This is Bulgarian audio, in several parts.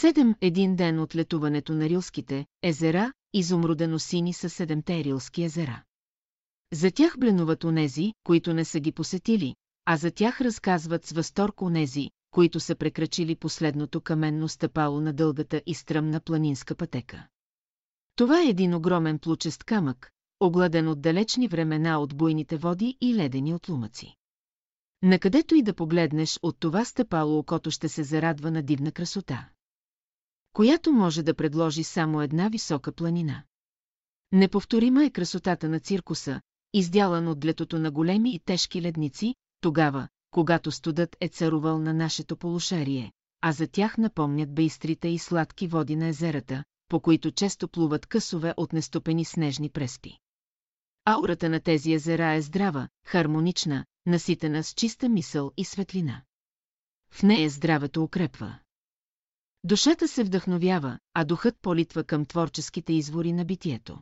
Седем един ден от летуването на Рилските езера, изумрудено сини са седемте Рилски езера. За тях бленуват онези, които не са ги посетили, а за тях разказват с възторг онези, които са прекрачили последното каменно стъпало на дългата и стръмна планинска пътека. Това е един огромен плучест камък, огладен от далечни времена от буйните води и ледени от лумъци. Накъдето и да погледнеш от това стъпало окото ще се зарадва на дивна красота. Която може да предложи само една висока планина. Неповторима е красотата на циркуса, издялан от летото на големи и тежки ледници, тогава, когато студът е царувал на нашето полушарие, а за тях напомнят бейстрите и сладки води на езерата, по които често плуват късове от нестопени снежни преспи. Аурата на тези езера е здрава, хармонична, наситена с чиста мисъл и светлина. В нея здравето укрепва. Душата се вдъхновява, а духът политва към творческите извори на битието.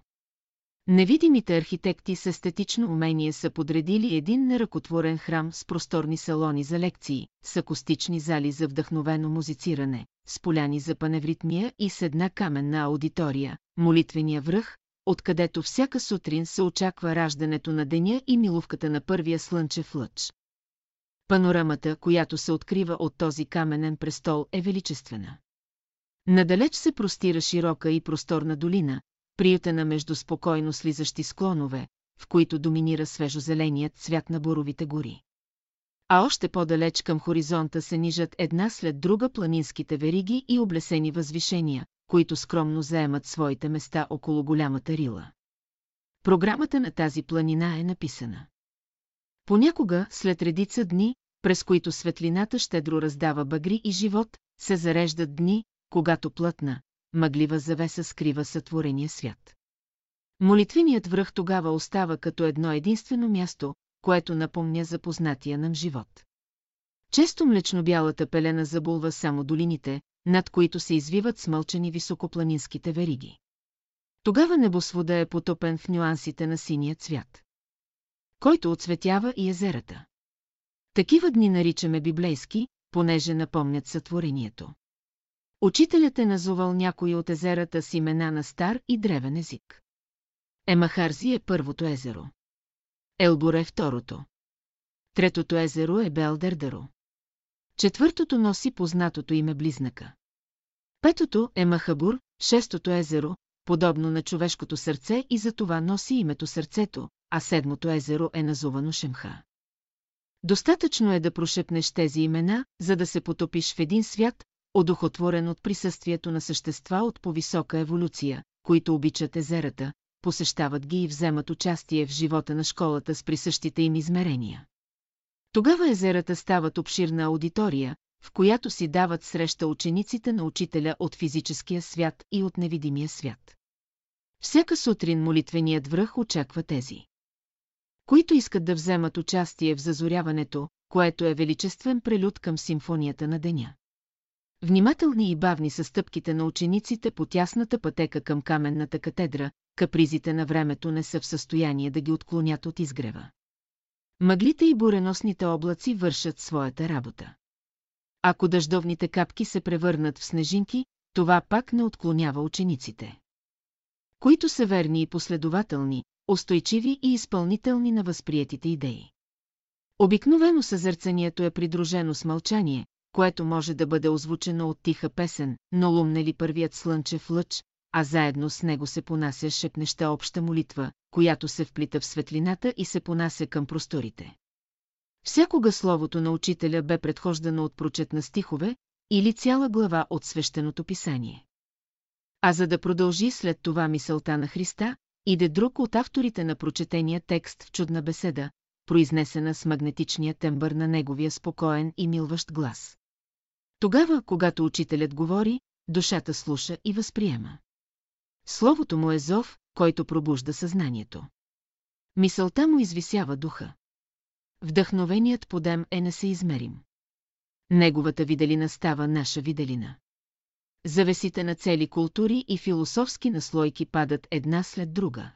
Невидимите архитекти с естетично умение са подредили един неръкотворен храм с просторни салони за лекции, с акустични зали за вдъхновено музициране, с поляни за паневритмия и с една каменна аудитория, молитвения връх, откъдето всяка сутрин се очаква раждането на деня и милувката на първия слънчев лъч. Панорамата, която се открива от този каменен престол, е величествена. Надалеч се простира широка и просторна долина, приютена между спокойно слизащи склонове, в които доминира свежозеленият цвят на боровите гори. А още по-далеч към хоризонта се нижат една след друга планинските вериги и облесени възвишения, които скромно заемат своите места около голямата рила. Програмата на тази планина е написана. Понякога, след редица дни, през които светлината щедро раздава багри и живот, се зареждат дни, когато плътна, мъглива завеса скрива сътворения свят. Молитвеният връх тогава остава като едно единствено място, което напомня за познатия нам живот. Често млечно-бялата пелена забулва само долините, над които се извиват смълчени високопланинските вериги. Тогава небосвода е потопен в нюансите на синия цвят, който отсветява и езерата. Такива дни наричаме библейски, понеже напомнят сътворението. Учителят е назовал някои от езерата с имена на стар и древен език. Емахарзи е първото езеро. Елбор е второто. Третото езеро е Белдердаро. Четвъртото носи познатото име Близнака. Петото е Махабур, шестото езеро, подобно на човешкото сърце и за това носи името Сърцето, а седмото езеро е назовано Шемха. Достатъчно е да прошепнеш тези имена, за да се потопиш в един свят, одухотворен от присъствието на същества от по-висока еволюция, които обичат езерата, посещават ги и вземат участие в живота на школата с присъщите им измерения. Тогава езерата стават обширна аудитория, в която си дават среща учениците на учителя от физическия свят и от невидимия свят. Всяка сутрин молитвеният връх очаква тези, които искат да вземат участие в зазоряването, което е величествен прелюд към симфонията на деня. Внимателни и бавни са стъпките на учениците по тясната пътека към каменната катедра, капризите на времето не са в състояние да ги отклонят от изгрева. Мъглите и буреносните облаци вършат своята работа. Ако дъждовните капки се превърнат в снежинки, това пак не отклонява учениците. Които са верни и последователни, устойчиви и изпълнителни на възприетите идеи. Обикновено съзърцанието е придружено с мълчание, което може да бъде озвучено от тиха песен, но лумне ли първият слънчев лъч, а заедно с него се понася шепнеща обща молитва, която се вплита в светлината и се понася към просторите. Всякога словото на учителя бе предхождано от прочет на стихове или цяла глава от свещеното писание. А за да продължи след това мисълта на Христа, иде друг от авторите на прочетения текст в чудна беседа, произнесена с магнетичния тембър на неговия спокоен и милващ глас. Тогава, когато учителят говори, душата слуша и възприема. Словото му е зов, който пробужда съзнанието. Мисълта му извисява духа. Вдъхновеният подем е несеизмерим. Неговата виделина става наша виделина. Завесите на цели култури и философски наслойки падат една след друга.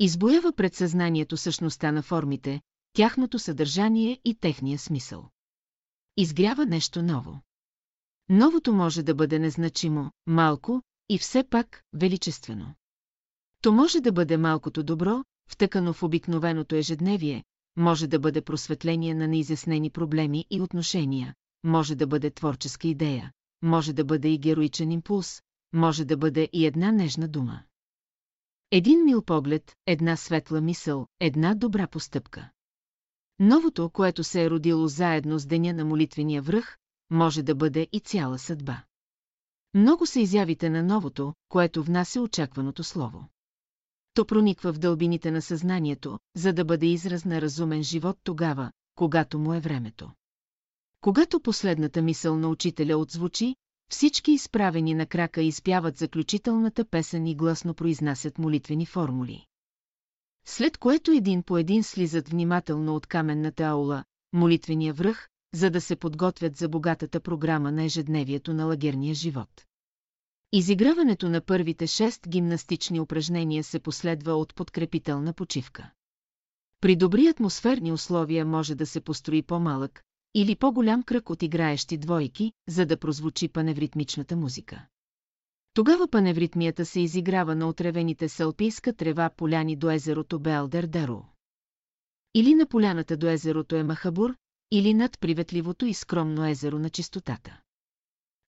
Избоява пред съзнанието същността на формите, тяхното съдържание и техния смисъл. Изгрява нещо ново. Новото може да бъде незначимо, малко и все пак величествено. То може да бъде малкото добро, втъкано в обикновеното ежедневие, може да бъде просветление на неизяснени проблеми и отношения, може да бъде творческа идея, може да бъде и героичен импулс, може да бъде и една нежна дума. Един мил поглед, една светла мисъл, една добра постъпка. Новото, което се е родило заедно с деня на молитвения връх, може да бъде и цяла съдба. Много са изявите на новото, което внася очакваното слово. То прониква в дълбините на съзнанието, за да бъде израз на разумен живот тогава, когато му е времето. Когато последната мисъл на учителя отзвучи, всички изправени на крака изпяват заключителната песен и гласно произнасят молитвени формули. След което един по един слизат внимателно от каменната аула, молитвения връх, за да се подготвят за богатата програма на ежедневието на лагерния живот. Изиграването на първите шест гимнастични упражнения се последва от подкрепителна почивка. При добри атмосферни условия може да се построи по-малък или по-голям кръг от играещи двойки, за да прозвучи паневритмичната музика. Тогава паневритмията се изиграва на отревените с трева поляни до езерото Белдер Или на поляната до езерото Емахабур, или над приветливото и скромно езеро на чистотата.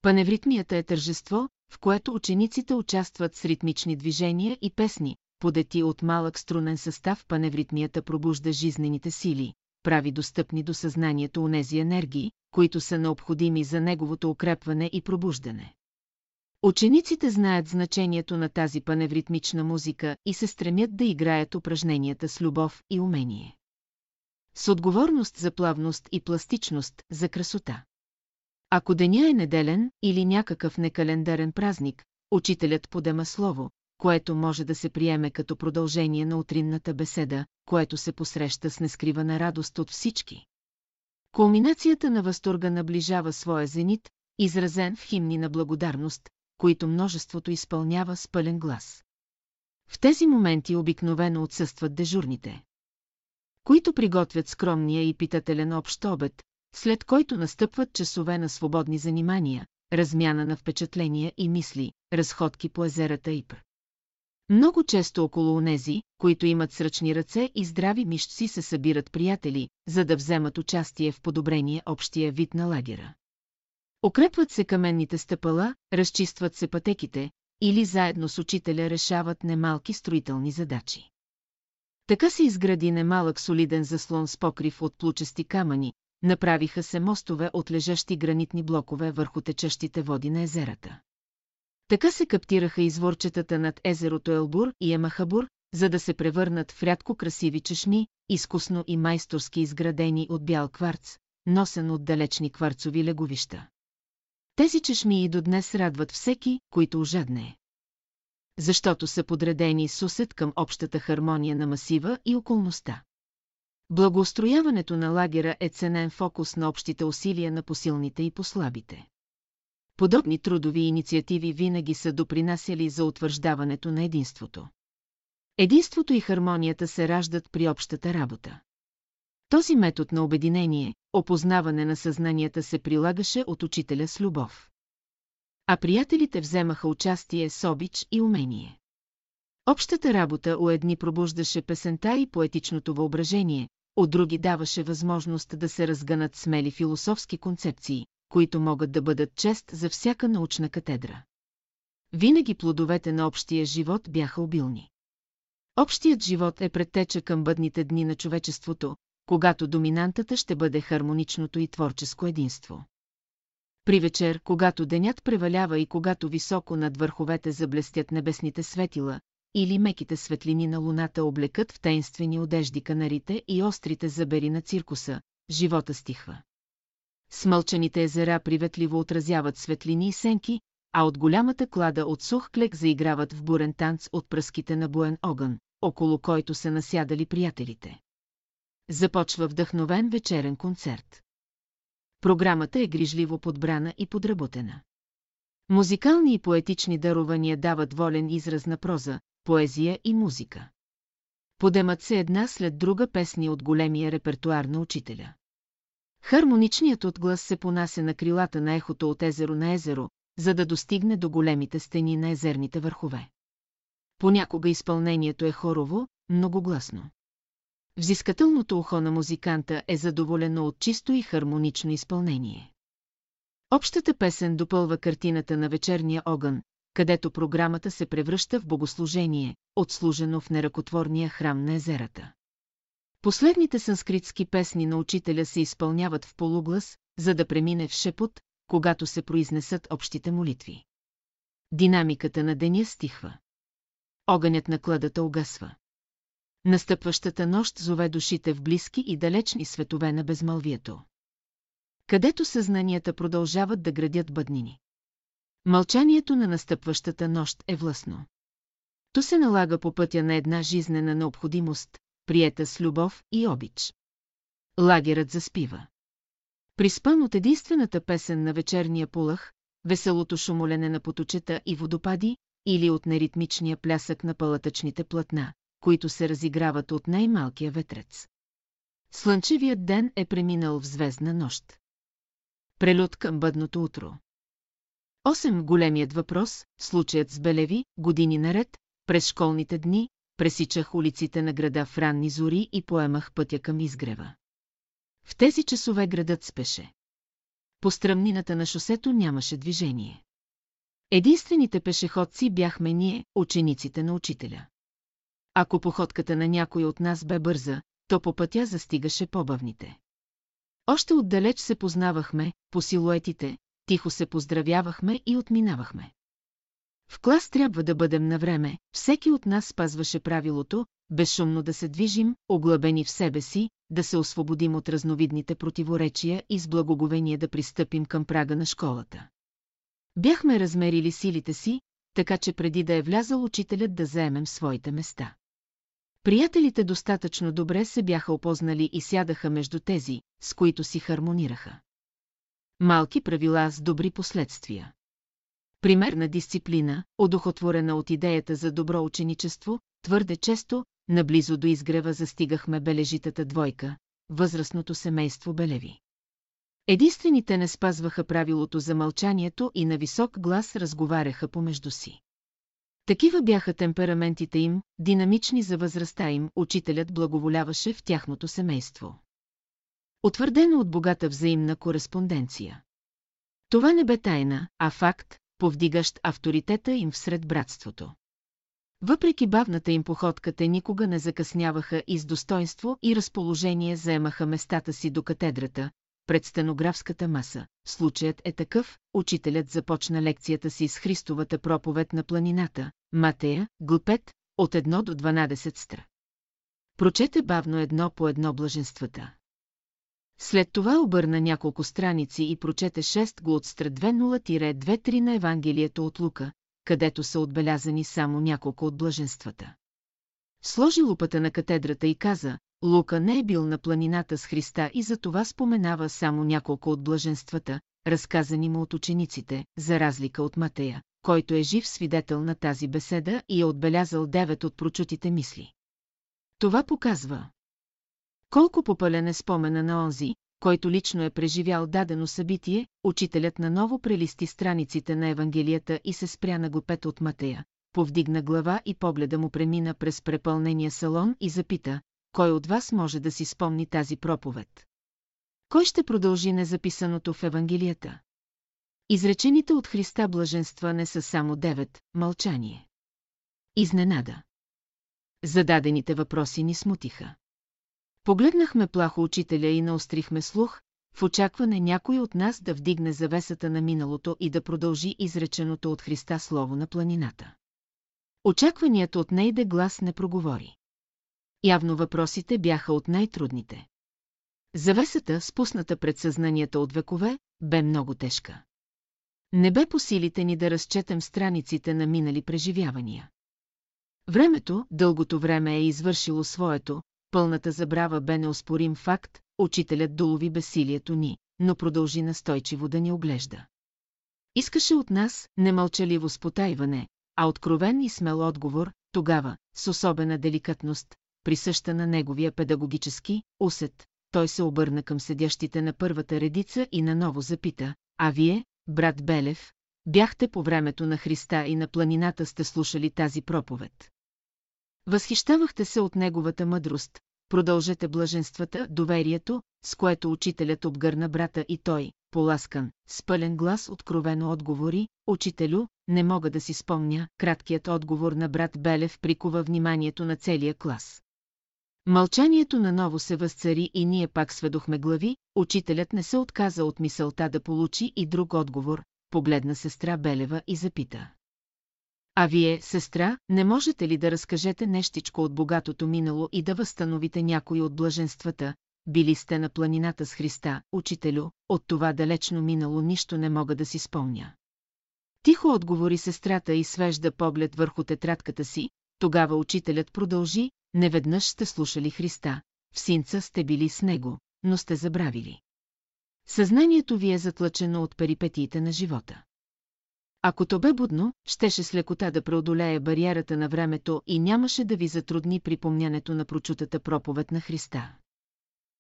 Паневритмията е тържество, в което учениците участват с ритмични движения и песни, подети от малък струнен състав паневритмията пробужда жизнените сили, прави достъпни до съзнанието унези енергии, които са необходими за неговото укрепване и пробуждане. Учениците знаят значението на тази паневритмична музика и се стремят да играят упражненията с любов и умение. С отговорност за плавност и пластичност, за красота. Ако деня е неделен или някакъв некалендарен празник, учителят подема слово, което може да се приеме като продължение на утринната беседа, което се посреща с нескривана радост от всички. Кулминацията на възторга наближава своя зенит, изразен в химни на благодарност, които множеството изпълнява с пълен глас. В тези моменти обикновено отсъстват дежурните, които приготвят скромния и питателен общ обед, след който настъпват часове на свободни занимания, размяна на впечатления и мисли, разходки по езерата и пр. Много често около онези, които имат сръчни ръце и здрави мишци се събират приятели, за да вземат участие в подобрение общия вид на лагера. Укрепват се каменните стъпала, разчистват се пътеките, или заедно с учителя решават немалки строителни задачи. Така се изгради немалък солиден заслон с покрив от плучести камъни, направиха се мостове от лежащи гранитни блокове върху течащите води на езерата. Така се каптираха изворчетата над езерото Елбур и Емахабур, за да се превърнат в рядко красиви чешми, изкусно и майсторски изградени от бял кварц, носен от далечни кварцови леговища. Тези чешми и до днес радват всеки, който ожадне. Защото са подредени с усет към общата хармония на масива и околността. Благоустрояването на лагера е ценен фокус на общите усилия на посилните и послабите. Подобни трудови инициативи винаги са допринасяли за утвърждаването на единството. Единството и хармонията се раждат при общата работа. Този метод на обединение, опознаване на съзнанията се прилагаше от учителя с любов. А приятелите вземаха участие с обич и умение. Общата работа у едни пробуждаше песента и поетичното въображение, от други даваше възможност да се разгънат смели философски концепции, които могат да бъдат чест за всяка научна катедра. Винаги плодовете на общия живот бяха обилни. Общият живот е предтеча към бъдните дни на човечеството, когато доминантата ще бъде хармоничното и творческо единство. При вечер, когато денят превалява и когато високо над върховете заблестят небесните светила, или меките светлини на луната облекат в тайнствени одежди канарите и острите забери на циркуса, живота стихва. Смълчаните езера приветливо отразяват светлини и сенки, а от голямата клада от сух клек заиграват в бурен танц от пръските на буен огън, около който са насядали приятелите. Започва вдъхновен вечерен концерт. Програмата е грижливо подбрана и подработена. Музикални и поетични дарования дават волен израз на проза, поезия и музика. Подемат се една след друга песни от големия репертуар на учителя. Хармоничният отглас се понася на крилата на ехото от езеро на езеро, за да достигне до големите стени на езерните върхове. Понякога изпълнението е хорово, многогласно. Взискателното ухо на музиканта е задоволено от чисто и хармонично изпълнение. Общата песен допълва картината на вечерния огън, където програмата се превръща в богослужение, отслужено в неръкотворния храм на езерата. Последните санскритски песни на учителя се изпълняват в полуглас, за да премине в шепот, когато се произнесат общите молитви. Динамиката на деня стихва. Огънят на кладата угасва. Настъпващата нощ зове душите в близки и далечни светове на безмълвието. Където съзнанията продължават да градят бъднини. Мълчанието на настъпващата нощ е властно. То се налага по пътя на една жизнена необходимост, приета с любов и обич. Лагерът заспива. Приспан от единствената песен на вечерния полъх, веселото шумолене на поточета и водопади, или от неритмичния плясък на палатъчните платна, които се разиграват от най-малкия ветрец. Слънчевият ден е преминал в звездна нощ. Прелюд към бъдното утро. Осем големият въпрос, случаят с Белеви, години наред, през школните дни, пресичах улиците на града в ранни зори и поемах пътя към изгрева. В тези часове градът спеше. По стръмнината на шосето нямаше движение. Единствените пешеходци бяхме ние, учениците на учителя. Ако походката на някой от нас бе бърза, то по пътя застигаше по-бавните. Още отдалеч се познавахме, по силуетите, тихо се поздравявахме и отминавахме. В клас трябва да бъдем на време, всеки от нас спазваше правилото, безшумно да се движим, оглъбени в себе си, да се освободим от разновидните противоречия и с благоговение да пристъпим към прага на школата. Бяхме размерили силите си, така че преди да е влязал учителят да заемем своите места. Приятелите достатъчно добре се бяха опознали и сядаха между тези, с които си хармонираха. Малки правила с добри последствия. Примерна дисциплина, одухотворена от идеята за добро ученичество, твърде често, наблизо до изгрева застигахме бележитата двойка, възрастното семейство Белеви. Единствените не спазваха правилото за мълчанието и на висок глас разговаряха помежду си. Такива бяха темпераментите им, динамични за възрастта им, учителят благоволяваше в тяхното семейство. Утвърдено от богата взаимна кореспонденция. Това не бе тайна, а факт, повдигащ авторитета им всред братството. Въпреки бавната им походка, те никога не закъсняваха и с достоинство и разположение заемаха местата си до катедрата, пред стенографската маса. Случаят е такъв, учителят започна лекцията си с Христовата проповед на планината, Матея, глупет, от 1 до 12 стра. Прочете бавно едно по едно блаженствата. След това обърна няколко страници и прочете 6 го от стра 20-23 на Евангелието от Лука, където са отбелязани само няколко от блаженствата. Сложи лупата на катедрата и каза, Лука не е бил на планината с Христа и за това споменава само няколко от блаженствата, разказани му от учениците, за разлика от Матея, който е жив свидетел на тази беседа и е отбелязал девет от прочутите мисли. Това показва. Колко попълен е спомена на онзи, който лично е преживял дадено събитие, учителят наново прелисти страниците на Евангелията и се спря на глупет от Матея, повдигна глава и погледа му премина през препълнения салон и запита, кой от вас може да си спомни тази проповед? Кой ще продължи незаписаното в Евангелията? Изречените от Христа блаженства не са само девет, мълчание. Изненада. Зададените въпроси ни смутиха. Погледнахме плахо учителя и наострихме слух, в очакване някой от нас да вдигне завесата на миналото и да продължи изреченото от Христа слово на планината. Очакванията от нейде глас не проговори. Явно въпросите бяха от най-трудните. Завесата, спусната пред съзнанията от векове, бе много тежка. Не бе по силите ни да разчетем страниците на минали преживявания. Времето, дългото време е извършило своето, пълната забрава бе неоспорим факт, учителят долови безсилието ни, но продължи настойчиво да ни оглежда. Искаше от нас немълчаливо спотайване, а откровен и смел отговор, тогава, с особена деликатност, присъща на неговия педагогически усет, той се обърна към седящите на първата редица и наново запита, а вие, брат Белев, бяхте по времето на Христа и на планината сте слушали тази проповед. Възхищавахте се от неговата мъдрост, продължете блаженствата, доверието, с което учителят обгърна брата и той, поласкан, с пълен глас откровено отговори, учителю, не мога да си спомня, краткият отговор на брат Белев прикува вниманието на целия клас. Мълчанието наново се възцари и ние пак сведохме глави, учителят не се отказа от мисълта да получи и друг отговор, погледна сестра Белева и запита. А вие, сестра, не можете ли да разкажете нещичко от богатото минало и да възстановите някои от блаженствата? Били сте на планината с Христа, учителю, от това далечно минало нищо не мога да си спомня. Тихо отговори сестрата и свежда поглед върху тетрадката си, тогава учителят продължи, неведнъж сте слушали Христа, в синца сте били с него, но сте забравили. Съзнанието ви е затлъчено от перипетиите на живота. Ако то бе будно, щеше с лекота да преодолее бариерата на времето и нямаше да ви затрудни припомнянето на прочутата проповед на Христа.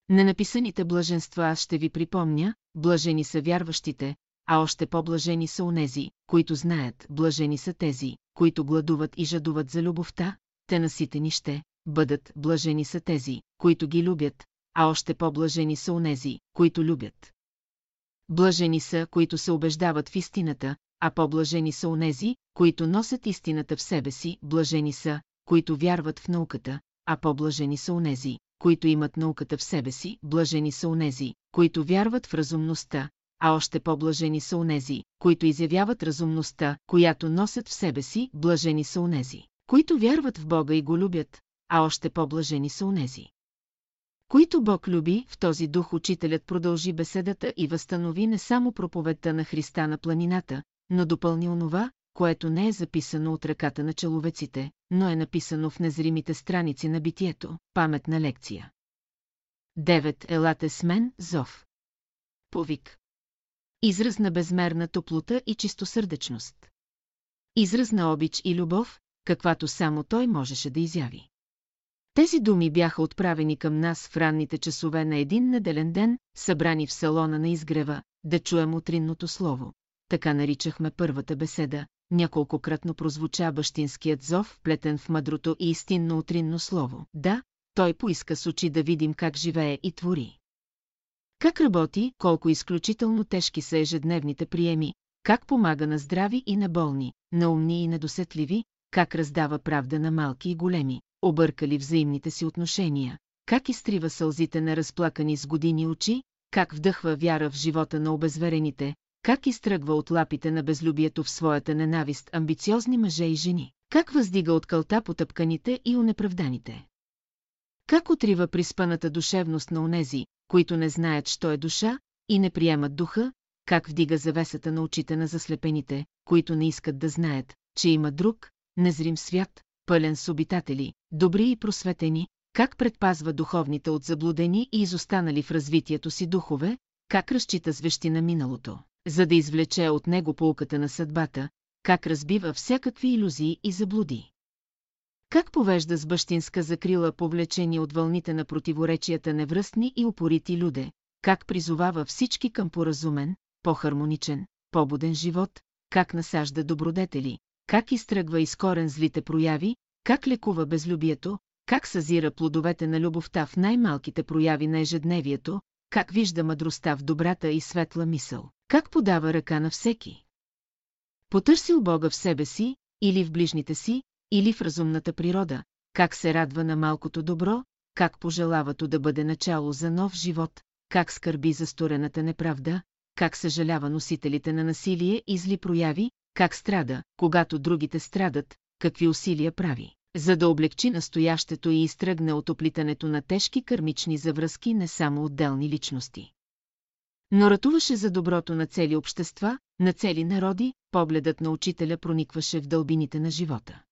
Ненаписаните блаженства аз ще ви припомня, блажени са вярващите, а още по-блажени са онези, които знаят, блажени са тези, които гладуват и жадуват за любовта, те наситени ще бъдат, блажени са тези, които ги любят, а още по-блажени са онези, които любят. Блажени са, които се убеждават в истината, а по-блажени са онези, които носят истината в себе си, блажени са, които вярват в науката, а по-блажени са онези, които имат науката в себе си, блажени са онези, които вярват в разумността, а още по-блажени са онези, които изявяват разумността, която носят в себе си, блажени са онези, които вярват в Бога и го любят, а още по-блажени са онези. Които Бог люби, в този дух учителят продължи беседата и възстанови не само проповедта на Христа на планината, но допълни онова, което не е записано от ръката на человеците, но е написано в незримите страници на битието, паметна лекция. 9. Елате с мен, зов. Повик. Израз на безмерна топлота и чистосърдечност. Израз на обич и любов, каквато само той можеше да изяви. Тези думи бяха отправени към нас в ранните часове на един неделен ден, събрани в салона на изгрева, да чуем утринното слово. Така наричахме първата беседа, няколкократно прозвуча бащинският зов, плетен в мъдрото и истинно утринно слово. Да, той поиска с очи да видим как живее и твори. Как работи, колко изключително тежки са ежедневните приеми, как помага на здрави и на болни, на умни и недосетливи, как раздава правда на малки и големи, объркали взаимните си отношения, как изтрива сълзите на разплакани с години очи, как вдъхва вяра в живота на обезверените, как изтръгва от лапите на безлюбието в своята ненавист амбициозни мъже и жени, как въздига от кълта потъпканите и унеправданите. Как отрива приспаната душевност на онези, които не знаят, що е душа, и не приемат духа, как вдига завесата на очите на заслепените, които не искат да знаят, че има друг, незрим свят, пълен с обитатели, добри и просветени, как предпазва духовните от заблудени и изостанали в развитието си духове, как разчита звещи на миналото, за да извлече от него полката на съдбата, как разбива всякакви иллюзии и заблуди. Как повежда с бащинска закрила повлечени от вълните на противоречията невръстни и упорити люде, как призовава всички към поразумен, по-хармоничен, по-буден живот, как насажда добродетели, как изтръгва из корен злите прояви, как лекува безлюбието, как съзира плодовете на любовта в най-малките прояви на ежедневието, как вижда мъдростта в добрата и светла мисъл, как подава ръка на всеки. Потърсил Бога в себе си, или в ближните си, или в разумната природа, как се радва на малкото добро, как пожелава то да бъде начало за нов живот, как скърби за сторената неправда, как съжалява носителите на насилие и зли прояви, как страда, когато другите страдат, какви усилия прави, за да облегчи настоящето и изтръгне от оплитането на тежки кърмични завръзки не само отделни личности. Но ратуваше за доброто на цели общества, на цели народи, погледът на учителя проникваше в дълбините на живота.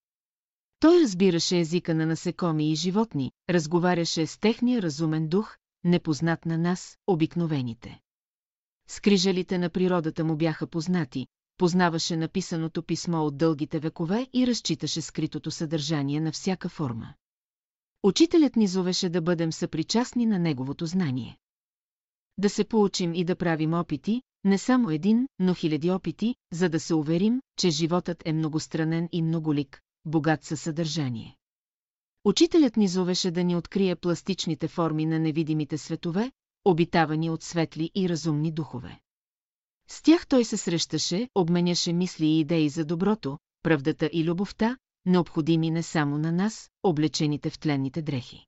Той разбираше езика на насекоми и животни, разговаряше с техния разумен дух, непознат на нас, обикновените. Скрижалите на природата му бяха познати, познаваше написаното писмо от дългите векове и разчиташе скритото съдържание на всяка форма. Учителят ни зовеше да бъдем съпричастни на неговото знание. Да се поучим и да правим опити, не само един, но хиляди опити, за да се уверим, че животът е многостранен и многолик, богат със съдържание. Учителят ни зовеше да ни открие пластичните форми на невидимите светове, обитавани от светли и разумни духове. С тях той се срещаше, обменяше мисли и идеи за доброто, правдата и любовта, необходими не само на нас, облечените в тленните дрехи.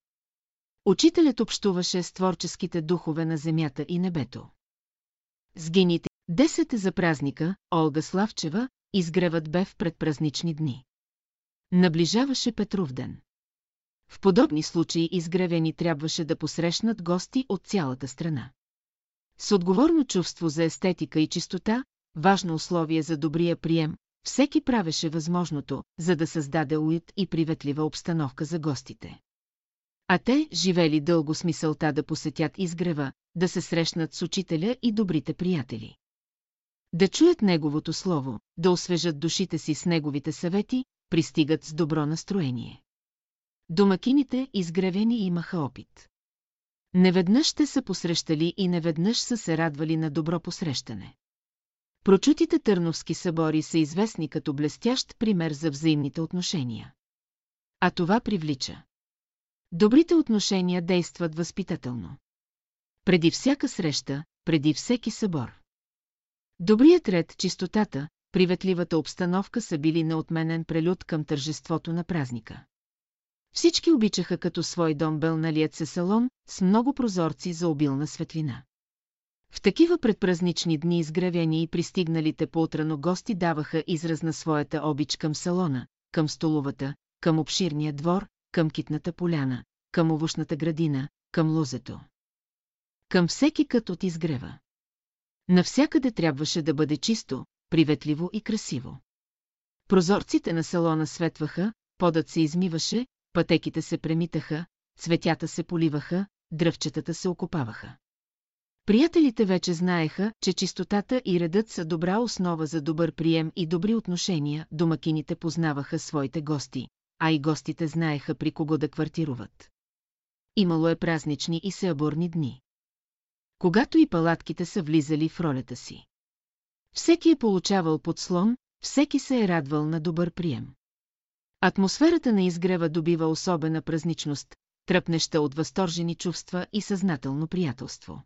Учителят общуваше с творческите духове на земята и небето. Сгините, десет за празника, Олга Славчева, изгреват бе в предпразнични дни. Наближаваше Петров ден. В подобни случаи изгревени трябваше да посрещнат гости от цялата страна. С отговорно чувство за естетика и чистота, важно условие за добрия прием, всеки правеше възможното, за да създаде уют и приветлива обстановка за гостите. А те живели дълго с мисълта да посетят изгрева, да се срещнат с учителя и добрите приятели. Да чуят неговото слово, да освежат душите си с неговите съвети, пристигат с добро настроение. Домакините изгревени имаха опит. Неведнъж те са посрещали и неведнъж са се радвали на добро посрещане. Прочутите търновски събори са известни като блестящ пример за взаимните отношения. А това привлича. Добрите отношения действат възпитателно. Преди всяка среща, преди всеки събор. Добрият ред, чистотата, приветливата обстановка са били неотменен прелюд към тържеството на празника. Всички обичаха като свой дом белналият се салон с много прозорци за обилна светлина. В такива предпразнични дни изгревени и пристигналите поутрано гости даваха израз на своята обич към салона, към столовата, към обширния двор, към китната поляна, към овощната градина, към лозето. Към всеки кът от изгрева. Навсякъде трябваше да бъде чисто, приветливо и красиво. Прозорците на салона светваха, подът се измиваше, пътеките се премитаха, цветята се поливаха, дръвчетата се окопаваха. Приятелите вече знаеха, че чистотата и редът са добра основа за добър прием и добри отношения, домакините познаваха своите гости, а и гостите знаеха при кого да квартируват. Имало е празнични и сеаборни дни. Когато и палатките са влизали в ролята си. Всеки е получавал подслон, всеки се е радвал на добър прием. Атмосферата на изгрева добива особена празничност, тръпнеща от възторжени чувства и съзнателно приятелство.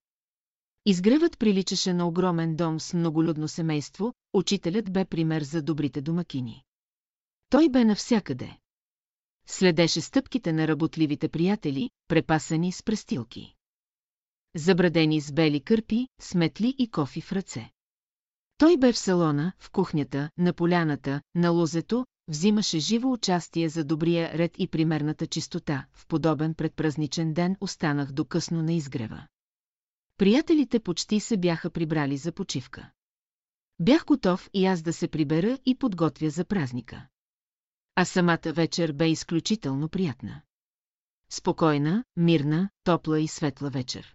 Изгревът приличаше на огромен дом с многолюдно семейство, учителят бе пример за добрите домакини. Той бе навсякъде. Следеше стъпките на работливите приятели, препасани с престилки. Забрадени с бели кърпи, сметли и кофи в ръце. Той бе в салона, в кухнята, на поляната, на лозето, взимаше живо участие за добрия ред и примерната чистота. В подобен предпразничен ден останах до късно на изгрева. Приятелите почти се бяха прибрали за почивка. Бях готов и аз да се прибера и подготвя за празника. А самата вечер бе изключително приятна. Спокойна, мирна, топла и светла вечер.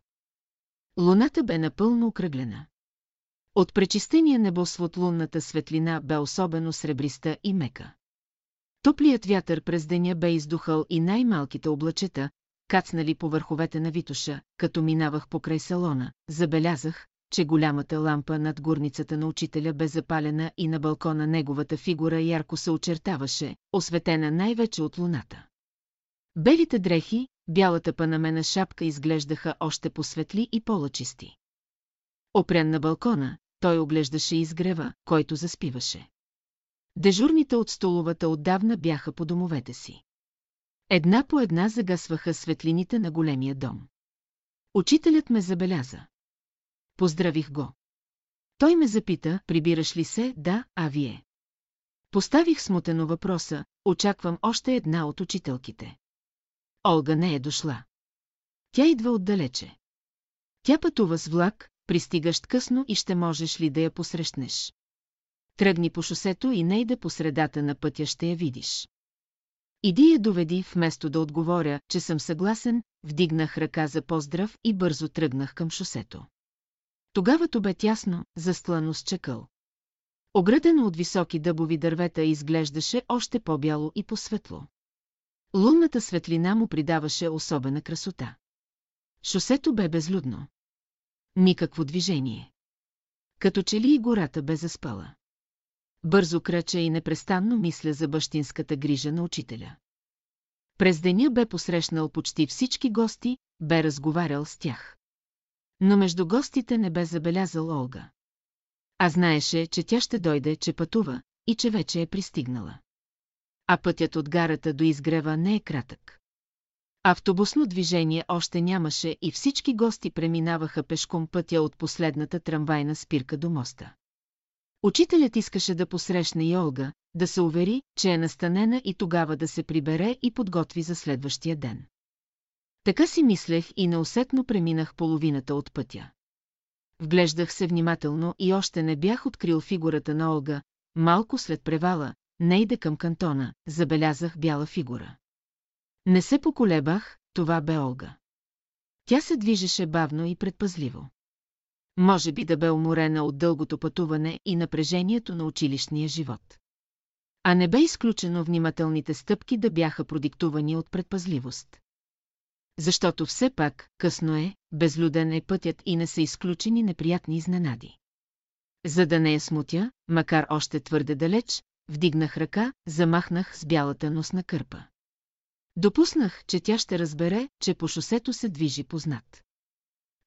Луната бе напълно окръглена. От пречистения небосвод лунната светлина бе особено сребриста и мека. Топлият вятър през деня бе издухал и най-малките облачета, кацнали по върховете на Витуша, като минавах покрай салона, забелязах, че голямата лампа над горницата на учителя бе запалена и на балкона неговата фигура ярко се очертаваше, осветена най-вече от луната. Белите дрехи, бялата панамена шапка изглеждаха още посветли и по-лъчисти. Опрян на балкона, той оглеждаше изгрева, който заспиваше. Дежурните от столовата отдавна бяха по домовете си. Една по една загасваха светлините на големия дом. Учителят ме забеляза. Поздравих го. Той ме запита, прибираш ли се, да, а вие. Поставих смутено въпроса, очаквам още една от учителките. Олга не е дошла. Тя идва отдалече. Тя пътува с влак, пристигащ късно и ще можеш ли да я посрещнеш. Тръгни по шосето и не иде по средата на пътя ще я видиш. Иди я доведи, вместо да отговоря, че съм съгласен, вдигнах ръка за поздрав и бързо тръгнах към шосето. Тогава то бе тясно, застлано с чакъл. Оградено от високи дъбови дървета изглеждаше още по-бяло и по-светло. Лунната светлина му придаваше особена красота. Шосето бе безлюдно. Никакво движение. Като че ли и гората бе заспала. Бързо крача и непрестанно мисля за бащинската грижа на учителя. През деня бе посрещнал почти всички гости, бе разговарял с тях. Но между гостите не бе забелязал Олга. А знаеше, че тя ще дойде, че пътува и че вече е пристигнала. А пътят от гарата до изгрева не е кратък. Автобусно движение още нямаше и всички гости преминаваха пешком пътя от последната трамвайна спирка до моста. Учителят искаше да посрещне и Олга, да се увери, че е настанена и тогава да се прибере и подготви за следващия ден. Така си мислех и неусетно преминах половината от пътя. Вглеждах се внимателно и още не бях открил фигурата на Олга, малко след превала, не иде към кантона, забелязах бяла фигура. Не се поколебах, това бе Олга. Тя се движеше бавно и предпазливо. Може би да бе уморена от дългото пътуване и напрежението на училищния живот. А не бе изключено внимателните стъпки да бяха продиктувани от предпазливост. Защото все пак, късно е, безлюден е пътят и не са изключени неприятни изненади. За да не я смутя, макар още твърде далеч, вдигнах ръка, замахнах с бялата носна кърпа. Допуснах, че тя ще разбере, че по шосето се движи познат.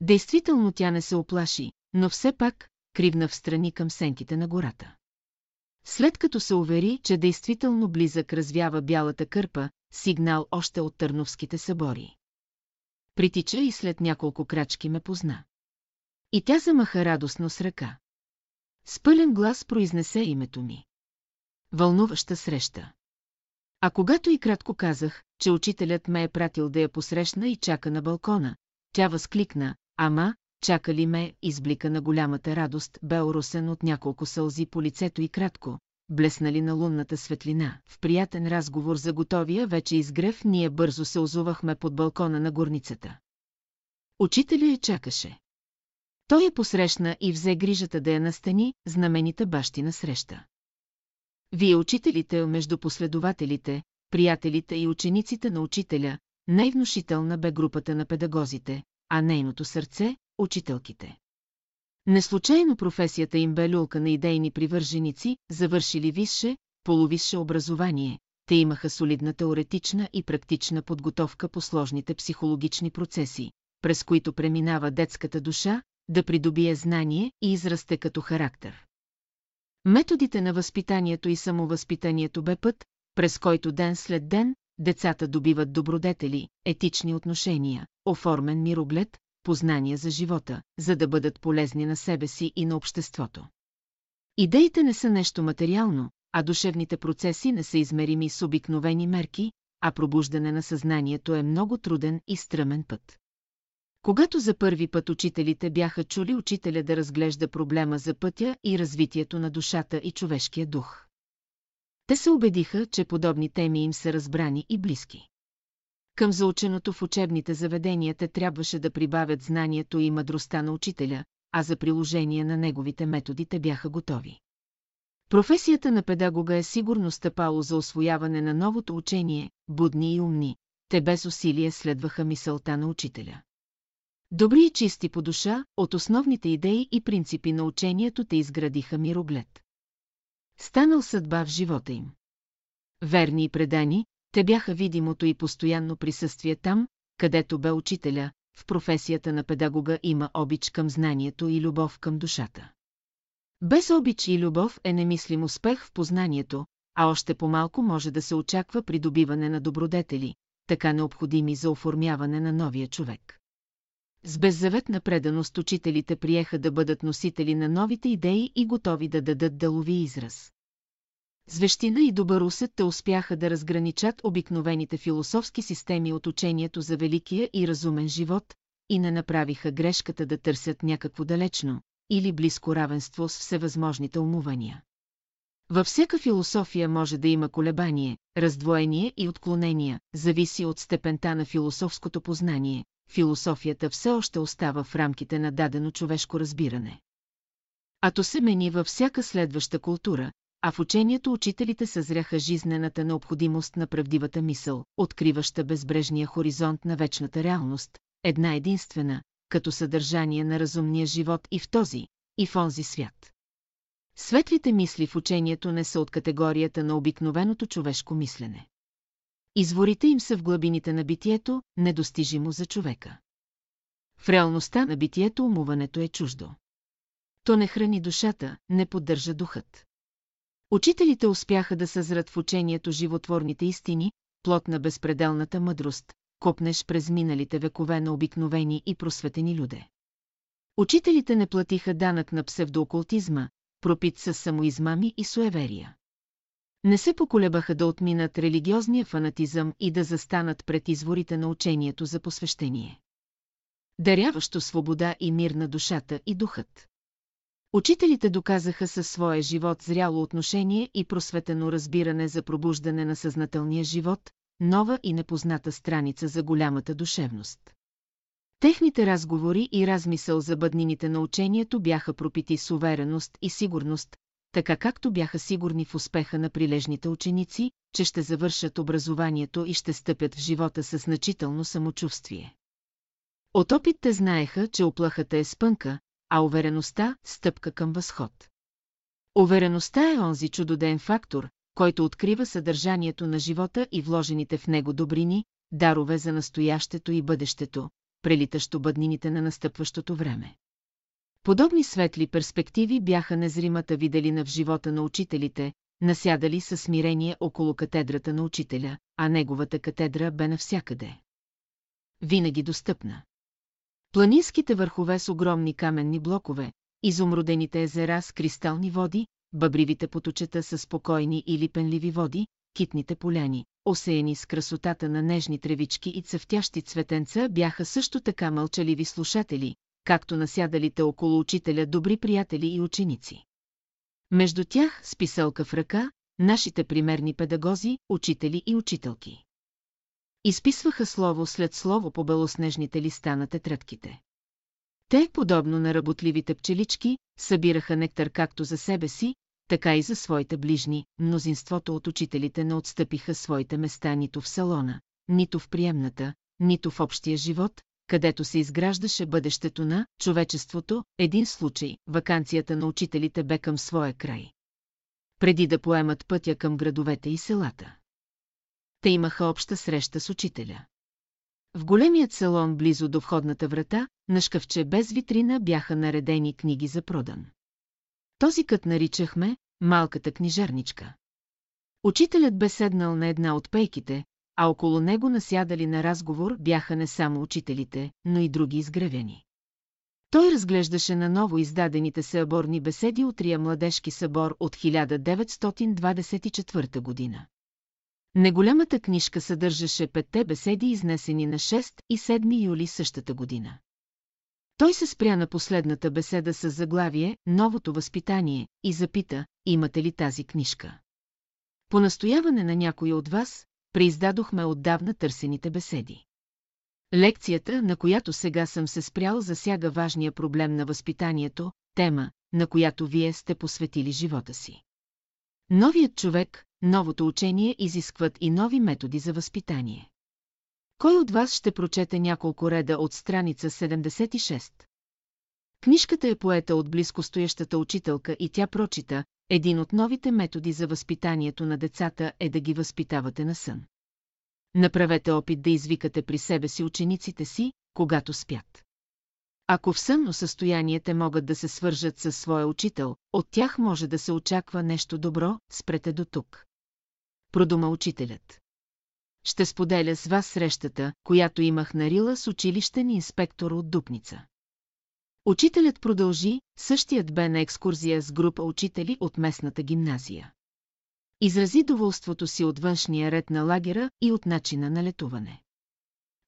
Действително тя не се оплаши, но все пак кривна в страни към сенките на гората. След като се увери, че действително близък развява бялата кърпа, сигнал още от Търновските събори. Притича и след няколко крачки ме позна. И тя замаха радостно с ръка. С пълен глас произнесе името ми. Вълнуваща среща. А когато и кратко казах, че учителят ме е пратил да я посрещна и чака на балкона, тя възкликна, ама, чака ли ме, изблика на голямата радост, бе оросен от няколко сълзи по лицето и кратко, блеснали на лунната светлина. В приятен разговор за готовия вече изгрев ние бързо се озувахме под балкона на горницата. Учителя я чакаше. Той я посрещна и взе грижата да я настани, знаменита бащина среща. Вие учителите между последователите, приятелите и учениците на учителя, най-внушителна бе групата на педагозите, а нейното сърце – учителките. Неслучайно професията им бе люлка на идейни привърженици, завършили висше, полувисше образование, те имаха солидна теоретична и практична подготовка по сложните психологични процеси, през които преминава детската душа, да придобие знание и израсте като характер. Методите на възпитанието и самовъзпитанието бе път, през който ден след ден децата добиват добродетели, етични отношения, оформен мироглед, познания за живота, за да бъдат полезни на себе си и на обществото. Идеите не са нещо материално, а душевните процеси не са измерими с обикновени мерки, а пробуждане на съзнанието е много труден и стръмен път. Когато за първи път учителите бяха чули учителя да разглежда проблема за пътя и развитието на душата и човешкия дух. Те се убедиха, че подобни теми им са разбрани и близки. Към заученото в учебните заведения те трябваше да прибавят знанието и мъдростта на учителя, а за приложение на неговите методи те бяха готови. Професията на педагога е сигурно стъпало за освояване на новото учение, будни и умни, те без усилие следваха мисълта на учителя. Добри и чисти по душа, от основните идеи и принципи на учението те изградиха мироглед. Станал съдба в живота им. Верни и предани, те бяха видимото и постоянно присъствие там, където бе учителя, в професията на педагога има обич към знанието и любов към душата. Без обич и любов е немислим успех в познанието, а още по-малко може да се очаква придобиване на добродетели, така необходими за оформяване на новия човек. С беззаветна преданост учителите приеха да бъдат носители на новите идеи и готови да дадат делови израз. Звещина и добър усет те успяха да разграничат обикновените философски системи от учението за великия и разумен живот и не направиха грешката да търсят някакво далечно или близко равенство с всевъзможните умувания. Във всяка философия може да има колебание, раздвоение и отклонения, зависи от степента на философското познание, философията все още остава в рамките на дадено човешко разбиране. А то се мени във всяка следваща култура, а в учението учителите съзряха жизнената необходимост на правдивата мисъл, откриваща безбрежния хоризонт на вечната реалност, една единствена, като съдържание на разумния живот и в този, и в онзи свят. Светлите мисли в учението не са от категорията на обикновеното човешко мислене. Изворите им са в глъбините на битието, недостижимо за човека. В реалността на битието умуването е чуждо. То не храни душата, не поддържа духът. Учителите успяха да съзрат в учението животворните истини, плод на безпределната мъдрост, копнеш през миналите векове на обикновени и просветени люде. Учителите не платиха данък на псевдоокултизма, пропит с самоизмами и суеверия. Не се поколебаха да отминат религиозния фанатизъм и да застанат пред изворите на учението за посвещение. Даряващо свобода и мир на душата и духът. Учителите доказаха със своя живот зряло отношение и просветено разбиране за пробуждане на съзнателния живот, нова и непозната страница за голямата душевност. Техните разговори и размисъл за бъднините на учението бяха пропити с увереност и сигурност, така както бяха сигурни в успеха на прилежните ученици, че ще завършат образованието и ще стъпят в живота със значително самочувствие. От опит те знаеха, че оплахата е спънка, а увереността – стъпка към възход. Увереността е онзи чудоден фактор, който открива съдържанието на живота и вложените в него добрини, дарове за настоящето и бъдещето, прелитащо бъднините на настъпващото време. Подобни светли перспективи бяха незримата виделина в живота на учителите, насядали със смирение около катедрата на учителя, а неговата катедра бе навсякъде. Винаги достъпна. Планинските върхове с огромни каменни блокове, изумрудените езера с кристални води, бъбривите поточета с спокойни или пенливи води, китните поляни, осеяни с красотата на нежни тревички и цъфтящи цветенца бяха също така мълчаливи слушатели, както насядалите около учителя добри приятели и ученици. Между тях, с писалка в ръка, нашите примерни педагози, учители и учителки. Изписваха слово след слово по белоснежните листа на тетрадките. Те, подобно на работливите пчелички, събираха нектар както за себе си, така и за своите ближни, мнозинството от учителите не отстъпиха своите места нито в салона, нито в приемната, нито в общия живот, където се изграждаше бъдещето на човечеството, един случай, вакансията на учителите бе към своя край. Преди да поемат пътя към градовете и селата. Те имаха обща среща с учителя. В големият салон близо до входната врата, на шкафче без витрина бяха наредени книги за продан. Този кът наричахме малката книжарничка. Учителят бе седнал на една от пейките, а около него насядали на разговор бяха не само учителите, но и други изгревени. Той разглеждаше на ново издадените съборни беседи от Рия младежки събор от 1924 година. Неголямата книжка съдържаше петте беседи, изнесени на 6 и 7 юли същата година. Той се спря на последната беседа с заглавие «Новото възпитание» и запита, имате ли тази книжка. По настояване на някой от вас, преиздадохме отдавна търсените беседи. Лекцията, на която сега съм се спрял, засяга важния проблем на възпитанието, тема, на която вие сте посветили живота си. Новият човек, новото учение изискват и нови методи за възпитание. Кой от вас ще прочете няколко реда от страница 76? Книжката е поета от близкостоящата учителка и тя прочита, един от новите методи за възпитанието на децата е да ги възпитавате на сън. Направете опит да извикате при себе си учениците си, когато спят. Ако в сънно състояние те могат да се свържат със своя учител, от тях може да се очаква нещо добро, спрете до тук. Продума учителят. Ще споделя с вас срещата, която имах на Рила с училищен инспектор от Дупница. Учителят продължи, същият бе на екскурзия с група учители от местната гимназия. Изрази доволството си от външния ред на лагера и от начина на летуване.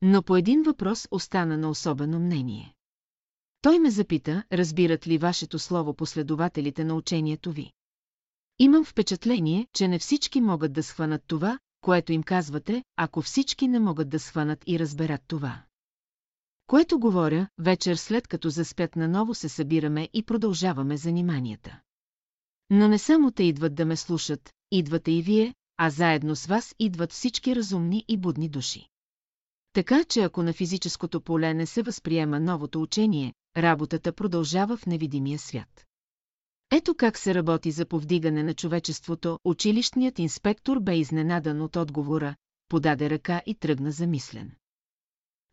Но по един въпрос остана на особено мнение. Той ме запита, разбират ли вашето слово последователите на учението ви. Имам впечатление, че не всички могат да схванат това, което им казвате, ако всички не могат да схванат и разберат това. Което говоря, вечер след като заспят наново се събираме и продължаваме заниманията. Но не само те идват да ме слушат, идвате и вие, а заедно с вас идват всички разумни и будни души. Така че ако на физическото поле не се възприема новото учение, работата продължава в невидимия свят. Ето как се работи за повдигане на човечеството, училищният инспектор бе изненадан от отговора, подаде ръка и тръгна замислен.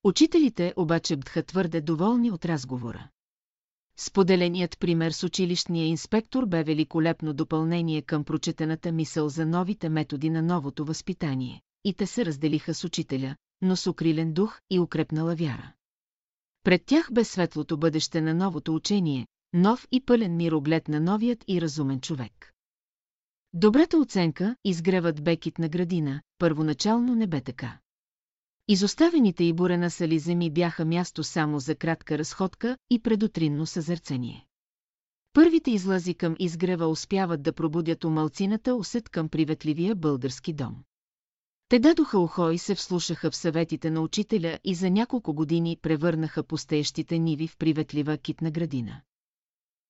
Учителите обаче бдха твърде доволни от разговора. Споделеният пример с училищния инспектор бе великолепно допълнение към прочетената мисъл за новите методи на новото възпитание, и те се разделиха с учителя, но с укрилен дух и укрепнала вяра. Пред тях бе светлото бъдеще на новото учение, нов и пълен мироглед на новият и разумен човек. Добрата оценка, изгревът бекит на градина, първоначално не бе така. Изоставените и бурена сали земи бяха място само за кратка разходка и предутринно съзърцение. Първите излази към изгрева успяват да пробудят у усет към приветливия български дом. Те дадоха ухо и се вслушаха в съветите на учителя и за няколко години превърнаха пустеещите ниви в приветлива китна градина.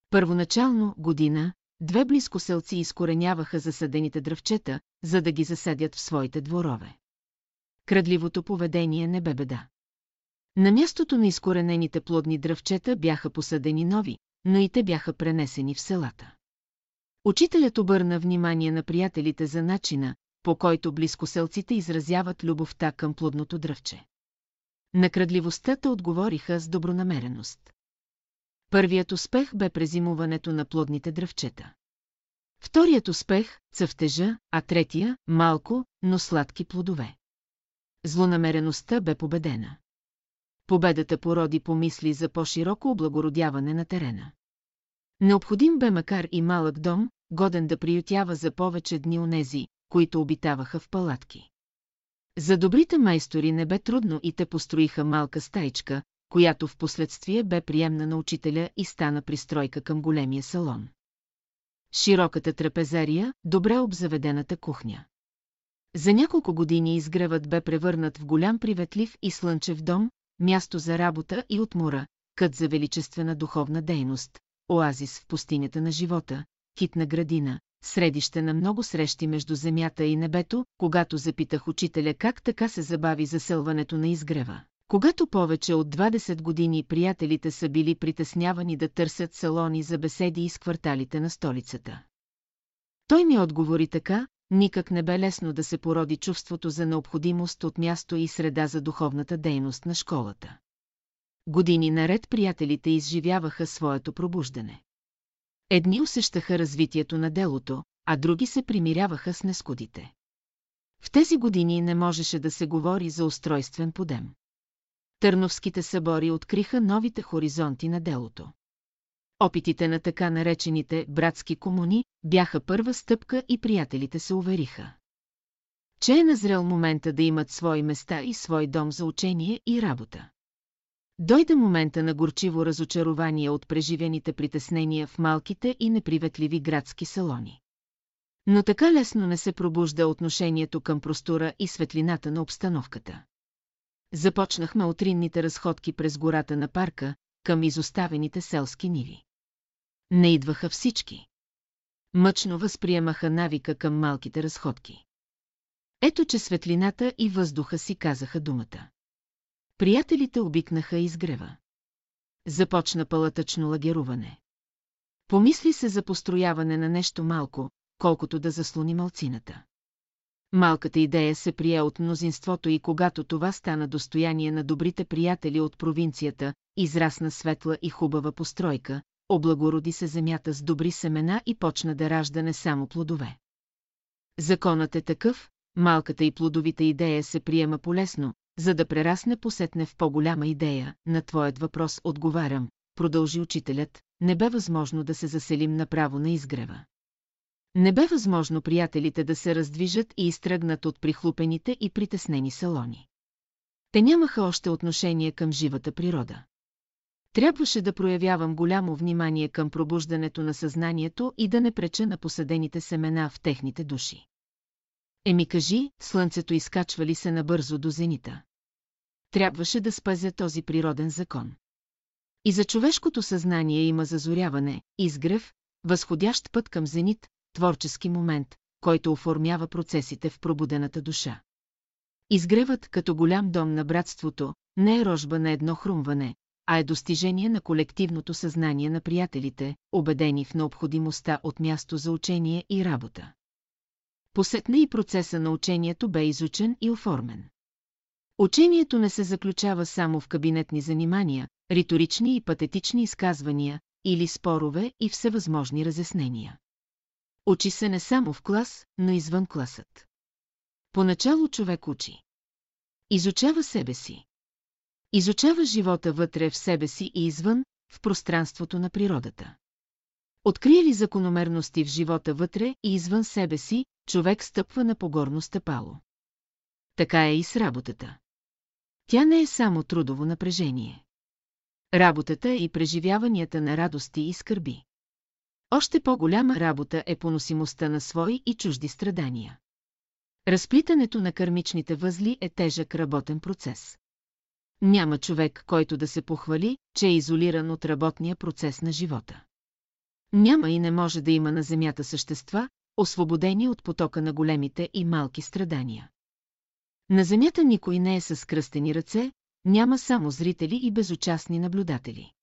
Първоначално, година, две близкоселци изкореняваха засадените дръвчета, за да ги засадят в своите дворове. Крадливото поведение не бе беда. На мястото на изкоренените плодни дръвчета бяха посадени нови, но и те бяха пренесени в селата. Учителят обърна внимание на приятелите за начина, по който близкоселците изразяват любовта към плодното дръвче. На крадливостта отговориха с добронамереност. Първият успех бе презимуването на плодните дръвчета. Вторият успех – цъфтежа, а третия – малко, но сладки плодове. Злонамереността бе победена. Победата породи помисли за по-широко облагородяване на терена. Необходим бе макар и малък дом, годен да приютява за повече дни онези, които обитаваха в палатки. За добрите майстори не бе трудно и те построиха малка стайчка, която в последствие бе приемна на учителя и стана пристройка към големия салон. Широката трапезария, добре обзаведената кухня. За няколко години изгревът бе превърнат в голям приветлив и слънчев дом, място за работа и отмора, кът за величествена духовна дейност, оазис в пустинята на живота, китна градина, средище на много срещи между земята и небето, когато запитах учителя как така се забави заселването на изгрева. Когато повече от 20 години приятелите са били притеснявани да търсят салони за беседи из кварталите на столицата. Той ми отговори така, никак не бе лесно да се породи чувството за необходимост от място и среда за духовната дейност на школата. Години наред приятелите изживяваха своето пробуждане. Едни усещаха развитието на делото, а други се примиряваха с нескудите. В тези години не можеше да се говори за устройствен подем. Търновските събори откриха новите хоризонти на делото. Опитите на така наречените братски комуни бяха първа стъпка и приятелите се увериха. Че е назрел момента да имат свои места и свой дом за учение и работа. Дойде момента на горчиво разочарование от преживените притеснения в малките и неприветливи градски салони. Но така лесно не се пробужда отношението към простора и светлината на обстановката. Започнахме утринните разходки през гората на парка, към изоставените селски ниви. Не идваха всички. Мъчно възприемаха навика към малките разходки. Ето, че светлината и въздуха си казаха думата. Приятелите обикнаха изгрева. Започна палатъчно лагеруване. Помисли се за построяване на нещо малко, колкото да заслони малцината. Малката идея се прие от мнозинството и когато това стана достояние на добрите приятели от провинцията, израсна светла и хубава постройка, облагороди се земята с добри семена и почна да ражда не само плодове. Законът е такъв, малката и плодовита идея се приема полесно, за да прерасне посетне в по-голяма идея, на твоят въпрос отговарям, продължи учителят, не бе възможно да се заселим направо на изгрева. Не бе възможно приятелите да се раздвижат и изтръгнат от прихлупените и притеснени салони. Те нямаха още отношение към живата природа. Трябваше да проявявам голямо внимание към пробуждането на съзнанието и да не преча на посадените семена в техните души. Еми кажи, слънцето изкачва ли се набързо до зенита? Трябваше да спазя този природен закон. И за човешкото съзнание има зазоряване, изгрев, възходящ път към зенит, творчески момент, който оформява процесите в пробудената душа. Изгревът като голям дом на братството не е рожба на едно хрумване, а е достижение на колективното съзнание на приятелите, убедени в необходимостта от място за учение и работа. Посетна и процеса на учението бе изучен и оформен. Учението не се заключава само в кабинетни занимания, риторични и патетични изказвания, или спорове и всевъзможни разяснения. Учи се не само в клас, но извън класът. Поначало човек учи. Изучава себе си. Изучава живота вътре в себе си и извън, в пространството на природата. Открие ли закономерности в живота вътре и извън себе си, човек стъпва на погорно стъпало. Така е и с работата. Тя не е само трудово напрежение. Работата и преживяванията на радости и скърби. Още по-голяма работа е поносимостта на свои и чужди страдания. Разплитането на кърмичните възли е тежък работен процес. Няма човек, който да се похвали, че е изолиран от работния процес на живота. Няма и не може да има на Земята същества, освободени от потока на големите и малки страдания. На Земята никой не е с кръстени ръце, няма само зрители и безучастни наблюдатели.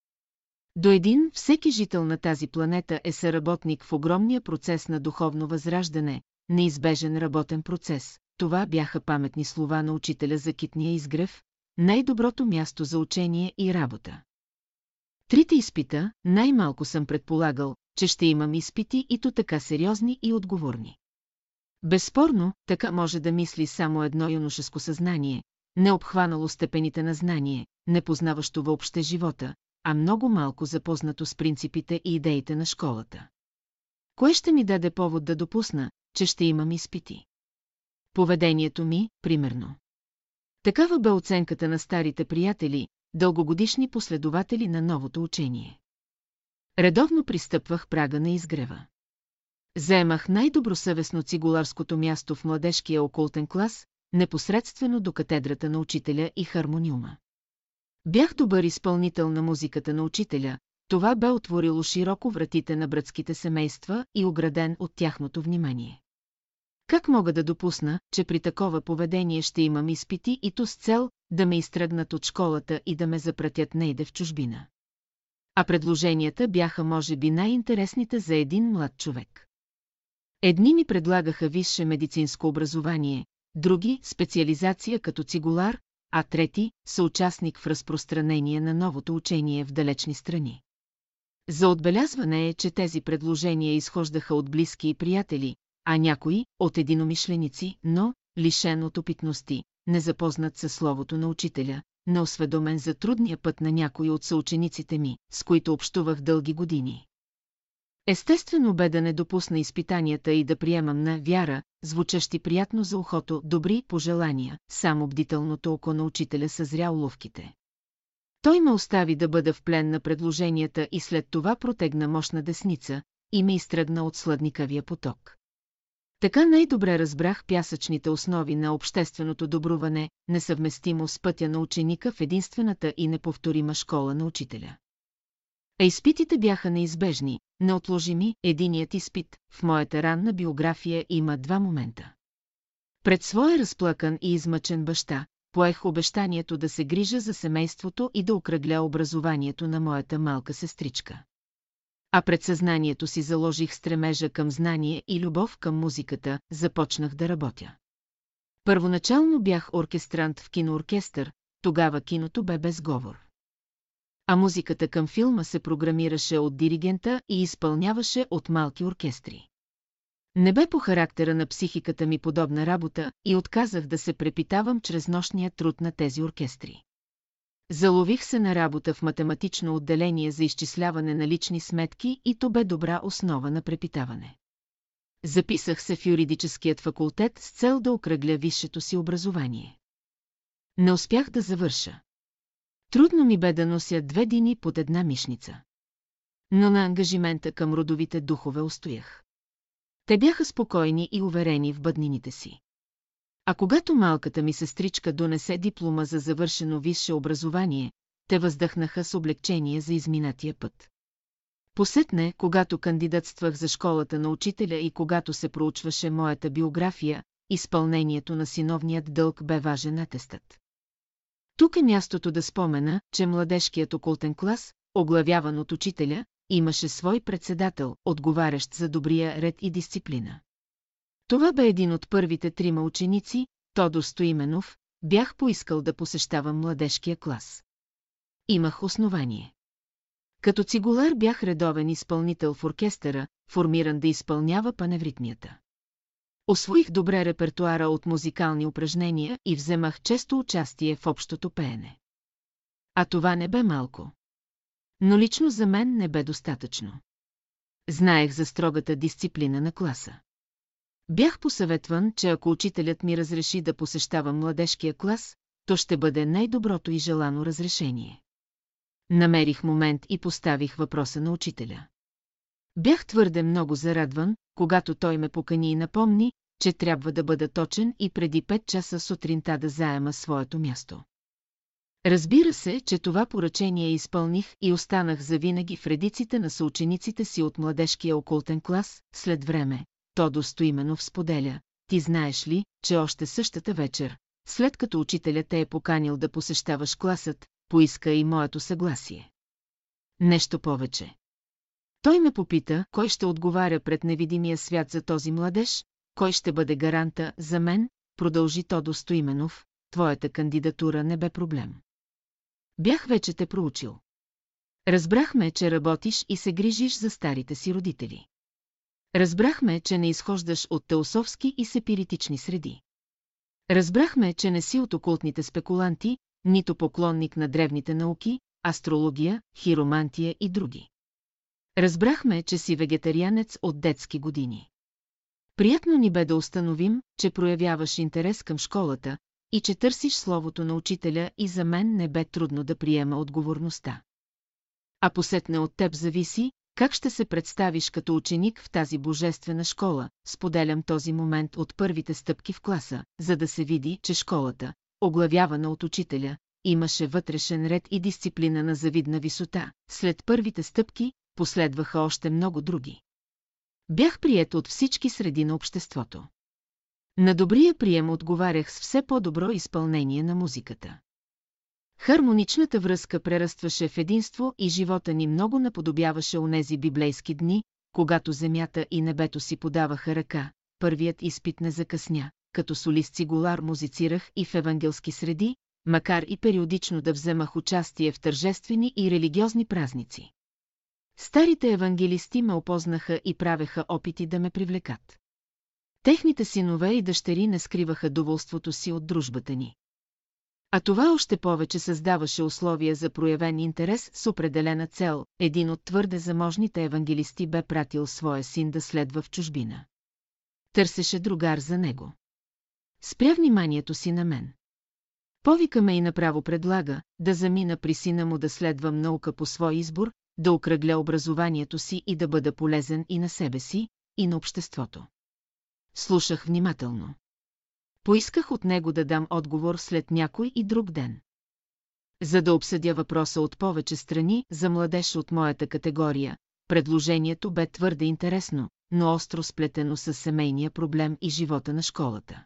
До един, всеки жител на тази планета е съработник в огромния процес на духовно възраждане, неизбежен работен процес. Това бяха паметни слова на учителя за китния изгрев, най-доброто място за учение и работа. Трите изпита, най-малко съм предполагал, че ще имам изпити и то така сериозни и отговорни. Безспорно, така може да мисли само едно юношеско съзнание, не обхванало степените на знание, не познаващо въобще живота, а много малко запознато с принципите и идеите на школата. Кое ще ми даде повод да допусна, че ще имам изпити? Поведението ми, примерно. Такава бе оценката на старите приятели, дългогодишни последователи на новото учение. Редовно пристъпвах прага на изгрева. Заемах най-добросъвестно цигуларското място в младежкия окултен клас, непосредствено до катедрата на учителя и хармониума. Бях добър изпълнител на музиката на учителя, това бе отворило широко вратите на братските семейства и ограден от тяхното внимание. Как мога да допусна, че при такова поведение ще имам изпити и то с цел да ме изтръгнат от школата и да ме запратят нейде в чужбина? А предложенията бяха може би най-интересните за един млад човек. Едни ми предлагаха висше медицинско образование, други – специализация като цигулар, а трети – съучастник в разпространение на новото учение в далечни страни. За отбелязване е, че тези предложения изхождаха от близки и приятели, а някои – от единомишленици, но, лишен от опитности, незапознат със словото на учителя, неосведомен за трудния път на някои от съучениците ми, с които общувах дълги години. Естествено бе да не допусна изпитанията и да приемам на вяра, звучащи приятно за ухото, добри пожелания, само бдителното око на учителя съзря уловките. Той ме остави да бъда в плен на предложенията и след това протегна мощна десница и ме изтръгна от сладникавия поток. Така най-добре разбрах пясъчните основи на общественото добруване, несъвместимо с пътя на ученика в единствената и неповторима школа на учителя. А изпитите бяха неизбежни, неотложими, единият изпит, в моята ранна биография има два момента. Пред своя разплакан и измъчен баща, поех обещанието да се грижа за семейството и да окръгля образованието на моята малка сестричка. А пред съзнанието си заложих стремежа към знание и любов към музиката, започнах да работя. Първоначално бях оркестрант в кинооркестър, тогава киното бе без говор а музиката към филма се програмираше от диригента и изпълняваше от малки оркестри. Не бе по характера на психиката ми подобна работа и отказах да се препитавам чрез нощния труд на тези оркестри. Залових се на работа в математично отделение за изчисляване на лични сметки и то бе добра основа на препитаване. Записах се в юридическият факултет с цел да окръгля висшето си образование. Не успях да завърша. Трудно ми бе да нося две дини под една мишница. Но на ангажимента към родовите духове устоях. Те бяха спокойни и уверени в бъднините си. А когато малката ми сестричка донесе диплома за завършено висше образование, те въздъхнаха с облегчение за изминатия път. Посетне, когато кандидатствах за школата на учителя и когато се проучваше моята биография, изпълнението на синовният дълг бе важен атестът. Тук е мястото да спомена, че младежкият окултен клас, оглавяван от учителя, имаше свой председател, отговарящ за добрия ред и дисциплина. Това бе един от първите трима ученици, Тодор Стоименов, бях поискал да посещавам младежкия клас. Имах основание. Като цигулар бях редовен изпълнител в оркестъра, формиран да изпълнява паневритмията. Освоих добре репертуара от музикални упражнения и вземах често участие в общото пеене. А това не бе малко. Но лично за мен не бе достатъчно. Знаех за строгата дисциплина на класа. Бях посъветван, че ако учителят ми разреши да посещавам младежкия клас, то ще бъде най-доброто и желано разрешение. Намерих момент и поставих въпроса на учителя. Бях твърде много зарадван, когато той ме покани и напомни, че трябва да бъда точен и преди 5 часа сутринта да заема своето място. Разбира се, че това поръчение изпълних и останах завинаги в редиците на съучениците си от младежкия окултен клас, след време. Тодо Стоименов споделя, ти знаеш ли, че още същата вечер, след като учителя те е поканил да посещаваш класът, поиска и моето съгласие. Нещо повече. Той ме попита, кой ще отговаря пред невидимия свят за този младеж, кой ще бъде гаранта за мен, продължи Тодо Стоименов, твоята кандидатура не бе проблем. Бях вече те проучил. Разбрахме, че работиш и се грижиш за старите си родители. Разбрахме, че не изхождаш от теософски и сепиритични среди. Разбрахме, че не си от окултните спекуланти, нито поклонник на древните науки, астрология, хиромантия и други. Разбрахме, че си вегетарианец от детски години. Приятно ни бе да установим, че проявяваш интерес към школата и че търсиш словото на учителя и за мен не бе трудно да приема отговорността. А посетне от теб зависи, как ще се представиш като ученик в тази божествена школа, споделям този момент от първите стъпки в класа, за да се види, че школата, оглавявана от учителя, имаше вътрешен ред и дисциплина на завидна висота. След първите стъпки, последваха още много други. Бях прият от всички среди на обществото. На добрия прием отговарях с все по-добро изпълнение на музиката. Хармоничната връзка прерастваше в единство и живота ни много наподобяваше онези библейски дни, когато земята и небето си подаваха ръка, първият изпит не закъсня, като солист цигулар музицирах и в евангелски среди, макар и периодично да вземах участие в тържествени и религиозни празници. Старите евангелисти ме опознаха и правеха опити да ме привлекат. Техните синове и дъщери не скриваха доволството си от дружбата ни. А това още повече създаваше условия за проявен интерес с определена цел. Един от твърде заможните евангелисти бе пратил своя син да следва в чужбина. Търсеше другар за него. Спря вниманието си на мен. Повика ме и направо предлага да замина при сина му да следвам наука по свой избор, да окръгля образованието си и да бъда полезен и на себе си, и на обществото. Слушах внимателно. Поисках от него да дам отговор след някой и друг ден. За да обсъдя въпроса от повече страни за младеж от моята категория, предложението бе твърде интересно, но остро сплетено с семейния проблем и живота на школата.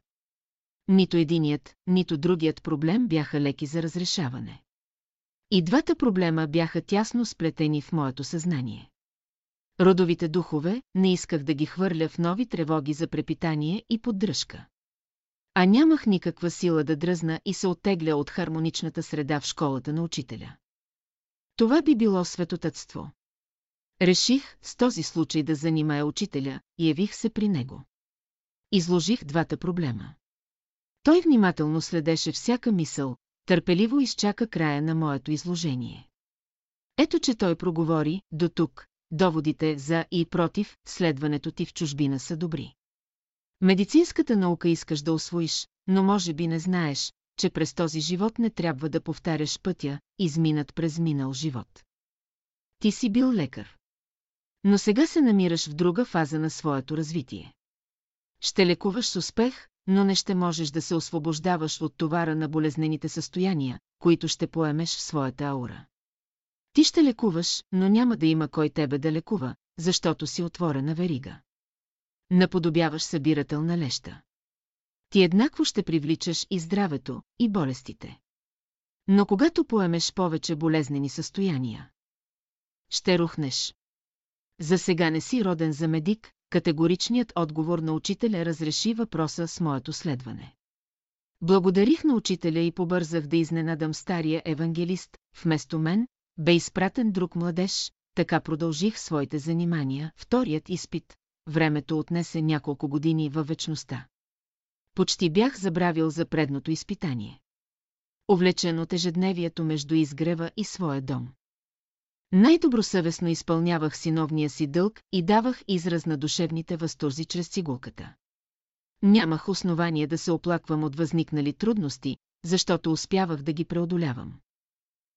Нито единият, нито другият проблем бяха леки за разрешаване. И двата проблема бяха тясно сплетени в моето съзнание. Родовите духове не исках да ги хвърля в нови тревоги за препитание и поддръжка. А нямах никаква сила да дръзна и се оттегля от хармоничната среда в школата на учителя. Това би било светотътство. Реших с този случай да занимая учителя и явих се при него. Изложих двата проблема. Той внимателно следеше всяка мисъл, търпеливо изчака края на моето изложение. Ето, че той проговори, до тук, доводите за и против следването ти в чужбина са добри. Медицинската наука искаш да освоиш, но може би не знаеш, че през този живот не трябва да повтаряш пътя, изминат през минал живот. Ти си бил лекар. Но сега се намираш в друга фаза на своето развитие. Ще лекуваш с успех, но не ще можеш да се освобождаваш от товара на болезнените състояния, които ще поемеш в своята аура. Ти ще лекуваш, но няма да има кой тебе да лекува, защото си отворена верига. Наподобяваш събирател на леща. Ти еднакво ще привличаш и здравето, и болестите. Но когато поемеш повече болезнени състояния, ще рухнеш. За сега не си роден за медик, категоричният отговор на учителя разреши въпроса с моето следване. Благодарих на учителя и побързах да изненадам стария евангелист, вместо мен, бе изпратен друг младеж, така продължих своите занимания. Вторият изпит, времето отнесе няколко години във вечността. Почти бях забравил за предното изпитание. Овлечен от ежедневието между изгрева и своя дом. Най-добросъвестно изпълнявах синовния си дълг и давах израз на душевните възторзи чрез цигулката. Нямах основание да се оплаквам от възникнали трудности, защото успявах да ги преодолявам.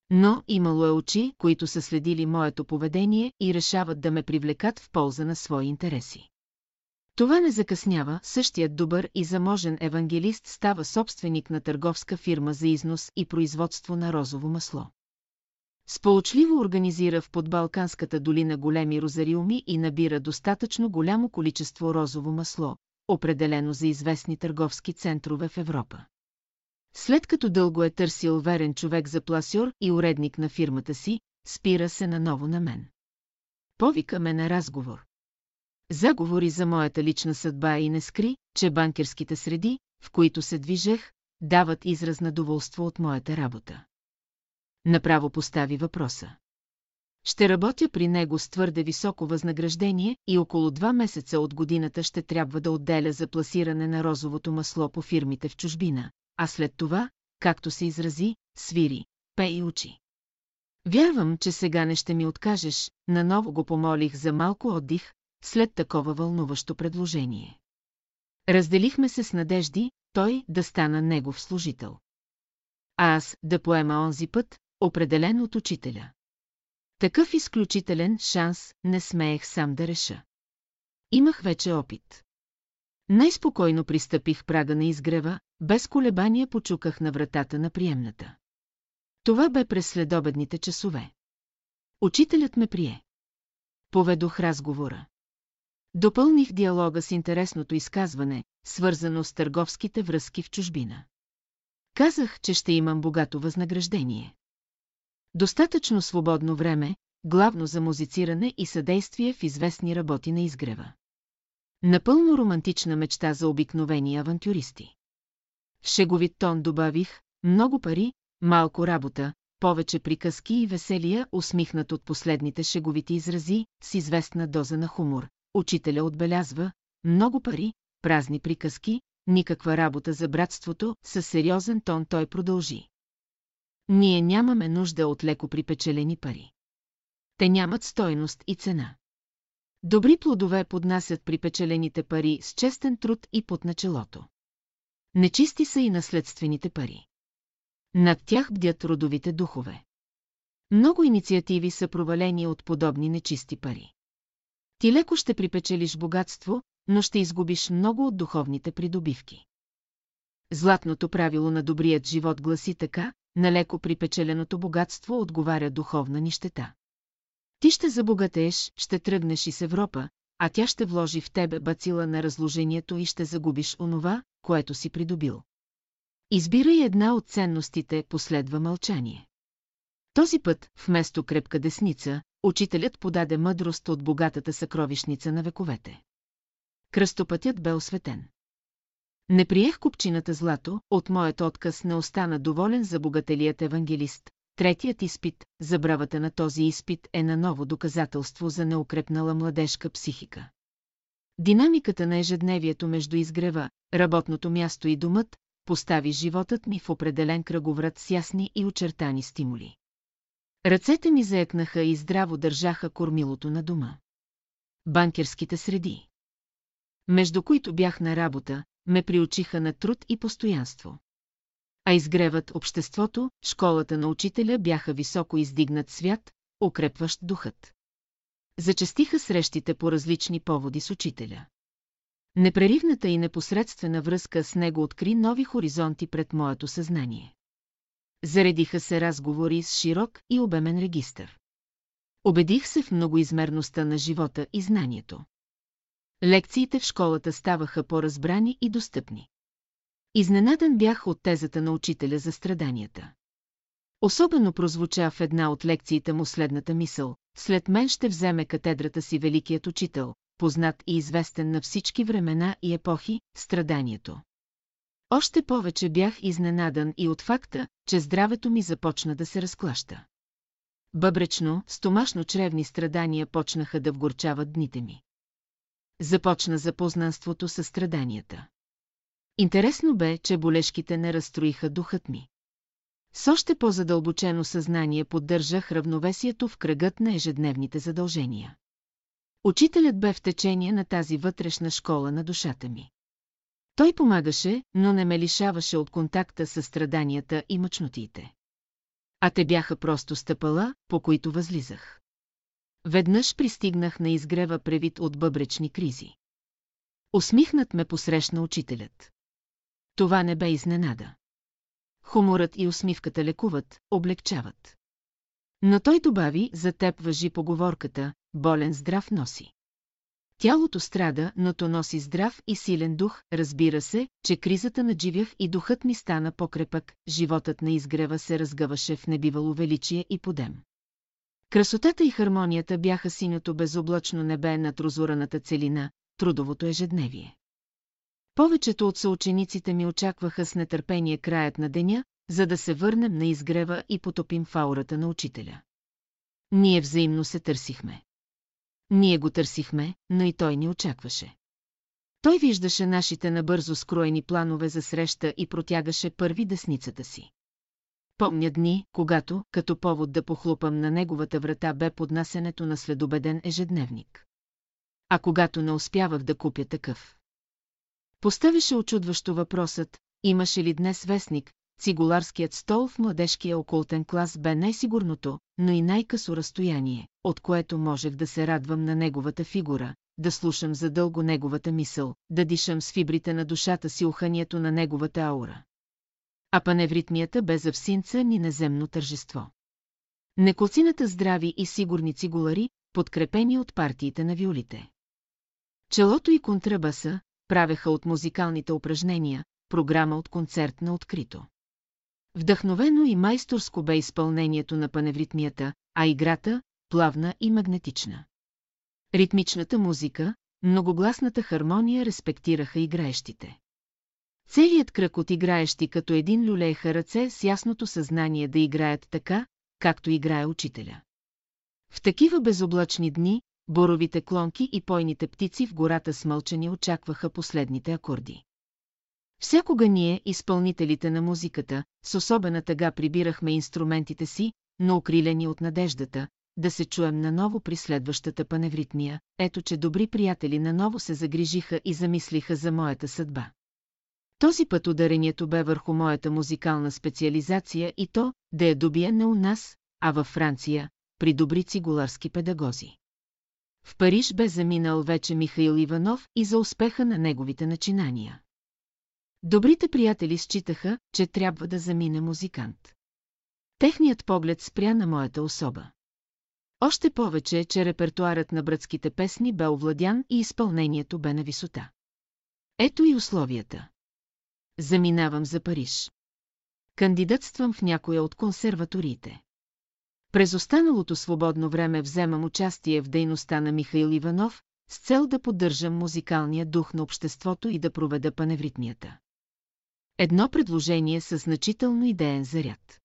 Но имало е очи, които са следили моето поведение и решават да ме привлекат в полза на свои интереси. Това не закъснява, същият добър и заможен евангелист става собственик на търговска фирма за износ и производство на розово масло. Сполучливо организира в подбалканската долина големи розариуми и набира достатъчно голямо количество розово масло, определено за известни търговски центрове в Европа. След като дълго е търсил верен човек за пласьор и уредник на фирмата си, спира се наново на мен. Повика ме на разговор. Заговори за моята лична съдба и не скри, че банкерските среди, в които се движех, дават израз на доволство от моята работа. Направо постави въпроса. Ще работя при него с твърде високо възнаграждение и около два месеца от годината ще трябва да отделя за пласиране на розовото масло по фирмите в чужбина, а след това, както се изрази, свири, пе и учи. Вярвам, че сега не ще ми откажеш, наново го помолих за малко отдих, след такова вълнуващо предложение. Разделихме се с надежди, той да стана негов служител. А аз да поема онзи път, определен от учителя. Такъв изключителен шанс не смеех сам да реша. Имах вече опит. Най-спокойно пристъпих прага на изгрева, без колебания почуках на вратата на приемната. Това бе през следобедните часове. Учителят ме прие. Поведох разговора. Допълних диалога с интересното изказване, свързано с търговските връзки в чужбина. Казах, че ще имам богато възнаграждение. Достатъчно свободно време, главно за музициране и съдействие в известни работи на изгрева. Напълно романтична мечта за обикновени авантюристи. Шеговит тон добавих, много пари, малко работа, повече приказки и веселия, усмихнат от последните шеговити изрази, с известна доза на хумор. Учителя отбелязва, много пари, празни приказки, никаква работа за братството, със сериозен тон той продължи. Ние нямаме нужда от леко припечелени пари. Те нямат стойност и цена. Добри плодове поднасят припечелените пари с честен труд и под началото. Нечисти са и наследствените пари. Над тях бдят родовите духове. Много инициативи са провалени от подобни нечисти пари. Ти леко ще припечелиш богатство, но ще изгубиш много от духовните придобивки. Златното правило на добрият живот гласи така, на леко припечеленото богатство отговаря духовна нищета. Ти ще забогатееш, ще тръгнеш из Европа, а тя ще вложи в тебе бацила на разложението и ще загубиш онова, което си придобил. Избирай една от ценностите, последва мълчание. Този път, вместо крепка десница, учителят подаде мъдрост от богатата съкровищница на вековете. Кръстопътят бе осветен. Не приех купчината злато, от моят отказ не остана доволен за богателият евангелист. Третият изпит, забравата на този изпит е наново доказателство за неукрепнала младежка психика. Динамиката на ежедневието между изгрева, работното място и домът, постави животът ми в определен кръговрат с ясни и очертани стимули. Ръцете ми заекнаха и здраво държаха кормилото на дома. Банкерските среди. Между които бях на работа, ме приучиха на труд и постоянство. А изгревът обществото, школата на учителя бяха високо издигнат свят, укрепващ духът. Зачестиха срещите по различни поводи с учителя. Непреривната и непосредствена връзка с него откри нови хоризонти пред моето съзнание. Заредиха се разговори с широк и обемен регистър. Убедих се в многоизмерността на живота и знанието. Лекциите в школата ставаха по-разбрани и достъпни. Изненадан бях от тезата на учителя за страданията. Особено прозвуча в една от лекциите му следната мисъл. След мен ще вземе катедрата си великият учител, познат и известен на всички времена и епохи, страданието. Още повече бях изненадан и от факта, че здравето ми започна да се разклаща. Бъбречно, стомашно-чревни страдания почнаха да вгорчават дните ми. Започна запознанството с страданията. Интересно бе, че болешките не разстроиха духът ми. С още по-задълбочено съзнание поддържах равновесието в кръгът на ежедневните задължения. Учителят бе в течение на тази вътрешна школа на душата ми. Той помагаше, но не ме лишаваше от контакта с страданията и мъчнотиите. А те бяха просто стъпала, по които възлизах. Веднъж пристигнах на изгрева превит от бъбречни кризи. Усмихнат ме посрещна учителят. Това не бе изненада. Хуморът и усмивката лекуват, облегчават. Но той добави, за теб въжи поговорката, болен здрав носи. Тялото страда, но то носи здрав и силен дух, разбира се, че кризата надживях и духът ми стана покрепък, животът на изгрева се разгъваше в небивало величие и подем. Красотата и хармонията бяха синьото безоблачно небе над розураната целина, трудовото ежедневие. Повечето от съучениците ми очакваха с нетърпение краят на деня, за да се върнем на изгрева и потопим фаурата на учителя. Ние взаимно се търсихме. Ние го търсихме, но и той ни очакваше. Той виждаше нашите набързо скроени планове за среща и протягаше първи десницата си. Помня дни, когато, като повод да похлупам на неговата врата бе поднасенето на следобеден ежедневник. А когато не успявах да купя такъв. Поставише очудващо въпросът, имаше ли днес вестник, цигуларският стол в младежкия окултен клас бе най-сигурното, но и най-късо разстояние, от което можех да се радвам на неговата фигура, да слушам задълго неговата мисъл, да дишам с фибрите на душата си уханието на неговата аура. А паневритмията бе за всинца ни наземно тържество. Неколцината здрави и сигурни цигулари, подкрепени от партиите на виолите. Челото и контрабаса правеха от музикалните упражнения, програма от концерт на открито. Вдъхновено и майсторско бе изпълнението на паневритмията, а играта – плавна и магнетична. Ритмичната музика, многогласната хармония респектираха играещите. Целият кръг от играещи като един люлееха ръце с ясното съзнание да играят така, както играе учителя. В такива безоблачни дни, боровите клонки и пойните птици в гората смълчани очакваха последните акорди. Всякога ние, изпълнителите на музиката, с особена тъга прибирахме инструментите си, но окрилени от надеждата, да се чуем наново при следващата паневритмия, ето че добри приятели наново се загрижиха и замислиха за моята съдба. Този път ударението бе върху моята музикална специализация и то, да я добия не у нас, а във Франция, при добри цигуларски педагози. В Париж бе заминал вече Михаил Иванов и за успеха на неговите начинания. Добрите приятели считаха, че трябва да замине музикант. Техният поглед спря на моята особа. Още повече, че репертуарът на братските песни бе овладян и изпълнението бе на висота. Ето и условията. Заминавам за Париж. Кандидатствам в някоя от консерваториите. През останалото свободно време вземам участие в дейността на Михаил Иванов, с цел да поддържам музикалния дух на обществото и да проведа паневритмията. Едно предложение със значително идеен заряд.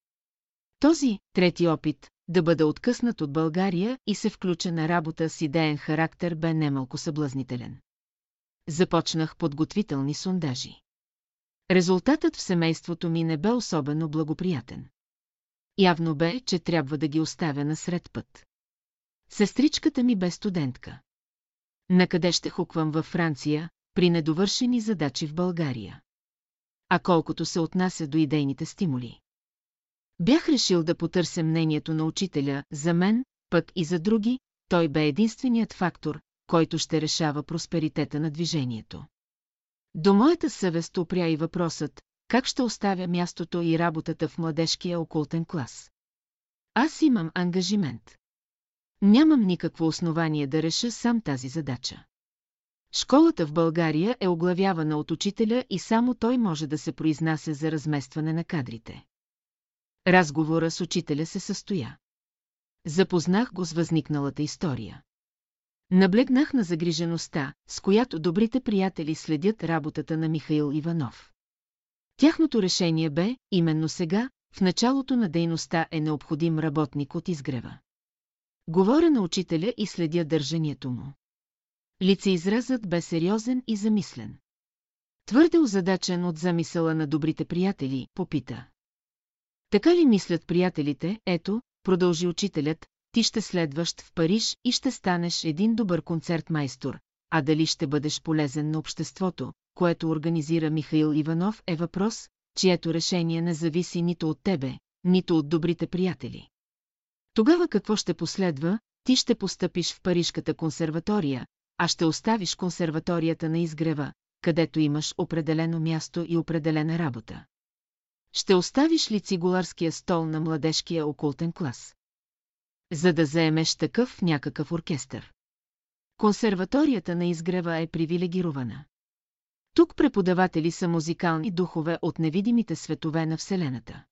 Този, трети опит, да бъда откъснат от България и се включа на работа с идеен характер бе немалко съблазнителен. Започнах подготвителни сондажи. Резултатът в семейството ми не бе особено благоприятен. Явно бе, че трябва да ги оставя насред път. Сестричката ми бе студентка. Накъде ще хуквам във Франция, при недовършени задачи в България? А колкото се отнася до идейните стимули. Бях решил да потърся мнението на учителя, за мен, пък и за други, той бе единственият фактор, който ще решава просперитета на движението. До моята съвест опря и въпросът, как ще оставя мястото и работата в младежкия окултен клас. Аз имам ангажимент. Нямам никакво основание да реша сам тази задача. Школата в България е оглавявана от учителя и само той може да се произнася за разместване на кадрите. Разговора с учителя се състоя. Запознах го с възникналата история. Наблегнах на загрижеността, с която добрите приятели следят работата на Михаил Иванов. Тяхното решение бе, именно сега, в началото на дейността е необходим работник от изгрева. Говоря на учителя и следя държанието му. Лицеизразът бе сериозен и замислен. Твърде озадачен от замисъла на добрите приятели, попита. Така ли мислят приятелите, ето, продължи учителят, ти ще следващ в Париж и ще станеш един добър концертмайстор, а дали ще бъдеш полезен на обществото, което организира Михаил Иванов е въпрос, чието решение не зависи нито от тебе, нито от добрите приятели. Тогава какво ще последва, ти ще постъпиш в Парижката консерватория, а ще оставиш консерваторията на изгрева, където имаш определено място и определена работа. Ще оставиш ли цигуларския стол на младежкия окултен клас? За да заемеш такъв някакъв оркестър. Консерваторията на изгрева е привилегирована. Тук преподаватели са музикални духове от невидимите светове на Вселената.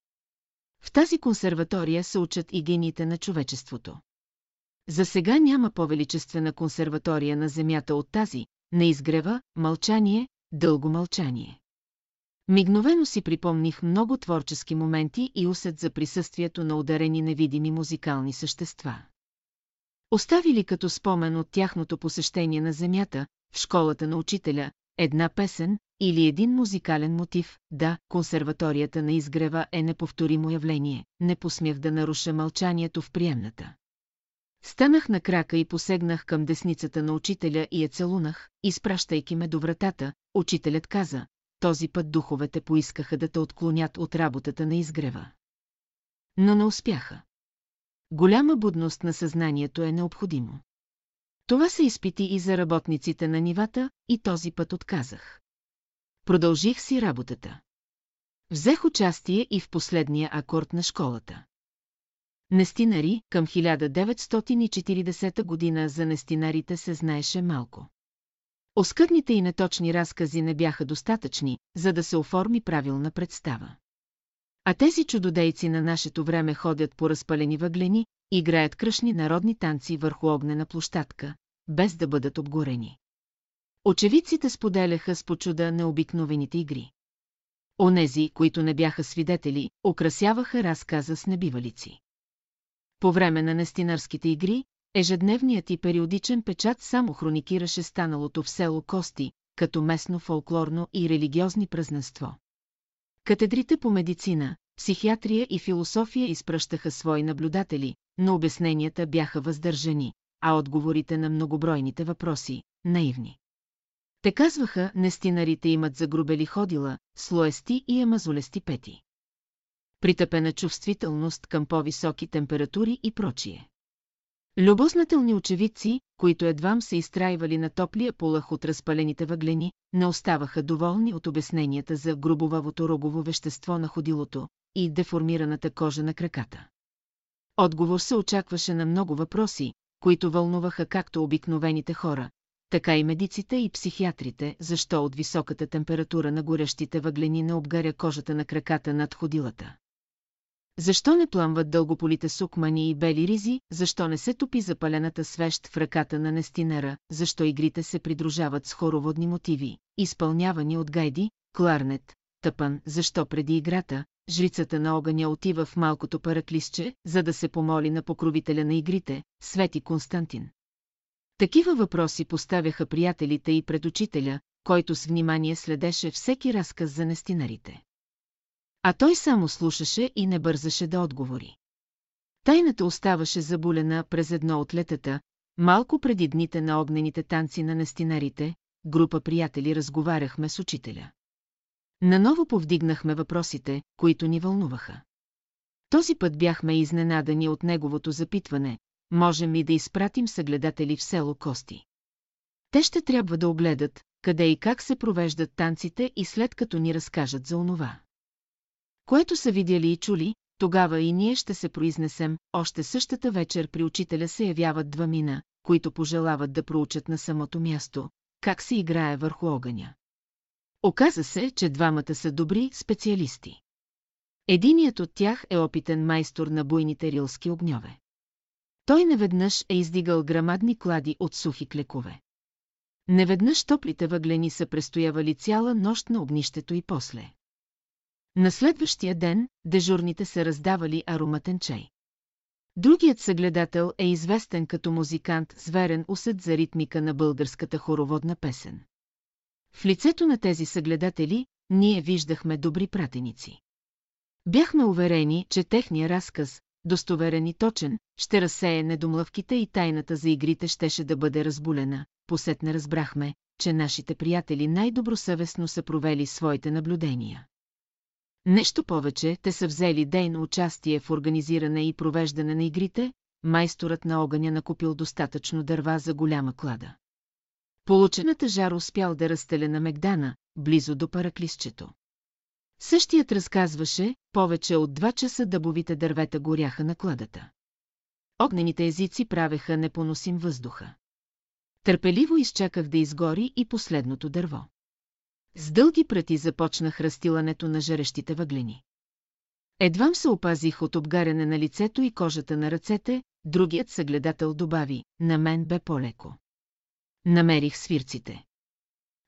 В тази консерватория се учат и гениите на човечеството. За сега няма по-величествена консерватория на Земята от тази, на изгрева, мълчание, дълго мълчание. Мигновено си припомних много творчески моменти и усет за присъствието на ударени невидими музикални същества. Оставили като спомен от тяхното посещение на Земята, в школата на учителя, една песен или един музикален мотив, да, консерваторията на изгрева е неповторимо явление, не посмях да наруша мълчанието в приемната. Станах на крака и посегнах към десницата на учителя и я целунах, изпращайки ме до вратата, учителят каза, този път духовете поискаха да те отклонят от работата на изгрева. Но не успяха. Голяма будност на съзнанието е необходимо. Това се изпити и за работниците на нивата, и този път отказах. Продължих си работата. Взех участие и в последния акорд на школата. Нестинари към 1940 година за нестинарите се знаеше малко. Оскъдните и неточни разкази не бяха достатъчни, за да се оформи правилна представа. А тези чудодейци на нашето време ходят по разпалени въглени, играят кръшни народни танци върху огнена площадка, без да бъдат обгорени. Очевидците споделяха с почуда необикновените игри. Онези, които не бяха свидетели, украсяваха разказа с небивалици. По време на нестинарските игри, ежедневният и периодичен печат само хроникираше станалото в село Кости, като местно фолклорно и религиозни празненство. Катедрите по медицина, психиатрия и философия изпращаха свои наблюдатели, но обясненията бяха въздържани, а отговорите на многобройните въпроси – наивни. Те казваха, нестинарите имат загрубели ходила, слоести и амазолести пети. Притъпена чувствителност към по-високи температури и прочие. Любознателни очевидци, които едвам се изтрайвали на топлия полъх от разпалените въглени, не оставаха доволни от обясненията за грубовавото рогово вещество на ходилото и деформираната кожа на краката. Отговор се очакваше на много въпроси, които вълнуваха както обикновените хора, така и медиците и психиатрите, защо от високата температура на горещите въглени не обгаря кожата на краката над ходилата. Защо не пламват дългополите сукмани и бели ризи, защо не се топи запалената свещ в ръката на Нестинера, защо игрите се придружават с хороводни мотиви, изпълнявани от гайди, кларнет, тъпан, защо преди играта, жрицата на огъня отива в малкото параклисче, за да се помоли на покровителя на игрите, Свети Константин. Такива въпроси поставяха приятелите и пред учителя, който с внимание следеше всеки разказ за нестинарите. А той само слушаше и не бързаше да отговори. Тайната оставаше забулена през едно от летата, малко преди дните на огнените танци на нестинарите, група приятели разговаряхме с учителя. Наново повдигнахме въпросите, които ни вълнуваха. Този път бяхме изненадани от неговото запитване, можем ли да изпратим съгледатели в село Кости. Те ще трябва да огледат, къде и как се провеждат танците и след като ни разкажат за онова. Което са видяли и чули, тогава и ние ще се произнесем, още същата вечер при учителя се явяват два мина, които пожелават да проучат на самото място, как се играе върху огъня. Оказа се, че двамата са добри специалисти. Единият от тях е опитен майстор на буйните рилски огньове. Той неведнъж е издигал грамадни клади от сухи клекове. Неведнъж топлите въглени са престоявали цяла нощ на огнището и после. На следващия ден дежурните са раздавали ароматен чай. Другият съгледател е известен като музикант с верен усет за ритмика на българската хороводна песен. В лицето на тези съгледатели ние виждахме добри пратеници. Бяхме уверени, че техния разказ, достоверен и точен, ще разсее недомлъвките и тайната за игрите щеше да бъде разбулена. Посетне разбрахме, че нашите приятели най-добросъвестно са провели своите наблюдения. Нещо повече, те са взели дейно участие в организиране и провеждане на игрите, майсторът на огъня накупил достатъчно дърва за голяма клада. Получената жар успял да разстеля на Мегдана, близо до параклисчето. Същият разказваше, повече от два часа дъбовите дървета горяха на кладата. Огнените езици правеха непоносим въздуха. Търпеливо изчаках да изгори и последното дърво. С дълги пръти започнах разтилането на жарещите въглени. Едвам се опазих от обгаряне на лицето и кожата на ръцете, другият съгледател добави, на мен бе по-леко. Намерих свирците.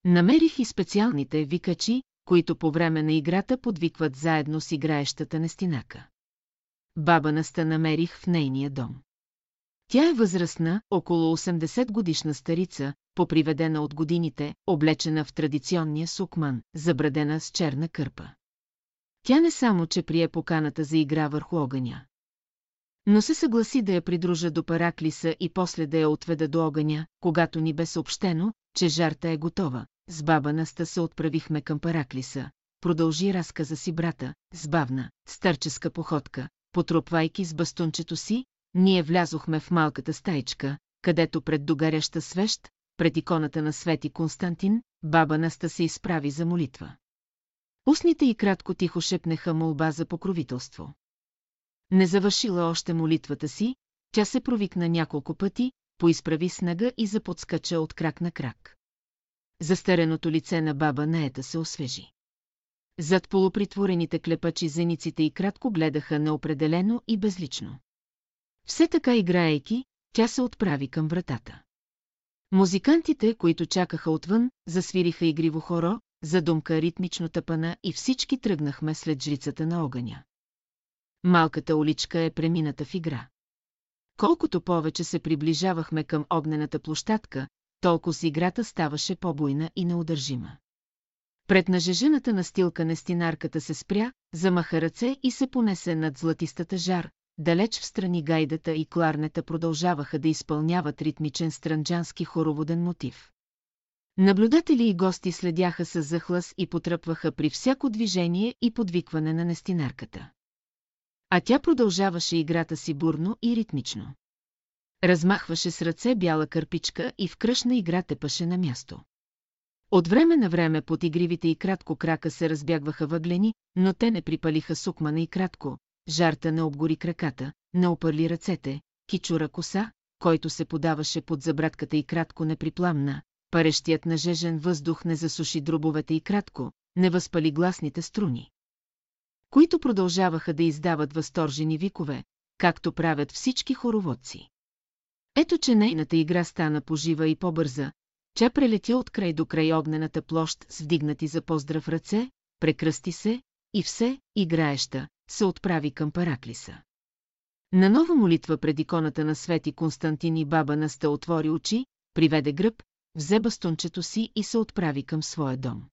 Намерих и специалните викачи, които по време на играта подвикват заедно с играещата нестинака. Баба Наста намерих в нейния дом. Тя е възрастна, около 80 годишна старица, поприведена от годините, облечена в традиционния сукман, забрадена с черна кърпа. Тя не само, че прие поканата за игра върху огъня. Но се съгласи да я придружа до Параклиса и после да я отведа до огъня, когато ни бе съобщено, че жарта е готова. С баба Наста се отправихме към Параклиса. Продължи разказа си брата, с бавна, старческа походка, потрупвайки с бастунчето си, ние влязохме в малката стайчка, където пред догаряща свещ, пред иконата на Свети Константин, баба Наста се изправи за молитва. Устните и кратко тихо шепнеха молба за покровителство. Не завършила още молитвата си, тя се провикна няколко пъти, поизправи снага и заподскача от крак на крак. Застареното лице на баба Неета се освежи. Зад полупритворените клепачи зениците и кратко гледаха неопределено и безлично. Все така играейки, тя се отправи към вратата. Музикантите, които чакаха отвън, засвириха игриво хоро, задумка ритмично тъпана и всички тръгнахме след жрицата на огъня. Малката уличка е премината в игра. Колкото повече се приближавахме към огнената площадка, толкова с играта ставаше по-буйна и неудържима. Пред нажежената настилка нестинарката се спря, замаха ръце и се понесе над златистата жар, далеч в страни гайдата и кларнета продължаваха да изпълняват ритмичен странджански хороводен мотив. Наблюдатели и гости следяха с захлас и потръпваха при всяко движение и подвикване на нестинарката. А тя продължаваше играта си бурно и ритмично. Размахваше с ръце бяла кърпичка и в кръшна игра тепаше на място. От време на време под игривите и кратко крака се разбягваха въглени, но те не припалиха сукмана и кратко, жарта не обгори краката, не опърли ръцете, кичура коса, който се подаваше под забратката и кратко не припламна, парещият нажежен въздух не засуши дробовете и кратко, не възпали гласните струни. Които продължаваха да издават възторжени викове, както правят всички хороводци. Ето, че нейната игра стана пожива и по-бърза, тя прелетя от край до край огнената площ с вдигнати за поздрав ръце, прекръсти се и все, играеща, се отправи към Параклиса. На нова молитва пред иконата на Свети Константин и баба Наста отвори очи, приведе гръб, взе бастунчето си и се отправи към своя дом.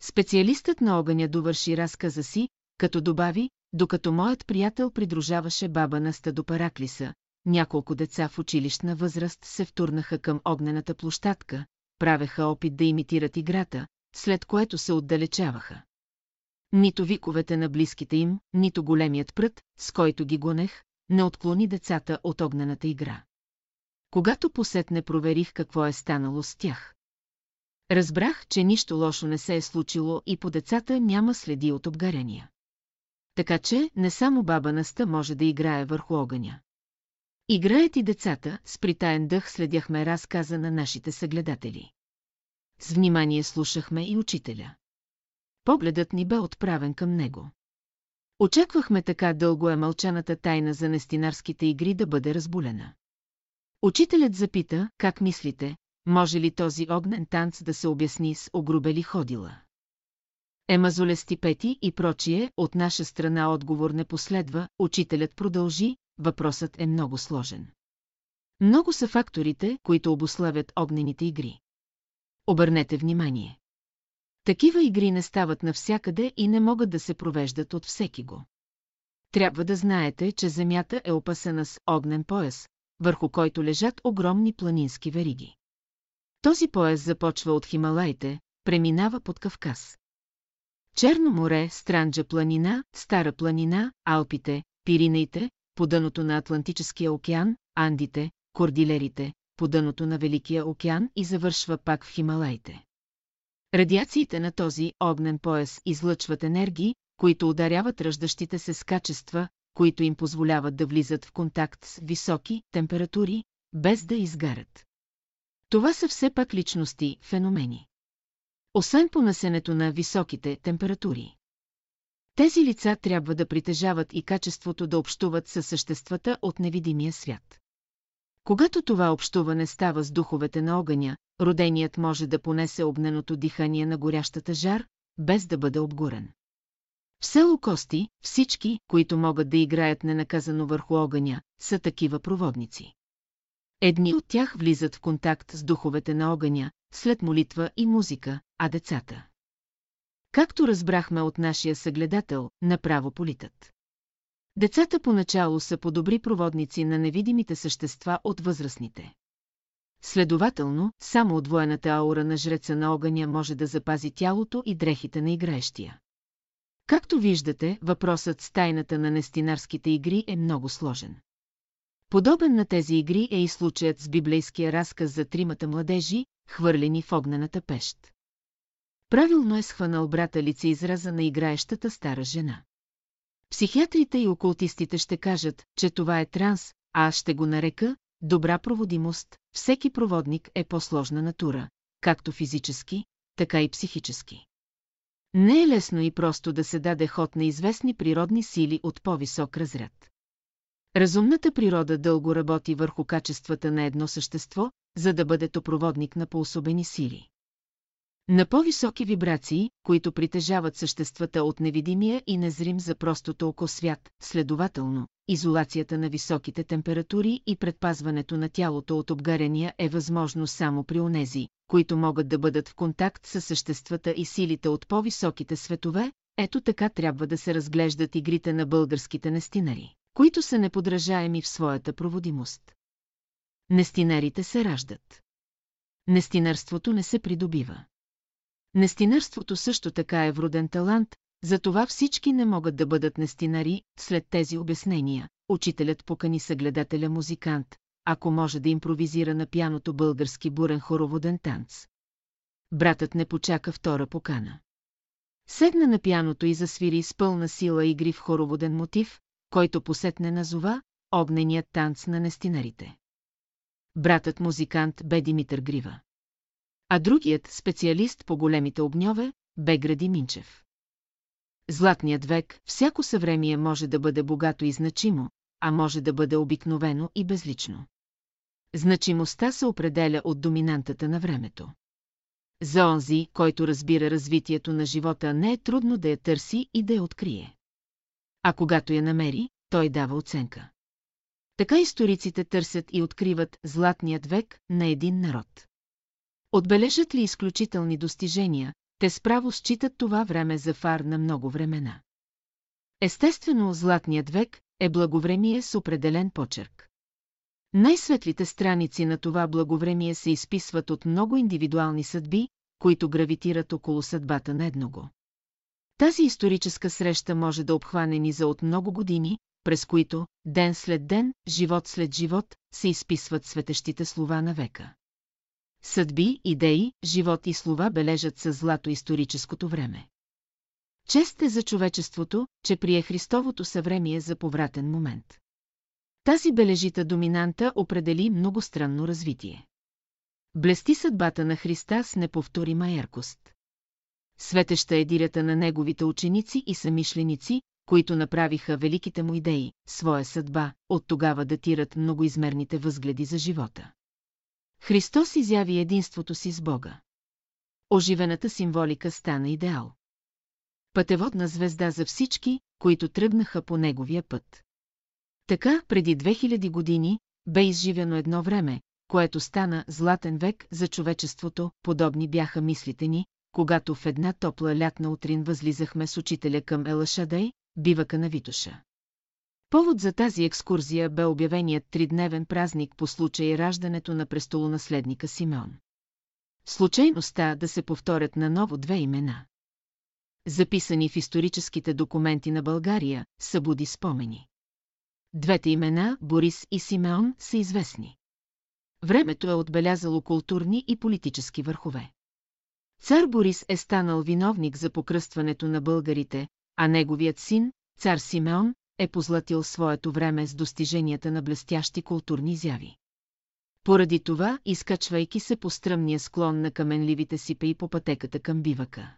Специалистът на огъня довърши разказа си, като добави, докато моят приятел придружаваше баба Наста до Параклиса, няколко деца в училищна възраст се втурнаха към огнената площадка, правеха опит да имитират играта, след което се отдалечаваха. Нито виковете на близките им, нито големият прът, с който ги гонех, не отклони децата от огнената игра. Когато посетне проверих какво е станало с тях. Разбрах, че нищо лошо не се е случило и по децата няма следи от обгарения. Така че не само баба Наста може да играе върху огъня. Играят и децата, с притаен дъх следяхме разказа на нашите съгледатели. С внимание слушахме и учителя. Погледът ни бе отправен към него. Очаквахме така дълго е мълчаната тайна за нестинарските игри да бъде разболена. Учителят запита, как мислите, може ли този огнен танц да се обясни с огрубели ходила? Емазолести пети и прочие, от наша страна отговор не последва, учителят продължи, въпросът е много сложен. Много са факторите, които обославят огнените игри. Обърнете внимание. Такива игри не стават навсякъде и не могат да се провеждат от всеки го. Трябва да знаете, че Земята е опасена с огнен пояс, върху който лежат огромни планински вериги. Този пояс започва от Хималайте, преминава под Кавказ. Черно море, Странджа планина, Стара планина, Алпите, Пиринеите, по дъното на Атлантическия океан, Андите, Кордилерите, по дъното на Великия океан и завършва пак в Хималайте. Радиациите на този огнен пояс излъчват енергии, които ударяват ръждащите се с качества, които им позволяват да влизат в контакт с високи температури, без да изгарят. Това са все пак личности, феномени. Освен понасенето на високите температури. Тези лица трябва да притежават и качеството да общуват със съществата от невидимия свят. Когато това общуване става с духовете на огъня, роденият може да понесе огненото дихание на горящата жар, без да бъде обгорен. В село Кости, всички, които могат да играят ненаказано върху огъня, са такива проводници. Едни от тях влизат в контакт с духовете на огъня, след молитва и музика, а децата. Както разбрахме от нашия съгледател, направо политът. Децата поначало са по-добри проводници на невидимите същества от възрастните. Следователно, само отвоената аура на жреца на огъня може да запази тялото и дрехите на играещия. Както виждате, въпросът с тайната на нестинарските игри е много сложен. Подобен на тези игри е и случаят с библейския разказ за тримата младежи, хвърлени в огнената пещ. Правилно е схванал брата лице израза на играещата стара жена. Психиатрите и окултистите ще кажат, че това е транс, а аз ще го нарека добра проводимост. Всеки проводник е по-сложна натура, както физически, така и психически. Не е лесно и просто да се даде ход на известни природни сили от по-висок разряд. Разумната природа дълго работи върху качествата на едно същество, за да бъде топроводник на поособени сили. На по-високи вибрации, които притежават съществата от невидимия и незрим за простото око свят, следователно, изолацията на високите температури и предпазването на тялото от обгарения е възможно само при онези, които могат да бъдат в контакт с съществата и силите от по-високите светове, ето така трябва да се разглеждат игрите на българските нестинари, които са неподражаеми в своята проводимост. Нестинарите се раждат. Нестинарството не се придобива. Нестинарството също така е вроден талант, затова всички не могат да бъдат нестинари, след тези обяснения. Учителят покани съгледателя музикант, ако може да импровизира на пяното български бурен хороводен танц. Братът не почака втора покана. Седна на пяното и засвири с пълна сила игри в хороводен мотив, който посетне назова огненият танц на нестинарите. Братът музикант бе Димитър Грива а другият специалист по големите огньове бе Гради Минчев. Златният век, всяко съвремие може да бъде богато и значимо, а може да бъде обикновено и безлично. Значимостта се определя от доминантата на времето. За онзи, който разбира развитието на живота, не е трудно да я търси и да я открие. А когато я намери, той дава оценка. Така историците търсят и откриват златният век на един народ. Отбележат ли изключителни достижения, те справо считат това време за фар на много времена. Естествено, златният век е благовремие с определен почерк. Най-светлите страници на това благовремие се изписват от много индивидуални съдби, които гравитират около съдбата на едного. Тази историческа среща може да обхване низа от много години, през които, ден след ден, живот след живот, се изписват светещите слова на века съдби, идеи, живот и слова бележат със злато историческото време. Чест е за човечеството, че прие Христовото съвремие за повратен момент. Тази бележита доминанта определи многостранно развитие. Блести съдбата на Христа с неповторима яркост. Светеща е дирята на неговите ученици и самишленици, които направиха великите му идеи, своя съдба, от тогава датират многоизмерните възгледи за живота. Христос изяви единството си с Бога. Оживената символика стана идеал. Пътеводна звезда за всички, които тръгнаха по неговия път. Така, преди 2000 години, бе изживено едно време, което стана златен век за човечеството, подобни бяха мислите ни, когато в една топла лятна утрин възлизахме с учителя към Елашадей, бивака на Витоша. Повод за тази екскурзия бе обявеният тридневен празник по случай раждането на престолонаследника Симеон. Случайността да се повторят наново две имена. Записани в историческите документи на България, събуди спомени. Двете имена, Борис и Симеон, са известни. Времето е отбелязало културни и политически върхове. Цар Борис е станал виновник за покръстването на българите, а неговият син, цар Симеон, е позлатил своето време с достиженията на блестящи културни изяви. Поради това, изкачвайки се по стръмния склон на каменливите си пей по пътеката към бивака.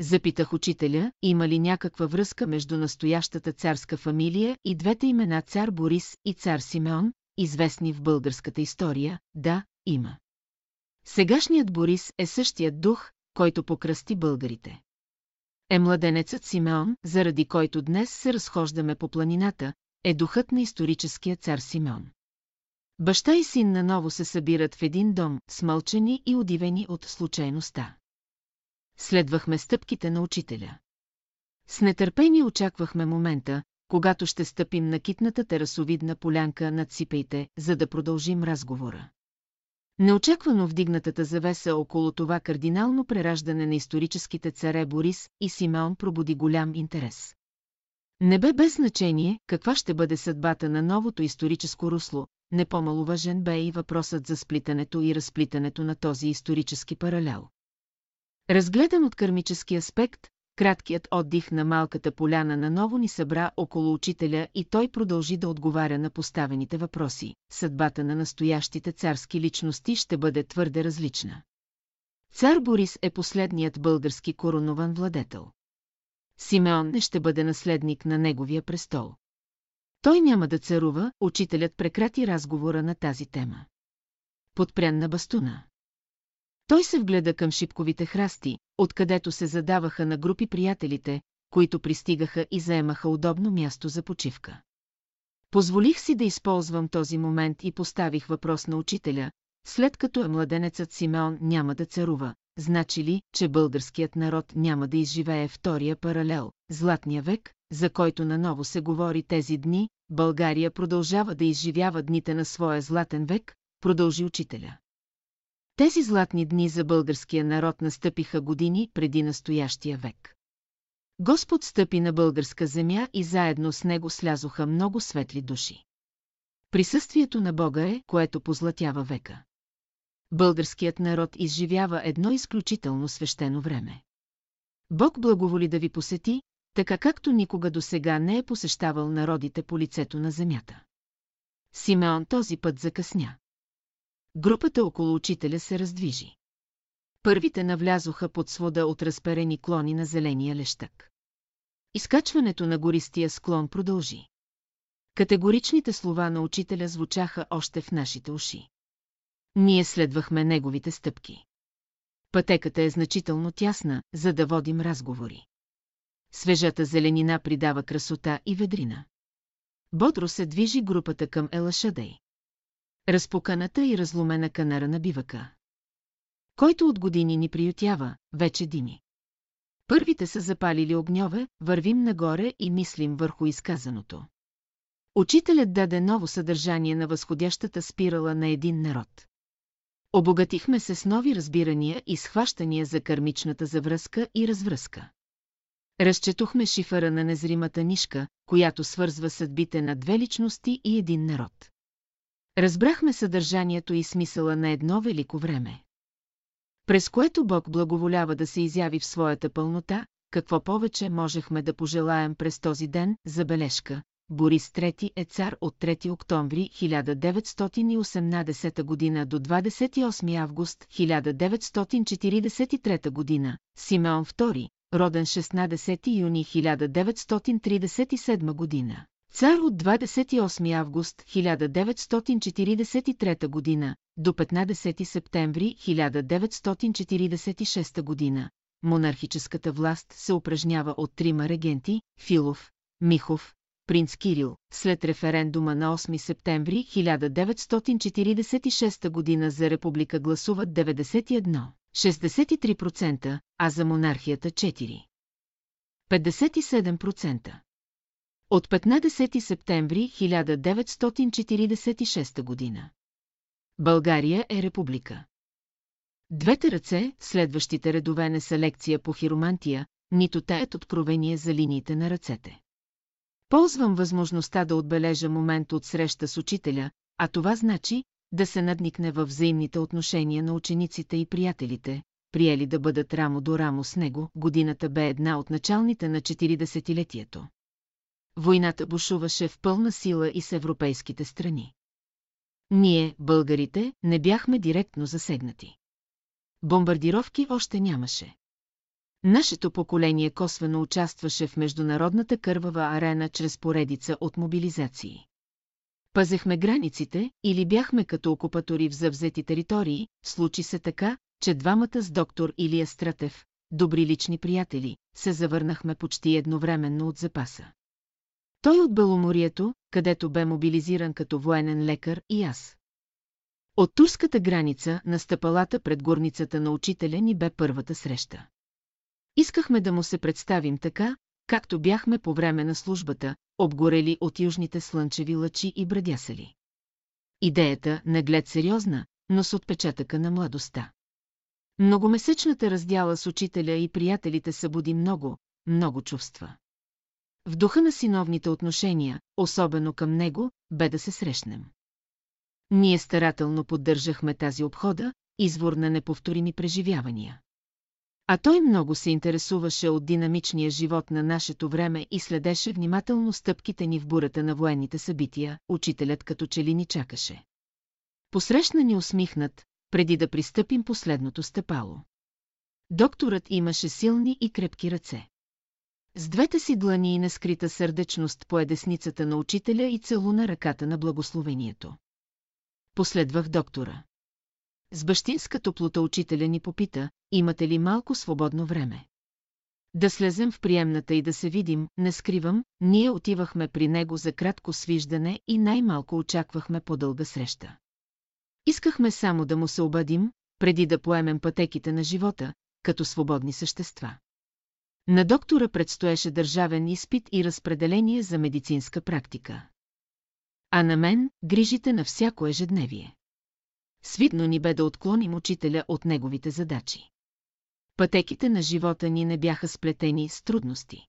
Запитах учителя, има ли някаква връзка между настоящата царска фамилия и двете имена цар Борис и цар Симеон, известни в българската история, да, има. Сегашният Борис е същият дух, който покръсти българите. Е младенецът Симеон, заради който днес се разхождаме по планината, е духът на историческия цар Симеон. Баща и син наново се събират в един дом, смълчени и удивени от случайността. Следвахме стъпките на учителя. С нетърпение очаквахме момента, когато ще стъпим на китната терасовидна полянка над сипейте, за да продължим разговора. Неочаквано вдигнатата завеса около това кардинално прераждане на историческите царе Борис и Симеон пробуди голям интерес. Не бе без значение каква ще бъде съдбата на новото историческо русло, не по-маловажен бе и въпросът за сплитането и разплитането на този исторически паралел. Разгледан от кърмически аспект, краткият отдих на малката поляна наново ни събра около учителя и той продължи да отговаря на поставените въпроси. Съдбата на настоящите царски личности ще бъде твърде различна. Цар Борис е последният български коронован владетел. Симеон не ще бъде наследник на неговия престол. Той няма да царува, учителят прекрати разговора на тази тема. Подпрян на бастуна. Той се вгледа към шипковите храсти, откъдето се задаваха на групи приятелите, които пристигаха и заемаха удобно място за почивка. Позволих си да използвам този момент и поставих въпрос на учителя, след като е младенецът Симеон няма да царува, значи ли, че българският народ няма да изживее втория паралел, златния век, за който наново се говори тези дни, България продължава да изживява дните на своя златен век, продължи учителя. Тези златни дни за българския народ настъпиха години преди настоящия век. Господ стъпи на българска земя и заедно с него слязоха много светли души. Присъствието на Бога е, което позлатява века. Българският народ изживява едно изключително свещено време. Бог благоволи да ви посети, така както никога до сега не е посещавал народите по лицето на земята. Симеон този път закъсня. Групата около учителя се раздвижи. Първите навлязоха под свода от разперени клони на зеления лещак. Изкачването на гористия склон продължи. Категоричните слова на учителя звучаха още в нашите уши. Ние следвахме неговите стъпки. Пътеката е значително тясна, за да водим разговори. Свежата зеленина придава красота и ведрина. Бодро се движи групата към Елашадей разпоканата и разломена канара на бивака. Който от години ни приютява, вече дими. Първите са запалили огньове, вървим нагоре и мислим върху изказаното. Учителят даде ново съдържание на възходящата спирала на един народ. Обогатихме се с нови разбирания и схващания за кармичната завръзка и развръзка. Разчетохме шифъра на незримата нишка, която свързва съдбите на две личности и един народ. Разбрахме съдържанието и смисъла на едно велико време. През което Бог благоволява да се изяви в своята пълнота, какво повече можехме да пожелаем през този ден, забележка. Борис III е цар от 3 октомври 1918 година до 28 август 1943 година, Симеон II, роден 16 юни 1937 година. Цар от 28 август 1943 година до 15 септември 1946 година. Монархическата власт се упражнява от трима регенти – Филов, Михов, принц Кирил, след референдума на 8 септември 1946 година за република гласуват 91, 63%, а за монархията 4. 57%. От 15 септември 1946 година. България е република. Двете ръце, следващите редове не са лекция по хиромантия, нито таят откровение за линиите на ръцете. Ползвам възможността да отбележа момент от среща с учителя, а това значи да се надникне във взаимните отношения на учениците и приятелите, приели да бъдат рамо до рамо с него. Годината бе една от началните на 40-летието. Войната бушуваше в пълна сила и с европейските страни. Ние, българите, не бяхме директно засегнати. Бомбардировки още нямаше. Нашето поколение косвено участваше в международната кървава арена чрез поредица от мобилизации. Пазехме границите или бяхме като окупатори в завзети територии, случи се така, че двамата с доктор Илия Стратев, добри лични приятели, се завърнахме почти едновременно от запаса. Той от Беломорието, където бе мобилизиран като военен лекар и аз. От турската граница на стъпалата пред горницата на учителя ни бе първата среща. Искахме да му се представим така, както бяхме по време на службата, обгорели от южните слънчеви лъчи и брадясали. Идеята не глед сериозна, но с отпечатъка на младостта. Многомесечната раздяла с учителя и приятелите събуди много, много чувства. В духа на синовните отношения, особено към него, бе да се срещнем. Ние старателно поддържахме тази обхода, извор на неповторими преживявания. А той много се интересуваше от динамичния живот на нашето време и следеше внимателно стъпките ни в бурата на военните събития, учителят като че ли ни чакаше. Посрещна ни усмихнат, преди да пристъпим последното стъпало. Докторът имаше силни и крепки ръце. С двете си длани и нескрита сърдечност по десницата на учителя и целуна ръката на благословението. Последвах доктора. С бащинска топлота учителя ни попита, имате ли малко свободно време. Да слезем в приемната и да се видим, не скривам, ние отивахме при него за кратко свиждане и най-малко очаквахме по-дълга среща. Искахме само да му се обадим, преди да поемем пътеките на живота, като свободни същества. На доктора предстоеше държавен изпит и разпределение за медицинска практика. А на мен грижите на всяко ежедневие. Свидно ни бе да отклоним учителя от неговите задачи. Пътеките на живота ни не бяха сплетени с трудности.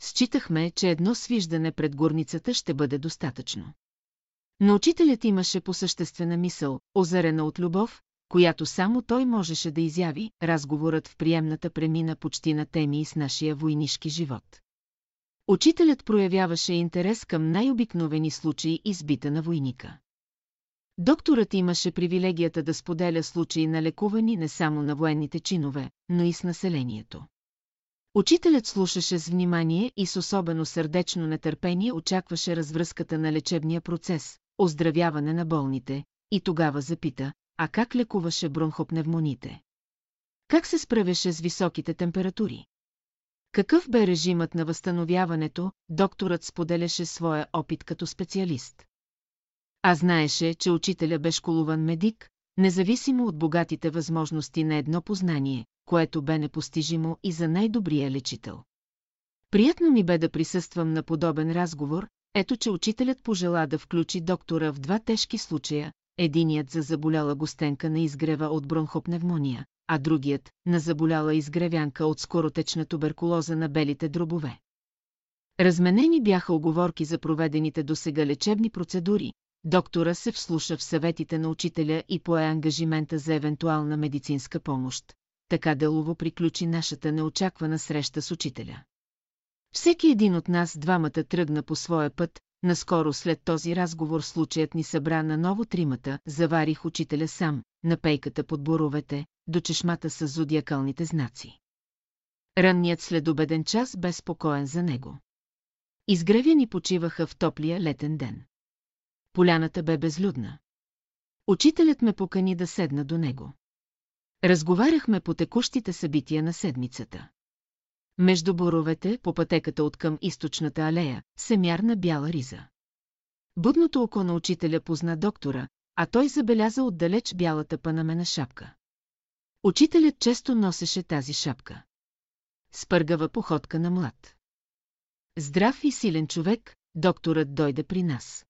Считахме, че едно свиждане пред горницата ще бъде достатъчно. Но учителят имаше посъществена мисъл, озарена от любов, която само той можеше да изяви, разговорът в приемната премина почти на теми с нашия войнишки живот. Учителят проявяваше интерес към най-обикновени случаи избита на войника. Докторът имаше привилегията да споделя случаи на лекувани не само на военните чинове, но и с населението. Учителят слушаше с внимание и с особено сърдечно нетърпение очакваше развръзката на лечебния процес, оздравяване на болните, и тогава запита, а как лекуваше бронхопневмоните? Как се справяше с високите температури? Какъв бе режимът на възстановяването, докторът споделяше своя опит като специалист. А знаеше, че учителя бе школуван медик, независимо от богатите възможности на едно познание, което бе непостижимо и за най-добрия лечител. Приятно ми бе да присъствам на подобен разговор, ето че учителят пожела да включи доктора в два тежки случая, единият за заболяла гостенка на изгрева от бронхопневмония, а другият – на заболяла изгревянка от скоротечна туберкулоза на белите дробове. Разменени бяха оговорки за проведените досега лечебни процедури, доктора се вслуша в съветите на учителя и пое ангажимента за евентуална медицинска помощ. така делово приключи нашата неочаквана среща с учителя. Всеки един от нас двамата тръгна по своя път, наскоро след този разговор случаят ни събра на ново тримата, заварих учителя сам, на пейката под боровете, до чешмата с зодиакалните знаци. Ранният следобеден час бе спокоен за него. Изгревяни почиваха в топлия летен ден. Поляната бе безлюдна. Учителят ме покани да седна до него. Разговаряхме по текущите събития на седмицата. Между боровете, по пътеката от към източната алея, се мярна бяла риза. Будното око на учителя позна доктора, а той забеляза отдалеч бялата панамена шапка. Учителят често носеше тази шапка. Спъргава походка на млад. Здрав и силен човек, докторът дойде при нас.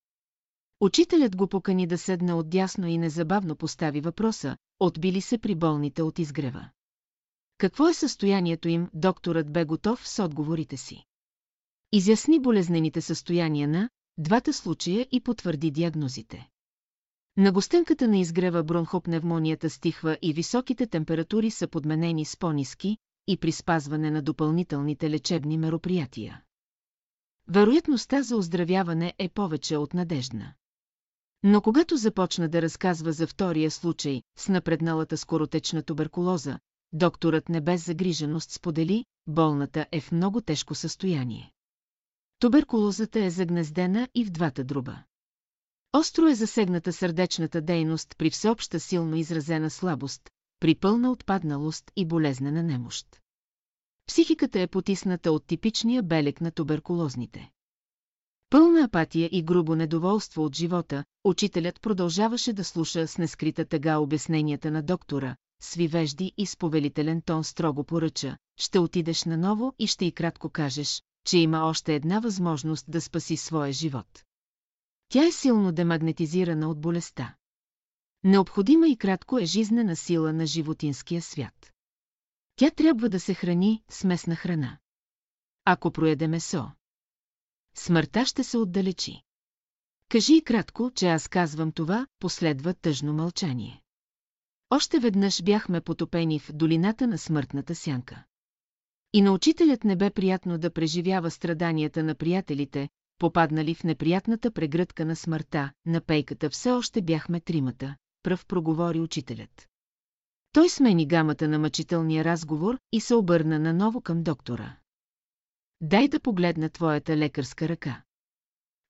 Учителят го покани да седне отдясно и незабавно постави въпроса, отбили се при болните от изгрева. Какво е състоянието им, докторът бе готов с отговорите си. Изясни болезнените състояния на двата случая и потвърди диагнозите. На гостенката на изгрева бронхопневмонията стихва и високите температури са подменени с по-низки и при спазване на допълнителните лечебни мероприятия. Вероятността за оздравяване е повече от надежна. Но когато започна да разказва за втория случай с напредналата скоротечна туберкулоза, докторът не без загриженост сподели, болната е в много тежко състояние. Туберкулозата е загнездена и в двата друба. Остро е засегната сърдечната дейност при всеобща силно изразена слабост, при пълна отпадналост и болезнена немощ. Психиката е потисната от типичния белек на туберкулозните. Пълна апатия и грубо недоволство от живота, учителят продължаваше да слуша с нескрита тъга обясненията на доктора, свивежди и с повелителен тон строго поръча, ще отидеш наново и ще и кратко кажеш, че има още една възможност да спаси своя живот. Тя е силно демагнетизирана от болестта. Необходима и кратко е жизнена сила на животинския свят. Тя трябва да се храни с местна храна. Ако проеде месо, смъртта ще се отдалечи. Кажи и кратко, че аз казвам това, последва тъжно мълчание. Още веднъж бяхме потопени в долината на смъртната сянка. И на учителят не бе приятно да преживява страданията на приятелите, попаднали в неприятната прегръдка на смъртта, на пейката все още бяхме тримата, пръв проговори учителят. Той смени гамата на мъчителния разговор и се обърна наново към доктора. Дай да погледна твоята лекарска ръка.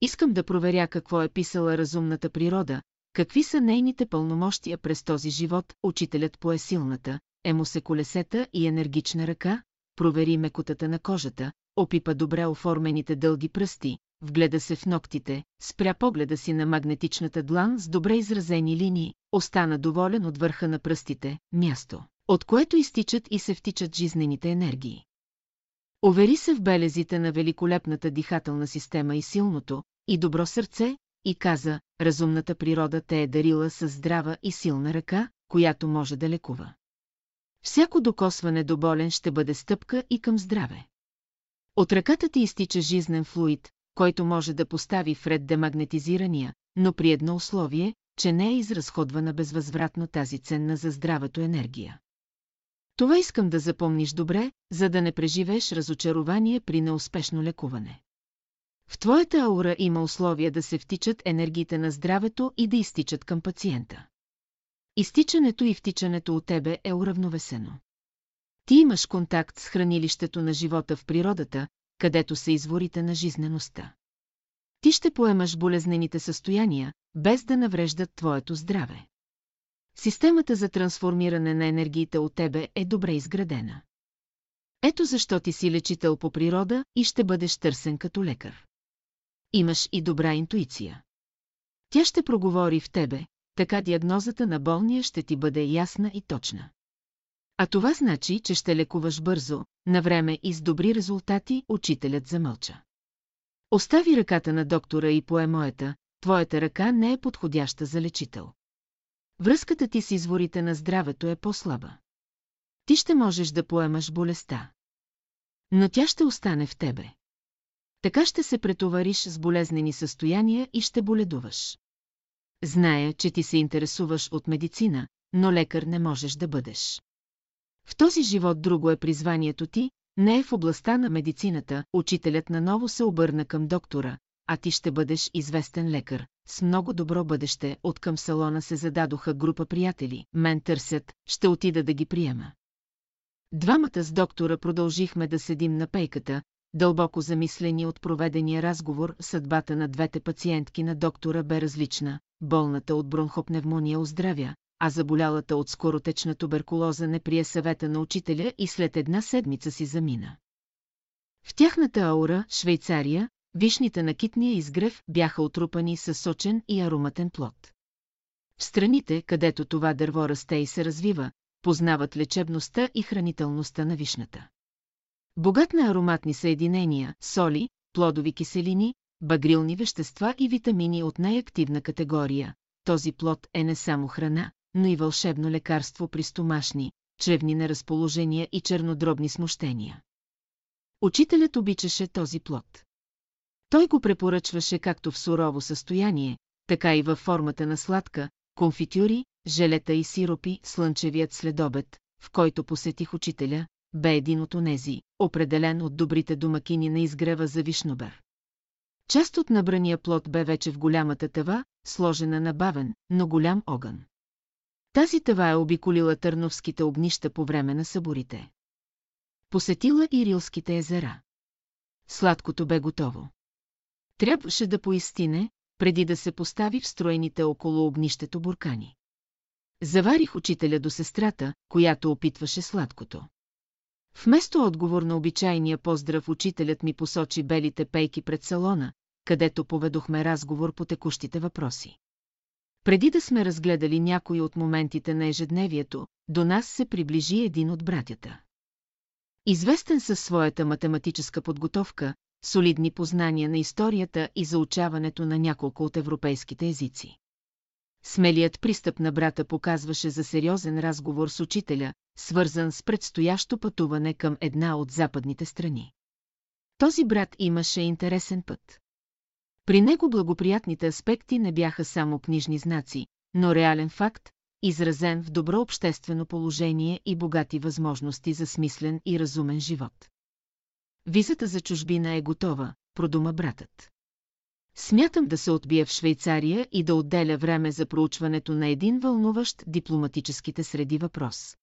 Искам да проверя какво е писала разумната природа, какви са нейните пълномощия през този живот, учителят пое силната, емо се колесета и енергична ръка, провери мекотата на кожата, опипа добре оформените дълги пръсти, вгледа се в ногтите, спря погледа си на магнетичната длан с добре изразени линии, остана доволен от върха на пръстите, място, от което изтичат и се втичат жизнените енергии. Овери се в белезите на великолепната дихателна система и силното, и добро сърце, и каза, разумната природа те е дарила с здрава и силна ръка, която може да лекува. Всяко докосване до болен ще бъде стъпка и към здраве. От ръката ти изтича жизнен флуид, който може да постави вред демагнетизирания, но при едно условие, че не е изразходвана безвъзвратно тази ценна за здравето енергия. Това искам да запомниш добре, за да не преживееш разочарование при неуспешно лекуване. В твоята аура има условия да се втичат енергиите на здравето и да изтичат към пациента. Изтичането и втичането от тебе е уравновесено. Ти имаш контакт с хранилището на живота в природата, където са изворите на жизнеността. Ти ще поемаш болезнените състояния, без да навреждат твоето здраве. Системата за трансформиране на енергиите от тебе е добре изградена. Ето защо ти си лечител по природа и ще бъдеш търсен като лекар. Имаш и добра интуиция. Тя ще проговори в тебе, така диагнозата на болния ще ти бъде ясна и точна. А това значи, че ще лекуваш бързо, на време и с добри резултати, учителят замълча. Остави ръката на доктора и пое моята, твоята ръка не е подходяща за лечител. Връзката ти с изворите на здравето е по-слаба. Ти ще можеш да поемаш болестта. Но тя ще остане в тебе. Така ще се претовариш с болезнени състояния и ще боледуваш. Зная, че ти се интересуваш от медицина, но лекар не можеш да бъдеш. В този живот друго е призванието ти, не е в областта на медицината, учителят наново се обърна към доктора, а ти ще бъдеш известен лекар, с много добро бъдеще. От към салона се зададоха група приятели, мен търсят, ще отида да ги приема. Двамата с доктора продължихме да седим на пейката, дълбоко замислени от проведения разговор, съдбата на двете пациентки на доктора бе различна, болната от бронхопневмония оздравя, а заболялата от скоротечна туберкулоза не прие съвета на учителя и след една седмица си замина. В тяхната аура, Швейцария, вишните на китния изгрев бяха отрупани със сочен и ароматен плод. В страните, където това дърво расте и се развива, познават лечебността и хранителността на вишната. Богат на ароматни съединения, соли, плодови киселини, багрилни вещества и витамини от най-активна категория, този плод е не само храна, но и вълшебно лекарство при стомашни, чревни неразположения и чернодробни смущения. Учителят обичаше този плод. Той го препоръчваше както в сурово състояние, така и във формата на сладка, конфитюри, желета и сиропи, слънчевият следобед, в който посетих учителя, бе един от онези, определен от добрите домакини на изгрева за вишнобер. Част от набрания плод бе вече в голямата тава, сложена на бавен, но голям огън. Тази тава е обиколила търновските огнища по време на съборите. Посетила и Рилските езера. Сладкото бе готово. Трябваше да поистине, преди да се постави в строените около огнището буркани. Заварих учителя до сестрата, която опитваше сладкото. Вместо отговор на обичайния поздрав учителят ми посочи белите пейки пред салона, където поведохме разговор по текущите въпроси. Преди да сме разгледали някои от моментите на ежедневието, до нас се приближи един от братята. Известен със своята математическа подготовка, солидни познания на историята и заучаването на няколко от европейските езици. Смелият пристъп на брата показваше за сериозен разговор с учителя, свързан с предстоящо пътуване към една от западните страни. Този брат имаше интересен път. При него благоприятните аспекти не бяха само книжни знаци, но реален факт, изразен в добро обществено положение и богати възможности за смислен и разумен живот. Визата за чужбина е готова, продума братът. Смятам да се отбия в Швейцария и да отделя време за проучването на един вълнуващ дипломатическите среди въпрос.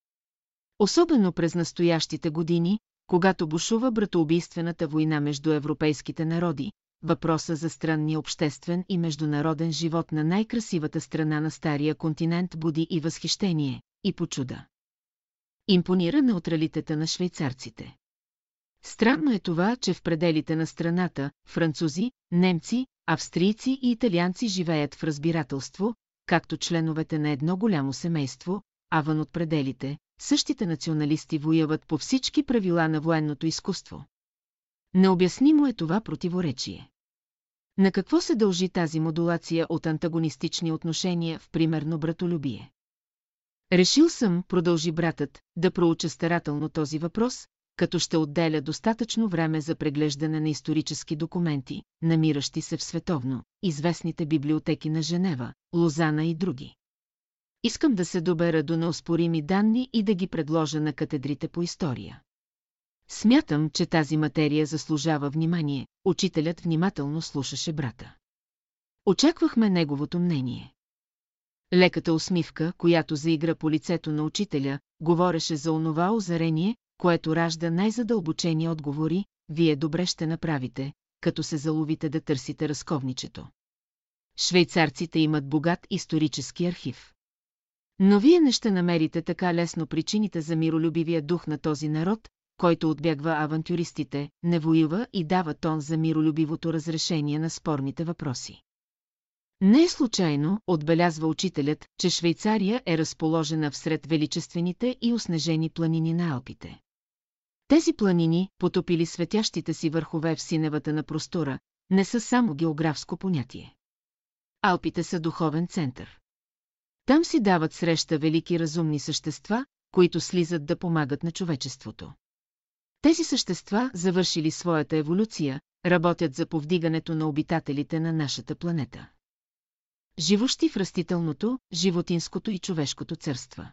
Особено през настоящите години, когато бушува братоубийствената война между европейските народи, въпроса за странния обществен и международен живот на най-красивата страна на Стария континент буди и възхищение, и почуда. Импонира неутралитета на швейцарците. Странно е това, че в пределите на страната французи, немци, австрийци и италианци живеят в разбирателство, както членовете на едно голямо семейство, а вън от пределите, същите националисти воюват по всички правила на военното изкуство. Необяснимо е това противоречие. На какво се дължи тази модулация от антагонистични отношения в примерно братолюбие? Решил съм, продължи братът, да проуча старателно този въпрос, като ще отделя достатъчно време за преглеждане на исторически документи, намиращи се в световно, известните библиотеки на Женева, Лозана и други. Искам да се добера до неоспорими данни и да ги предложа на катедрите по история. Смятам, че тази материя заслужава внимание, учителят внимателно слушаше брата. Очаквахме неговото мнение. Леката усмивка, която заигра по лицето на учителя, говореше за онова озарение, което ражда най-задълбочени отговори, вие добре ще направите, като се заловите да търсите разковничето. Швейцарците имат богат исторически архив. Но вие не ще намерите така лесно причините за миролюбивия дух на този народ, който отбягва авантюристите, не воюва и дава тон за миролюбивото разрешение на спорните въпроси. Не е случайно, отбелязва учителят, че Швейцария е разположена всред величествените и оснежени планини на Алпите. Тези планини, потопили светящите си върхове в синевата на простора, не са само географско понятие. Алпите са духовен център. Там си дават среща велики разумни същества, които слизат да помагат на човечеството. Тези същества, завършили своята еволюция, работят за повдигането на обитателите на нашата планета. Живощи в растителното, животинското и човешкото царства.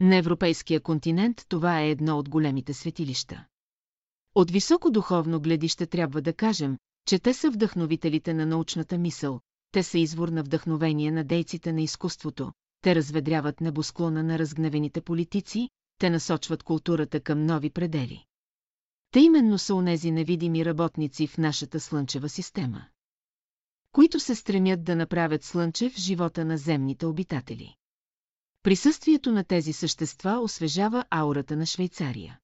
На европейския континент това е едно от големите светилища. От високо духовно гледище трябва да кажем, че те са вдъхновителите на научната мисъл, те са извор на вдъхновение на дейците на изкуството, те разведряват небосклона на разгневените политици, те насочват културата към нови предели. Те именно са онези невидими работници в нашата слънчева система, които се стремят да направят слънчев живота на земните обитатели. Присъствието на тези същества освежава аурата на Швейцария.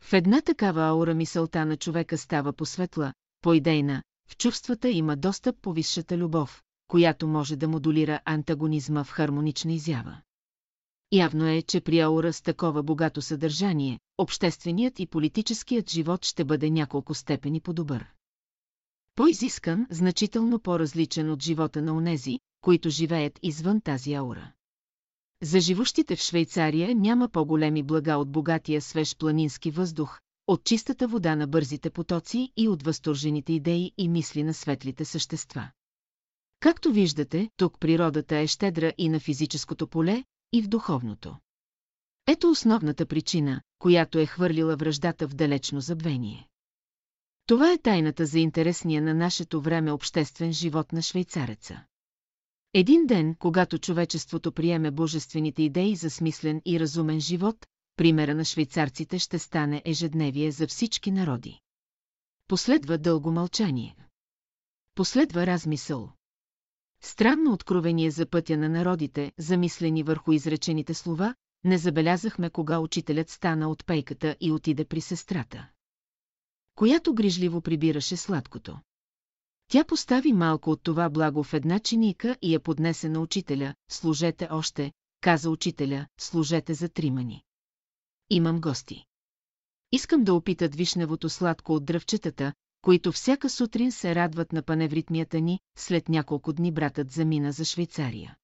В една такава аура мисълта на човека става посветла, по-идейна, в чувствата има достъп по висшата любов, която може да модулира антагонизма в хармонична изява. Явно е, че при аура с такова богато съдържание, общественият и политическият живот ще бъде няколко степени по-добър. По-изискан, значително по-различен от живота на онези, които живеят извън тази аура. За живущите в Швейцария няма по-големи блага от богатия свеж планински въздух, от чистата вода на бързите потоци и от възторжените идеи и мисли на светлите същества. Както виждате, тук природата е щедра и на физическото поле, и в духовното. Ето основната причина, която е хвърлила връждата в далечно забвение. Това е тайната за интересния на нашето време обществен живот на швейцареца. Един ден, когато човечеството приеме божествените идеи за смислен и разумен живот, примера на швейцарците ще стане ежедневие за всички народи. Последва дълго мълчание. Последва размисъл. Странно откровение за пътя на народите, замислени върху изречените слова, не забелязахме кога учителят стана от пейката и отиде при сестрата. Която грижливо прибираше сладкото. Тя постави малко от това благо в една чиника и я поднесе на учителя, служете още, каза учителя, служете за тримани. Имам гости. Искам да опитат вишневото сладко от дръвчетата, които всяка сутрин се радват на паневритмията ни, след няколко дни братът замина за Швейцария.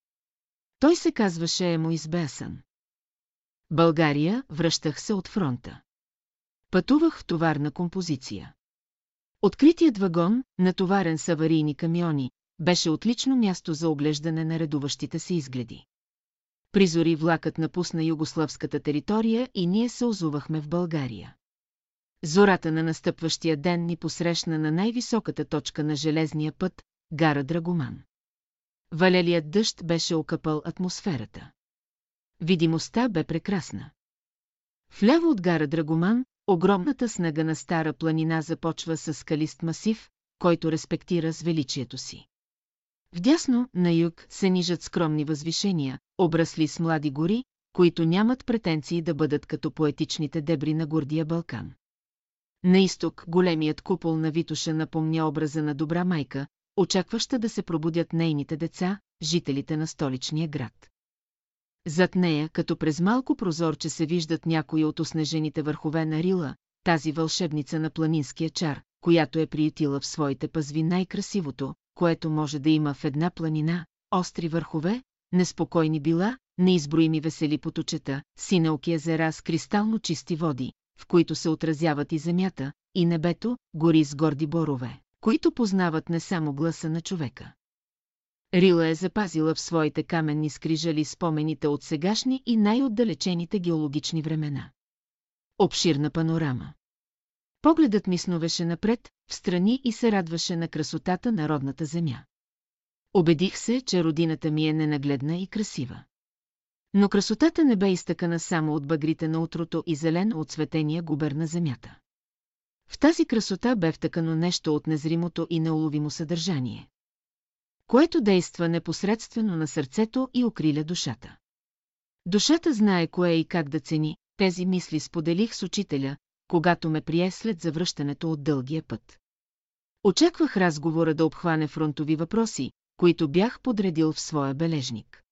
Той се казваше Емо Избесън. България, връщах се от фронта. Пътувах в товарна композиция. Откритият вагон, натоварен с аварийни камиони, беше отлично място за оглеждане на редуващите се изгледи. Призори влакът напусна югославската територия и ние се озувахме в България. Зората на настъпващия ден ни посрещна на най-високата точка на железния път, гара Драгоман. Валелият дъжд беше окъпал атмосферата. Видимостта бе прекрасна. Вляво от гара Драгоман, огромната снага на стара планина започва с скалист масив, който респектира с величието си. Вдясно, на юг, се нижат скромни възвишения, обрасли с млади гори, които нямат претенции да бъдат като поетичните дебри на гордия Балкан. На изток големият купол на Витуша напомня образа на добра майка, очакваща да се пробудят нейните деца, жителите на столичния град. Зад нея, като през малко прозорче се виждат някои от оснежените върхове на Рила, тази вълшебница на планинския чар, която е приютила в своите пазви най-красивото, което може да има в една планина, остри върхове, неспокойни била, неизброими весели поточета, синелки езера с кристално чисти води, в които се отразяват и земята, и небето, гори с горди борове, които познават не само гласа на човека. Рила е запазила в своите каменни скрижали спомените от сегашни и най-отдалечените геологични времена. Обширна панорама. Погледът ми сновеше напред, в страни и се радваше на красотата на родната земя. Обедих се, че родината ми е ненагледна и красива. Но красотата не бе изтъкана само от багрите на утрото и зелен от цветения губер на земята. В тази красота бе втъкано нещо от незримото и неуловимо съдържание, което действа непосредствено на сърцето и окриля душата. Душата знае кое и как да цени, тези мисли споделих с учителя, когато ме прие след завръщането от дългия път. Очаквах разговора да обхване фронтови въпроси, които бях подредил в своя бележник.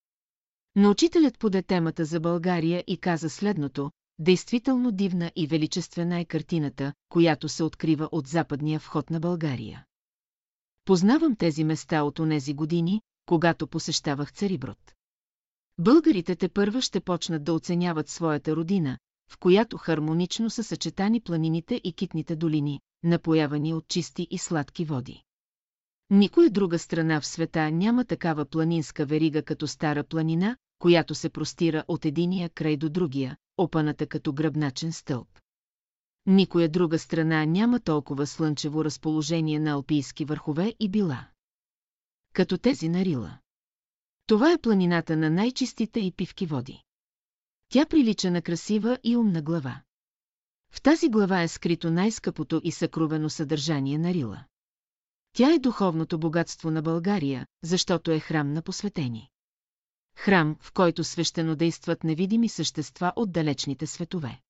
Но учителят поде темата за България и каза следното, действително дивна и величествена е картината, която се открива от западния вход на България. Познавам тези места от онези години, когато посещавах Цариброд. Българите те първа ще почнат да оценяват своята родина, в която хармонично са съчетани планините и китните долини, напоявани от чисти и сладки води. Никоя друга страна в света няма такава планинска верига като Стара планина, която се простира от единия край до другия, опаната като гръбначен стълб. Никоя друга страна няма толкова слънчево разположение на алпийски върхове и била. Като тези на Рила. Това е планината на най-чистите и пивки води. Тя прилича на красива и умна глава. В тази глава е скрито най-скъпото и съкровено съдържание на Рила. Тя е духовното богатство на България, защото е храм на посветени. Храм, в който свещено действат невидими същества от далечните светове.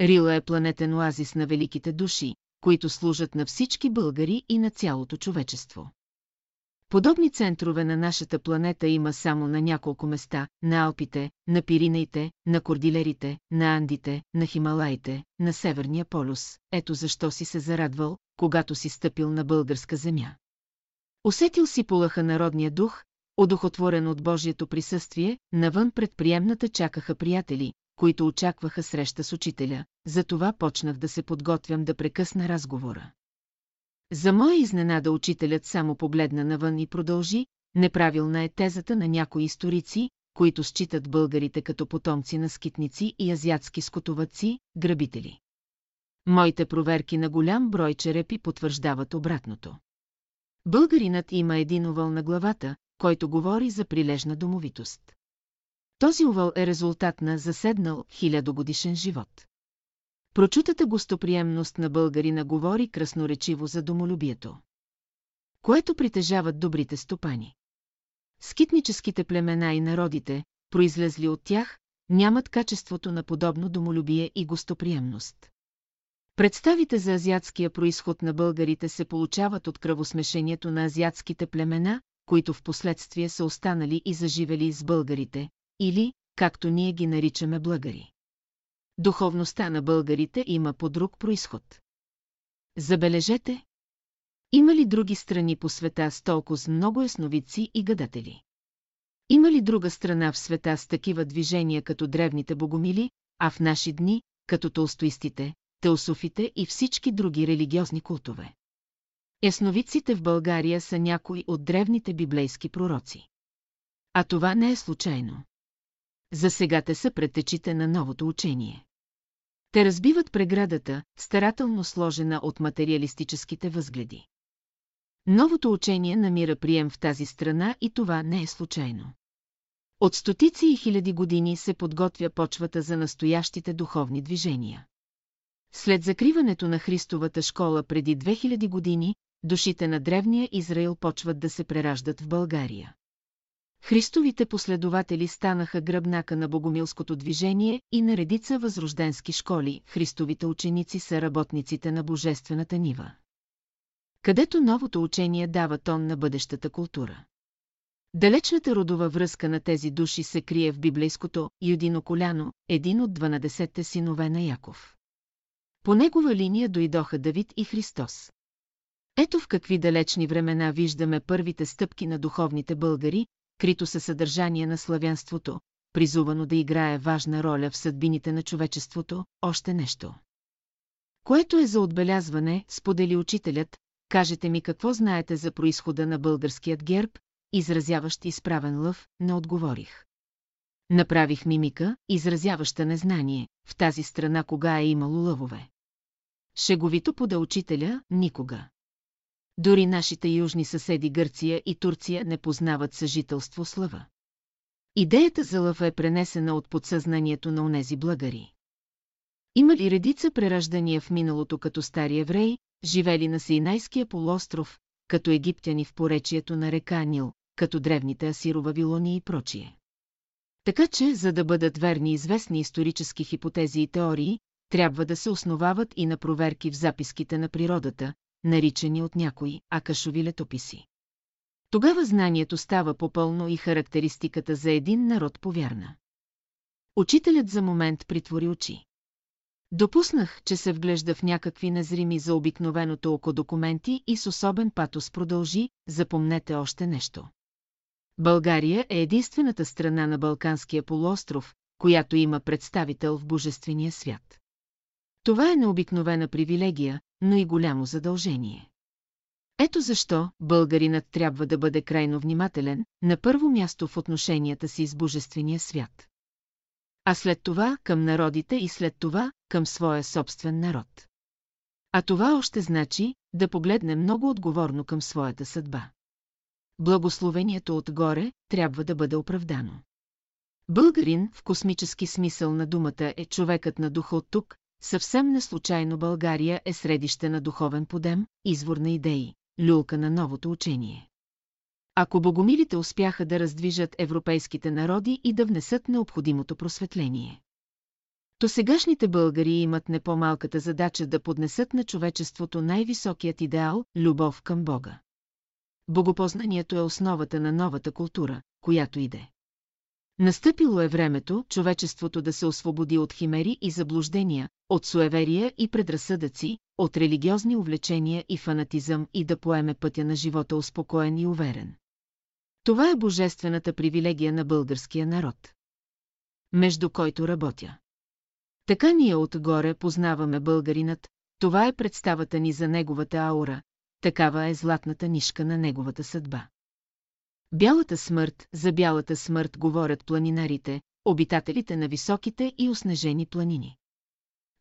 Рила е планетен оазис на великите души, които служат на всички българи и на цялото човечество. Подобни центрове на нашата планета има само на няколко места, на Алпите, на Пиринеите, на Кордилерите, на Андите, на Хималаите, на Северния полюс. Ето защо си се зарадвал, когато си стъпил на българска земя. Усетил си полъха народния дух, одухотворен от Божието присъствие, навън пред приемната чакаха приятели, които очакваха среща с учителя, затова почнах да се подготвям да прекъсна разговора. За моя изненада учителят само погледна навън и продължи, неправилна е тезата на някои историци, които считат българите като потомци на скитници и азиатски скотоваци, грабители. Моите проверки на голям брой черепи потвърждават обратното. Българинът има един овал на главата, който говори за прилежна домовитост. Този овал е резултат на заседнал хилядогодишен живот. Прочутата гостоприемност на българина говори красноречиво за домолюбието, което притежават добрите стопани. Скитническите племена и народите, произлезли от тях, нямат качеството на подобно домолюбие и гостоприемност. Представите за азиатския происход на българите се получават от кръвосмешението на азиатските племена, които в последствие са останали и заживели с българите, или, както ние ги наричаме българи. Духовността на българите има по друг происход. Забележете, има ли други страни по света с толкова с много ясновици и гадатели? Има ли друга страна в света с такива движения като древните богомили, а в наши дни, като толстоистите, теософите и всички други религиозни култове? Ясновиците в България са някои от древните библейски пророци. А това не е случайно. За сега те са предтечите на новото учение. Те разбиват преградата, старателно сложена от материалистическите възгледи. Новото учение намира прием в тази страна и това не е случайно. От стотици и хиляди години се подготвя почвата за настоящите духовни движения. След закриването на Христовата школа преди 2000 години, душите на древния Израил почват да се прераждат в България. Христовите последователи станаха гръбнака на богомилското движение и на редица възрожденски школи. Христовите ученици са работниците на божествената нива. Където новото учение дава тон на бъдещата култура. Далечната родова връзка на тези души се крие в библейското Юдино коляно, един от 12 синове на Яков. По негова линия дойдоха Давид и Христос. Ето в какви далечни времена виждаме първите стъпки на духовните българи, крито със съдържание на славянството, призувано да играе важна роля в съдбините на човечеството, още нещо. Което е за отбелязване, сподели учителят, кажете ми какво знаете за происхода на българският герб, изразяващ изправен лъв, не отговорих. Направих мимика, изразяваща незнание, в тази страна кога е имало лъвове. Шеговито пода учителя, никога. Дори нашите южни съседи Гърция и Турция не познават съжителство с лъва. Идеята за лъва е пренесена от подсъзнанието на онези благари. Има ли редица прераждания в миналото като стари евреи, живели на Синайския полуостров, като египтяни в поречието на река Нил, като древните асиро-вавилони и прочие. Така че, за да бъдат верни известни исторически хипотези и теории, трябва да се основават и на проверки в записките на природата, наричани от някои акашови летописи. Тогава знанието става попълно и характеристиката за един народ повярна. Учителят за момент притвори очи. Допуснах, че се вглежда в някакви незрими за обикновеното око документи и с особен патос продължи, запомнете още нещо. България е единствената страна на Балканския полуостров, която има представител в Божествения свят. Това е необикновена привилегия, но и голямо задължение. Ето защо българинът трябва да бъде крайно внимателен, на първо място в отношенията си с Божествения свят. А след това към народите и след това към своя собствен народ. А това още значи да погледне много отговорно към своята съдба. Благословението отгоре трябва да бъде оправдано. Българин в космически смисъл на думата е човекът на духа от тук, съвсем неслучайно България е средище на духовен подем, извор на идеи, люлка на новото учение. Ако богомилите успяха да раздвижат европейските народи и да внесат необходимото просветление. То сегашните българи имат не по-малката задача да поднесат на човечеството най-високият идеал – любов към Бога. Богопознанието е основата на новата култура, която иде. Настъпило е времето човечеството да се освободи от химери и заблуждения, от суеверия и предразсъдъци, от религиозни увлечения и фанатизъм и да поеме пътя на живота успокоен и уверен. Това е божествената привилегия на българския народ. Между който работя. Така ние отгоре познаваме българинът, това е представата ни за неговата аура, такава е златната нишка на неговата съдба. Бялата смърт, за бялата смърт говорят планинарите, обитателите на високите и оснежени планини.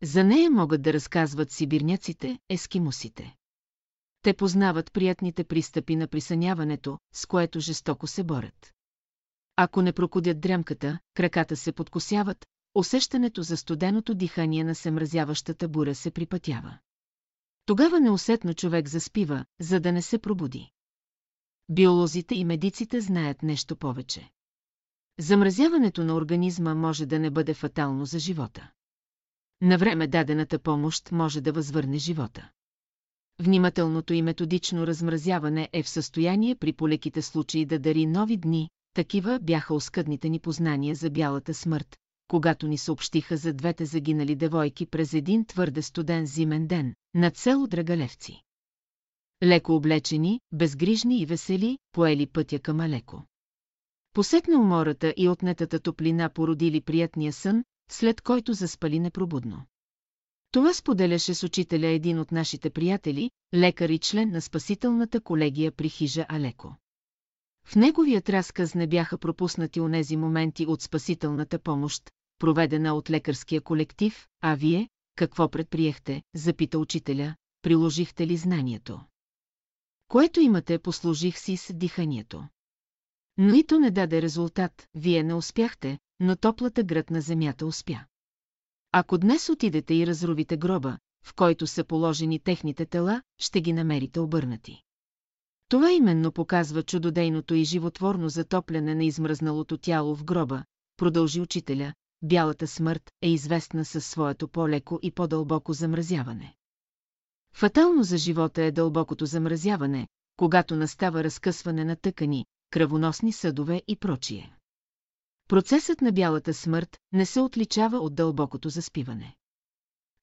За нея могат да разказват сибирняците, ескимусите. Те познават приятните пристъпи на присъняването, с което жестоко се борят. Ако не прокудят дремката, краката се подкосяват, усещането за студеното дихание на семразяващата буря се припътява. Тогава неусетно човек заспива, за да не се пробуди. Биолозите и медиците знаят нещо повече. Замразяването на организма може да не бъде фатално за живота. На време дадената помощ може да възвърне живота. Внимателното и методично размразяване е в състояние при полеките случаи да дари нови дни, такива бяха оскъдните ни познания за бялата смърт, когато ни съобщиха за двете загинали девойки през един твърде студен зимен ден, на село Драгалевци. Леко облечени, безгрижни и весели, поели пътя към Алеко. Посетна умората и отнетата топлина породили приятния сън, след който заспали непробудно. Това споделяше с учителя един от нашите приятели, лекар и член на спасителната колегия при хижа Алеко. В неговият разказ не бяха пропуснати онези моменти от спасителната помощ, проведена от лекарския колектив, а вие, какво предприехте, запита учителя, приложихте ли знанието? Което имате, послужих си с диханието. Но и то не даде резултат, вие не успяхте, но топлата град на земята успя. Ако днес отидете и разрувите гроба, в който са положени техните тела, ще ги намерите обърнати. Това именно показва чудодейното и животворно затопляне на измръзналото тяло в гроба, продължи учителя, бялата смърт е известна със своето по-леко и по-дълбоко замразяване. Фатално за живота е дълбокото замразяване, когато настава разкъсване на тъкани, кръвоносни съдове и прочие. Процесът на бялата смърт не се отличава от дълбокото заспиване.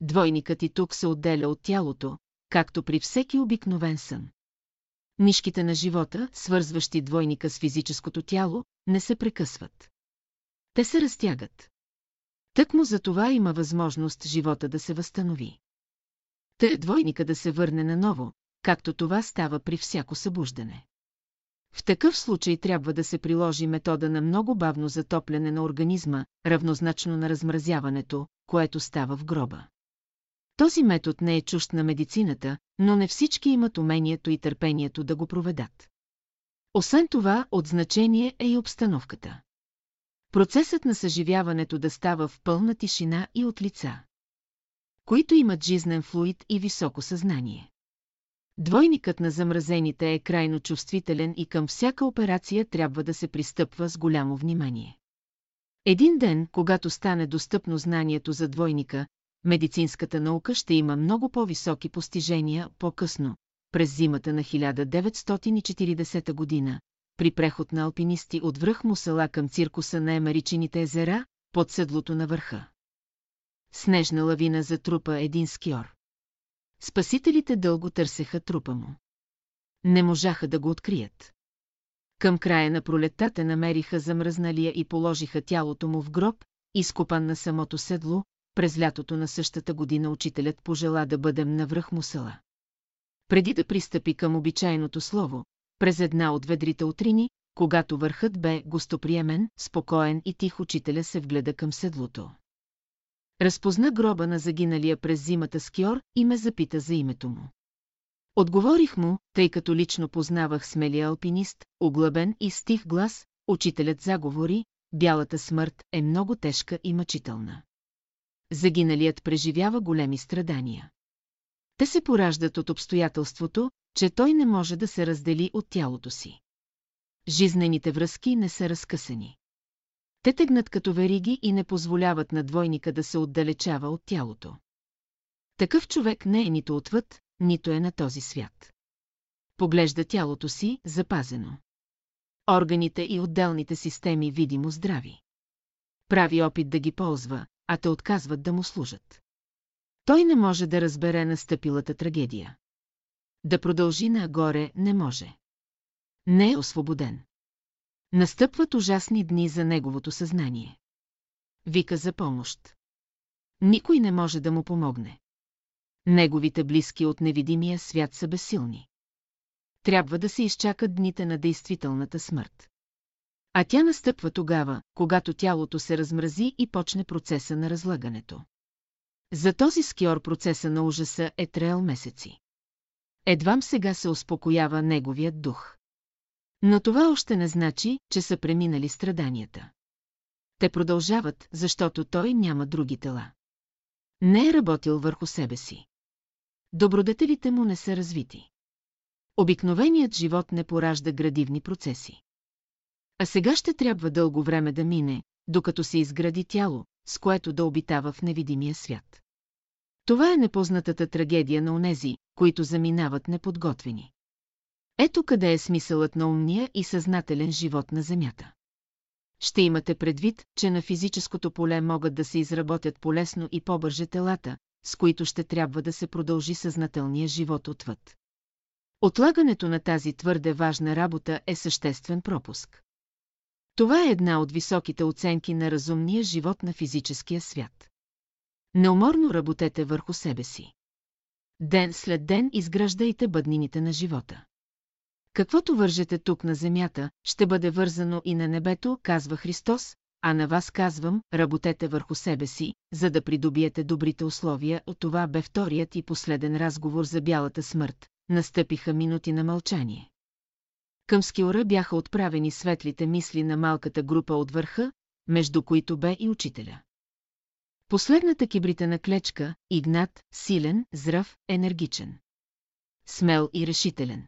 Двойникът и тук се отделя от тялото, както при всеки обикновен сън. Нишките на живота, свързващи двойника с физическото тяло, не се прекъсват. Те се разтягат. Тъкмо за това има възможност живота да се възстанови. Те двойника да се върне наново, както това става при всяко събуждане. В такъв случай трябва да се приложи метода на много бавно затопляне на организма, равнозначно на размразяването, което става в гроба. Този метод не е чужд на медицината, но не всички имат умението и търпението да го проведат. Освен това, от значение е и обстановката. Процесът на съживяването да става в пълна тишина и от лица, които имат жизнен флуид и високо съзнание. Двойникът на замразените е крайно чувствителен и към всяка операция трябва да се пристъпва с голямо внимание. Един ден, когато стане достъпно знанието за двойника, медицинската наука ще има много по-високи постижения по-късно, през зимата на 1940 година, при преход на алпинисти от връх Мусала към циркуса на Емеричините езера, под седлото на върха. Снежна лавина затрупа един скиор. Спасителите дълго търсеха трупа му. Не можаха да го открият. Към края на пролетта те намериха замръзналия и положиха тялото му в гроб, изкопан на самото седло, през лятото на същата година учителят пожела да бъдем на връх Мусала. Преди да пристъпи към обичайното слово, през една от ведрите утрини, когато върхът бе гостоприемен, спокоен и тих учителя се вгледа към седлото. Разпозна гроба на загиналия през зимата скиор и ме запита за името му. Отговорих му, тъй като лично познавах смелия алпинист, оглъбен и стих глас, учителят заговори, бялата смърт е много тежка и мъчителна. Загиналият преживява големи страдания. Те се пораждат от обстоятелството, че той не може да се раздели от тялото си. Жизнените връзки не са разкъсани. Те тегнат като вериги и не позволяват на двойника да се отдалечава от тялото. Такъв човек не е нито отвъд, нито е на този свят. Поглежда тялото си, запазено. Органите и отделните системи видимо здрави. Прави опит да ги ползва, а те отказват да му служат. Той не може да разбере настъпилата трагедия. Да продължи нагоре не може. Не е освободен. Настъпват ужасни дни за неговото съзнание. Вика за помощ. Никой не може да му помогне. Неговите близки от невидимия свят са безсилни. Трябва да се изчакат дните на действителната смърт. А тя настъпва тогава, когато тялото се размрази и почне процеса на разлагането. За този скиор процеса на ужаса е треял месеци. Едвам сега се успокоява неговият дух. Но това още не значи, че са преминали страданията. Те продължават, защото той няма други тела. Не е работил върху себе си. Добродетелите му не са развити. Обикновеният живот не поражда градивни процеси. А сега ще трябва дълго време да мине, докато се изгради тяло, с което да обитава в невидимия свят. Това е непознатата трагедия на онези, които заминават неподготвени. Ето къде е смисълът на умния и съзнателен живот на Земята. Ще имате предвид, че на физическото поле могат да се изработят полесно и по-бърже телата, с които ще трябва да се продължи съзнателния живот отвъд. Отлагането на тази твърде важна работа е съществен пропуск. Това е една от високите оценки на разумния живот на физическия свят. Неуморно работете върху себе си. Ден след ден изграждайте бъднините на живота. Каквото вържете тук на земята, ще бъде вързано и на небето, казва Христос, а на вас казвам, работете върху себе си, за да придобиете добрите условия. От това бе вторият и последен разговор за бялата смърт. Настъпиха минути на мълчание. Към скиора бяха отправени светлите мисли на малката група от върха, между които бе и учителя. Последната кибритена клечка, Игнат, силен, здрав, енергичен. Смел и решителен.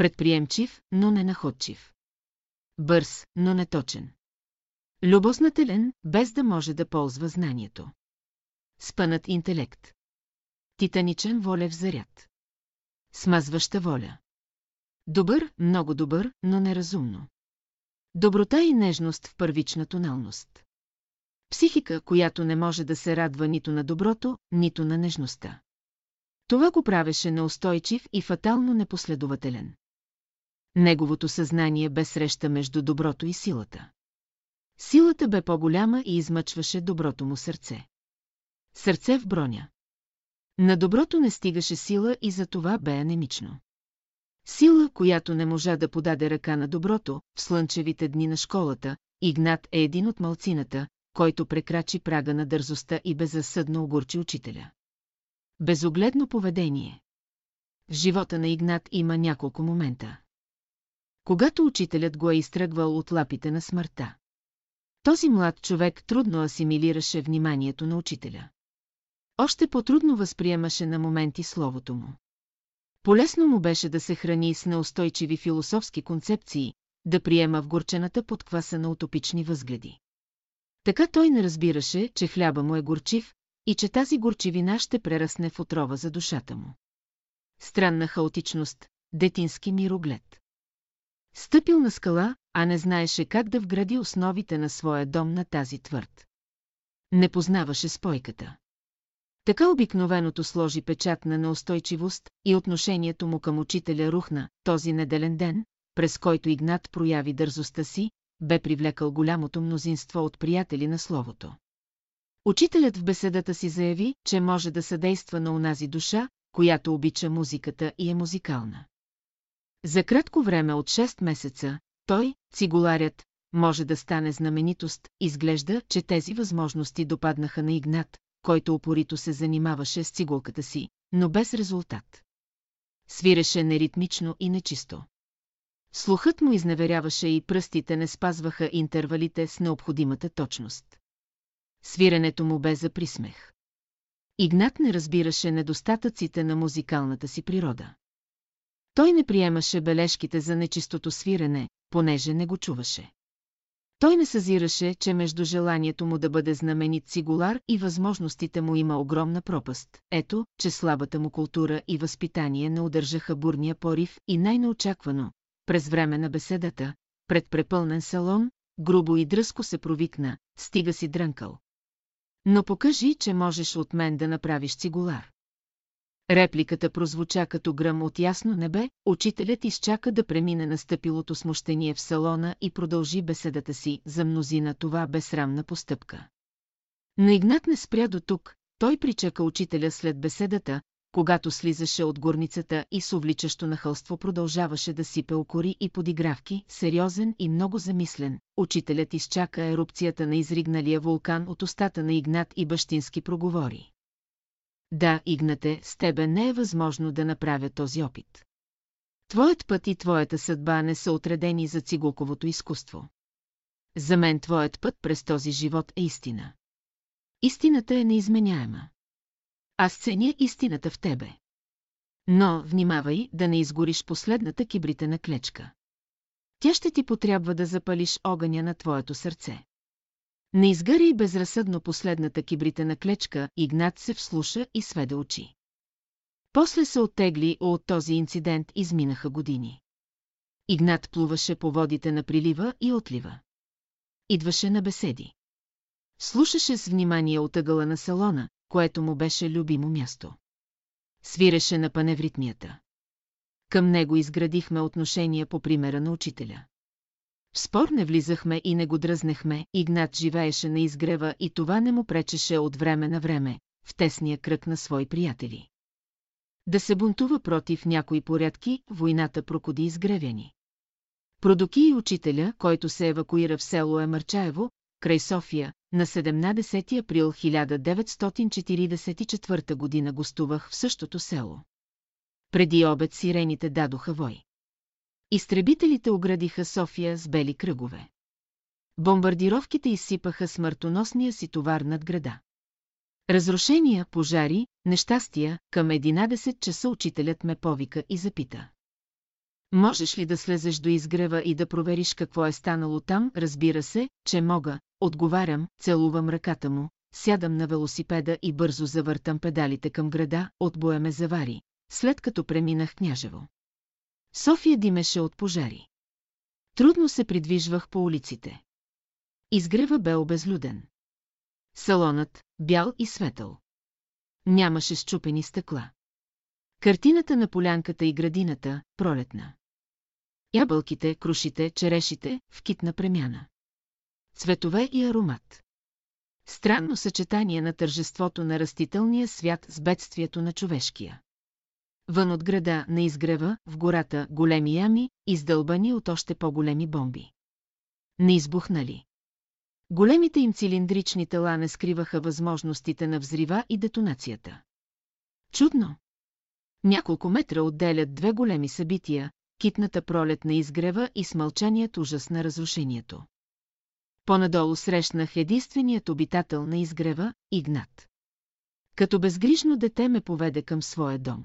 Предприемчив, но не находчив. Бърз, но неточен. Любоснателен, без да може да ползва знанието. Спънат интелект. Титаничен волев заряд. Смазваща воля. Добър, много добър, но неразумно. Доброта и нежност в първична тоналност. Психика, която не може да се радва нито на доброто, нито на нежността. Това го правеше неустойчив и фатално непоследователен. Неговото съзнание бе среща между доброто и силата. Силата бе по-голяма и измъчваше доброто му сърце. Сърце в броня. На доброто не стигаше сила и за това бе анемично. Сила, която не можа да подаде ръка на доброто, в слънчевите дни на школата, Игнат е един от малцината, който прекрачи прага на дързостта и беззасъдно огурчи учителя. Безогледно поведение. В живота на Игнат има няколко момента. Когато учителят го е изтръгвал от лапите на смъртта. Този млад човек трудно асимилираше вниманието на учителя. Още по-трудно възприемаше на моменти словото му. Полесно му беше да се храни с неустойчиви философски концепции, да приема в горчената подкваса на утопични възгледи. Така той не разбираше, че хляба му е горчив и че тази горчивина ще прерасне в отрова за душата му. Странна хаотичност, детински мироглед. Стъпил на скала, а не знаеше как да вгради основите на своя дом на тази твърд. Не познаваше спойката. Така обикновеното сложи печат на неустойчивост и отношението му към учителя рухна този неделен ден, през който Игнат прояви дързостта си, бе привлекал голямото мнозинство от приятели на словото. Учителят в беседата си заяви, че може да съдейства на унази душа, която обича музиката и е музикална. За кратко време от 6 месеца, той, цигуларят, може да стане знаменитост, изглежда, че тези възможности допаднаха на Игнат, който упорито се занимаваше с цигулката си, но без резултат. Свиреше неритмично и нечисто. Слухът му изневеряваше и пръстите не спазваха интервалите с необходимата точност. Свиренето му бе за присмех. Игнат не разбираше недостатъците на музикалната си природа. Той не приемаше бележките за нечистото свирене, понеже не го чуваше. Той не съзираше, че между желанието му да бъде знаменит цигулар и възможностите му има огромна пропаст. Ето, че слабата му култура и възпитание не удържаха бурния порив и най-неочаквано, през време на беседата, пред препълнен салон, грубо и дръско се провикна, стига си дрънкал. Но покажи, че можеш от мен да направиш цигулар. Репликата прозвуча като гръм от ясно небе, учителят изчака да премине настъпилото смущение в салона и продължи беседата си, за мнозина това безсрамна постъпка. Но Игнат не спря до тук, той причака учителя след беседата, когато слизаше от горницата и с увличащо нахълство продължаваше да сипе окори и подигравки, сериозен и много замислен, учителят изчака ерупцията на изригналия вулкан от устата на Игнат и бащински проговори. Да, Игнате, с тебе не е възможно да направя този опит. Твоят път и твоята съдба не са отредени за цигулковото изкуство. За мен твоят път през този живот е истина. Истината е неизменяема. Аз ценя истината в тебе. Но, внимавай да не изгориш последната кибритена клечка. Тя ще ти потрябва да запалиш огъня на твоето сърце. Не изгъри безразсъдно последната кибритена клечка, Игнат се вслуша и сведе очи. После се оттегли, от този инцидент изминаха години. Игнат плуваше по водите на прилива и отлива. Идваше на беседи. Слушаше с внимание от ъгъла на салона, което му беше любимо място. Свиреше на паневритмията. Към него изградихме отношения по примера на учителя. В спор не влизахме и не го дръзнехме, Игнат живееше на изгрева и това не му пречеше от време на време, в тесния кръг на свои приятели. Да се бунтува против някои порядки, войната прокоди изгревяни. Продоки и учителя, който се евакуира в село Емърчаево, край София, на 17 април 1944 година гостувах в същото село. Преди обед сирените дадоха вой. Изтребителите оградиха София с бели кръгове. Бомбардировките изсипаха смъртоносния си товар над града. Разрушения, пожари, нещастия, към 11 часа учителят ме повика и запита. Можеш ли да слезеш до изгрева и да провериш какво е станало там? Разбира се, че мога, отговарям, целувам ръката му, сядам на велосипеда и бързо завъртам педалите към града, от боя ме завари, след като преминах княжево. София димеше от пожари. Трудно се придвижвах по улиците. Изгрева бе обезлюден. Салонът, бял и светъл. Нямаше щупени стъкла. Картината на полянката и градината, пролетна. Ябълките, крушите, черешите, в китна премяна. Цветове и аромат. Странно съчетание на тържеството на растителния свят с бедствието на човешкия. Вън от града, на изгрева, в гората, големи ями, издълбани от още по-големи бомби. Не избухнали. Големите им цилиндрични тела не скриваха възможностите на взрива и детонацията. Чудно! Няколко метра отделят две големи събития, китната пролет на изгрева и смълчаният ужас на разрушението. Понадолу срещнах единственият обитател на изгрева, Игнат. Като безгрижно дете ме поведе към своя дом.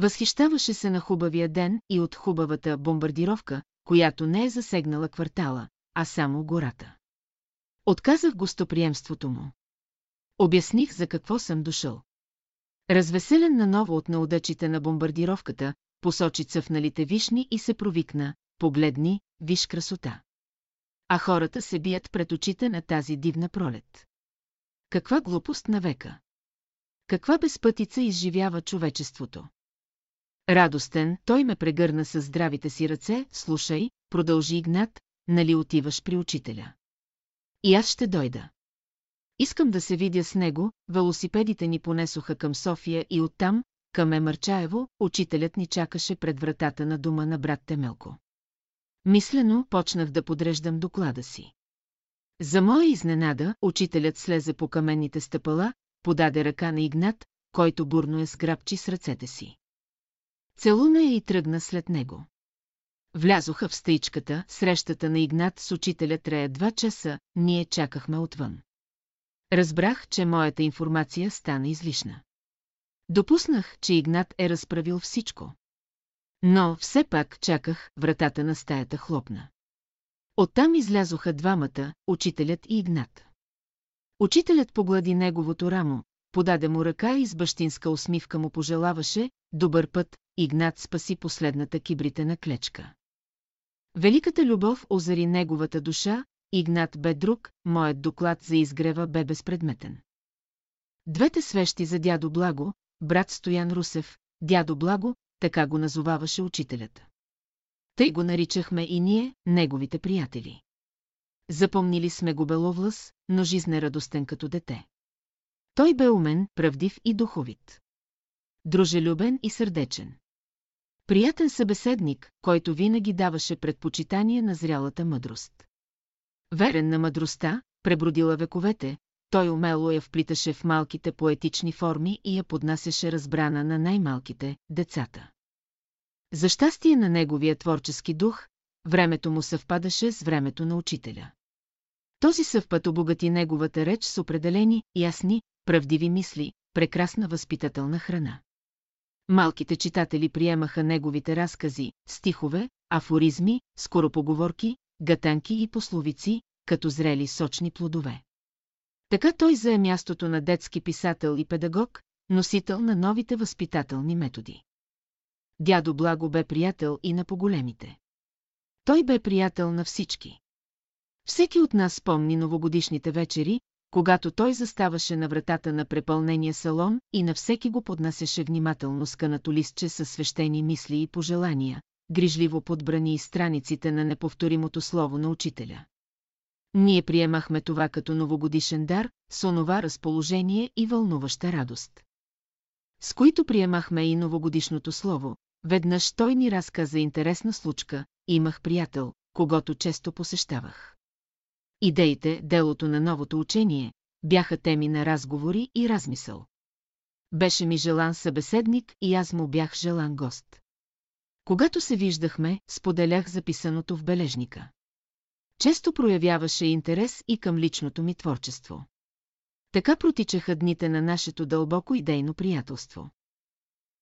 Възхищаваше се на хубавия ден и от хубавата бомбардировка, която не е засегнала квартала, а само гората. Отказах гостоприемството му. Обясних за какво съм дошъл. Развеселен наново от наудачите на бомбардировката, посочи цъфналите вишни и се провикна, погледни, виж красота. А хората се бият пред очите на тази дивна пролет. Каква глупост на века! Каква безпътица изживява човечеството! Радостен, той ме прегърна с здравите си ръце, слушай, продължи Игнат, нали отиваш при учителя. И аз ще дойда. Искам да се видя с него, велосипедите ни понесоха към София и оттам, Каме Мърчаево, учителят ни чакаше пред вратата на дома на брат Темелко. Мислено почнах да подреждам доклада си. За моя изненада, учителят слезе по каменните стъпала, подаде ръка на Игнат, който бурно е сграбчи с ръцете си. Целуна я и тръгна след него. Влязоха в стъичката, срещата на Игнат с учителя трея два часа, ние чакахме отвън. Разбрах, че моята информация стана излишна. Допуснах, че Игнат е разправил всичко. Но все пак чаках, вратата на стаята хлопна. Оттам излязоха двамата, учителят и Игнат. Учителят поглади неговото рамо, подаде му ръка и с бащинска усмивка му пожелаваше «Добър път», Игнат спаси последната кибритена клечка. Великата любов озари неговата душа, Игнат бе друг, моят доклад за изгрева бе безпредметен. Двете свещи за дядо Благо, брат Стоян Русев, дядо Благо, така го назоваваше учителят. Тъй го наричахме и ние, неговите приятели. Запомнили сме го беловлас, но жизнерадостен като дете. Той бе умен, правдив и духовит. Дружелюбен и сърдечен. Приятен събеседник, който винаги даваше предпочитание на зрялата мъдрост. Верен на мъдростта, пребродила вековете, той умело я вплиташе в малките поетични форми и я поднасяше разбрана на най-малките, децата. За щастие на неговия творчески дух, времето му съвпадаше с времето на учителя. Този съвпад обогати неговата реч с определени, ясни, правдиви мисли, прекрасна възпитателна храна. Малките читатели приемаха неговите разкази, стихове, афоризми, скоропоговорки, гатанки и пословици, като зрели сочни плодове. Така той зае мястото на детски писател и педагог, носител на новите възпитателни методи. Дядо Благо бе приятел и на поголемите. Той бе приятел на всички. Всеки от нас спомни новогодишните вечери, когато той заставаше на вратата на препълнения салон и на всеки го поднасяше внимателно скънато листче със свещени мисли и пожелания, грижливо подбрани и страниците на неповторимото слово на учителя. Ние приемахме това като новогодишен дар, с онова разположение и вълнуваща радост. С които приемахме и новогодишното слово, веднъж той ни разказа интересна случка, имах приятел, когато често посещавах. Идеите, делото на новото учение, бяха теми на разговори и размисъл. Беше ми желан събеседник и аз му бях желан гост. Когато се виждахме, споделях записаното в бележника. Често проявяваше интерес и към личното ми творчество. Така протичаха дните на нашето дълбоко идейно приятелство.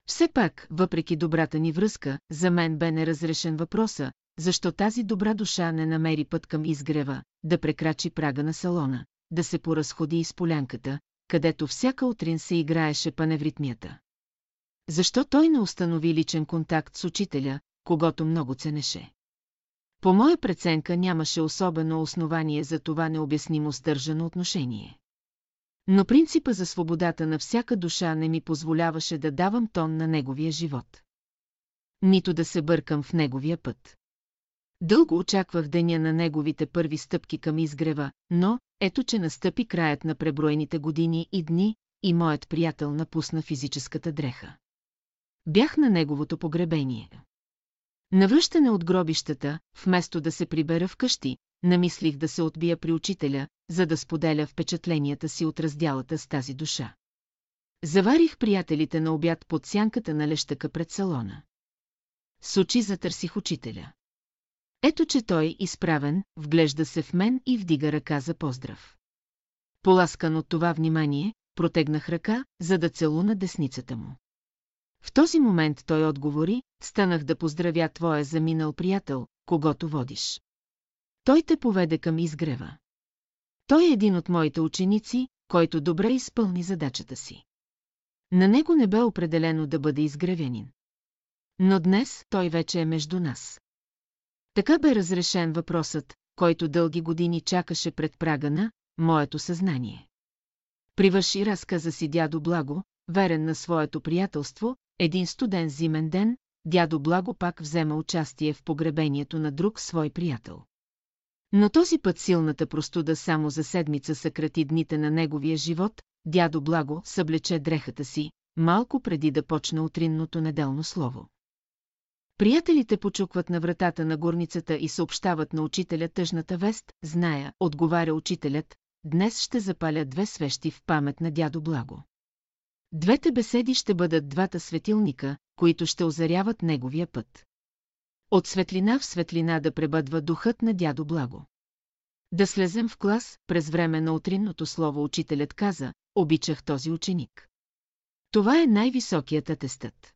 Все пак, въпреки добрата ни връзка, за мен бе неразрешен въпроса, защо тази добра душа не намери път към изгрева, да прекрачи прага на салона, да се поразходи из полянката, където всяка утрин се играеше паневритмията. Защо той не установи личен контакт с учителя, когато много ценеше? По моя преценка нямаше особено основание за това необяснимо стържано отношение. Но принципа за свободата на всяка душа не ми позволяваше да давам тон на неговия живот. Нито да се бъркам в неговия път. Дълго очаквах деня на неговите първи стъпки към изгрева, но ето че настъпи краят на преброените години и дни, и моят приятел напусна физическата дреха. Бях на неговото погребение. Навръщане от гробищата, вместо да се прибера вкъщи, намислих да се отбия при учителя, за да споделя впечатленията си от разделата с тази душа. Заварих приятелите на обяд под сянката на лещака пред салона. С очи затърсих учителя. Ето, че той, изправен, вглежда се в мен и вдига ръка за поздрав. Поласкан от това внимание, протегнах ръка, за да целуна десницата му. В този момент той отговори, станах да поздравя твоя заминал приятел, когато водиш. Той те поведе към изгрева. Той е един от моите ученици, който добре изпълни задачата си. На него не бе определено да бъде изгревянин. Но днес той вече е между нас. Така бе разрешен въпросът, който дълги години чакаше пред прага на моето съзнание. Привърши разказа си дядо Благо, верен на своето приятелство, един студен зимен ден, дядо Благо пак взема участие в погребението на друг свой приятел. Но този път силната простуда само за седмица съкрати дните на неговия живот, дядо Благо съблече дрехата си, малко преди да почне утринното неделно слово. Приятелите почукват на вратата на горницата и съобщават на учителя тъжната вест, зная, отговаря учителят, днес ще запаля две свещи в памет на дядо Благо. Двете беседи ще бъдат двата светилника, които ще озаряват неговия път. От светлина в светлина да пребъдва духът на дядо Благо. Да слезем в клас, през време на утринното слово учителят каза, обичах този ученик. Това е най-високият атестът.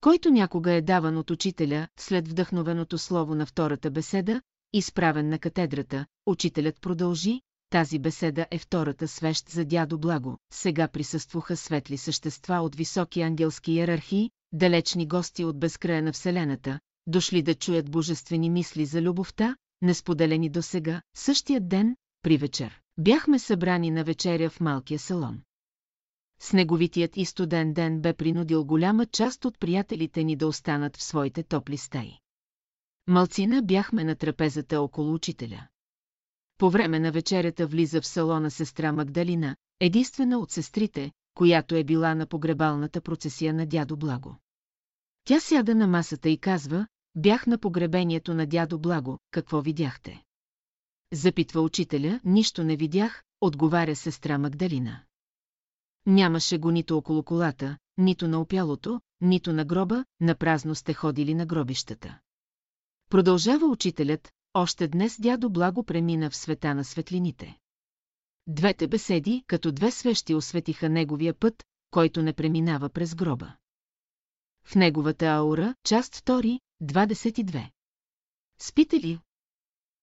Който някога е даван от учителя, след вдъхновеното слово на втората беседа, изправен на катедрата, учителят продължи, тази беседа е втората свещ за дядо Благо. Сега присъстваха светли същества от високи ангелски иерархии, далечни гости от безкрая на Вселената, дошли да чуят божествени мисли за любовта, несподелени до сега, същия ден, при вечер. Бяхме събрани на вечеря в малкия салон. Снеговитият и студен ден бе принудил голяма част от приятелите ни да останат в своите топли стаи. Малцина бяхме на трапезата около учителя. По време на вечерята влиза в салона сестра Магдалина, единствена от сестрите, която е била на погребалната процесия на дядо Благо. Тя сяда на масата и казва, бях на погребението на дядо Благо, какво видяхте? Запитва учителя, нищо не видях, отговаря сестра Магдалина. Нямаше го нито около колата, нито на опялото, нито на гроба, на празно сте ходили на гробищата. Продължава учителят, още днес дядо Благо премина в света на светлините. Двете беседи, като две свещи осветиха неговия път, който не преминава през гроба. В неговата аура, част 2, 22. Спите ли?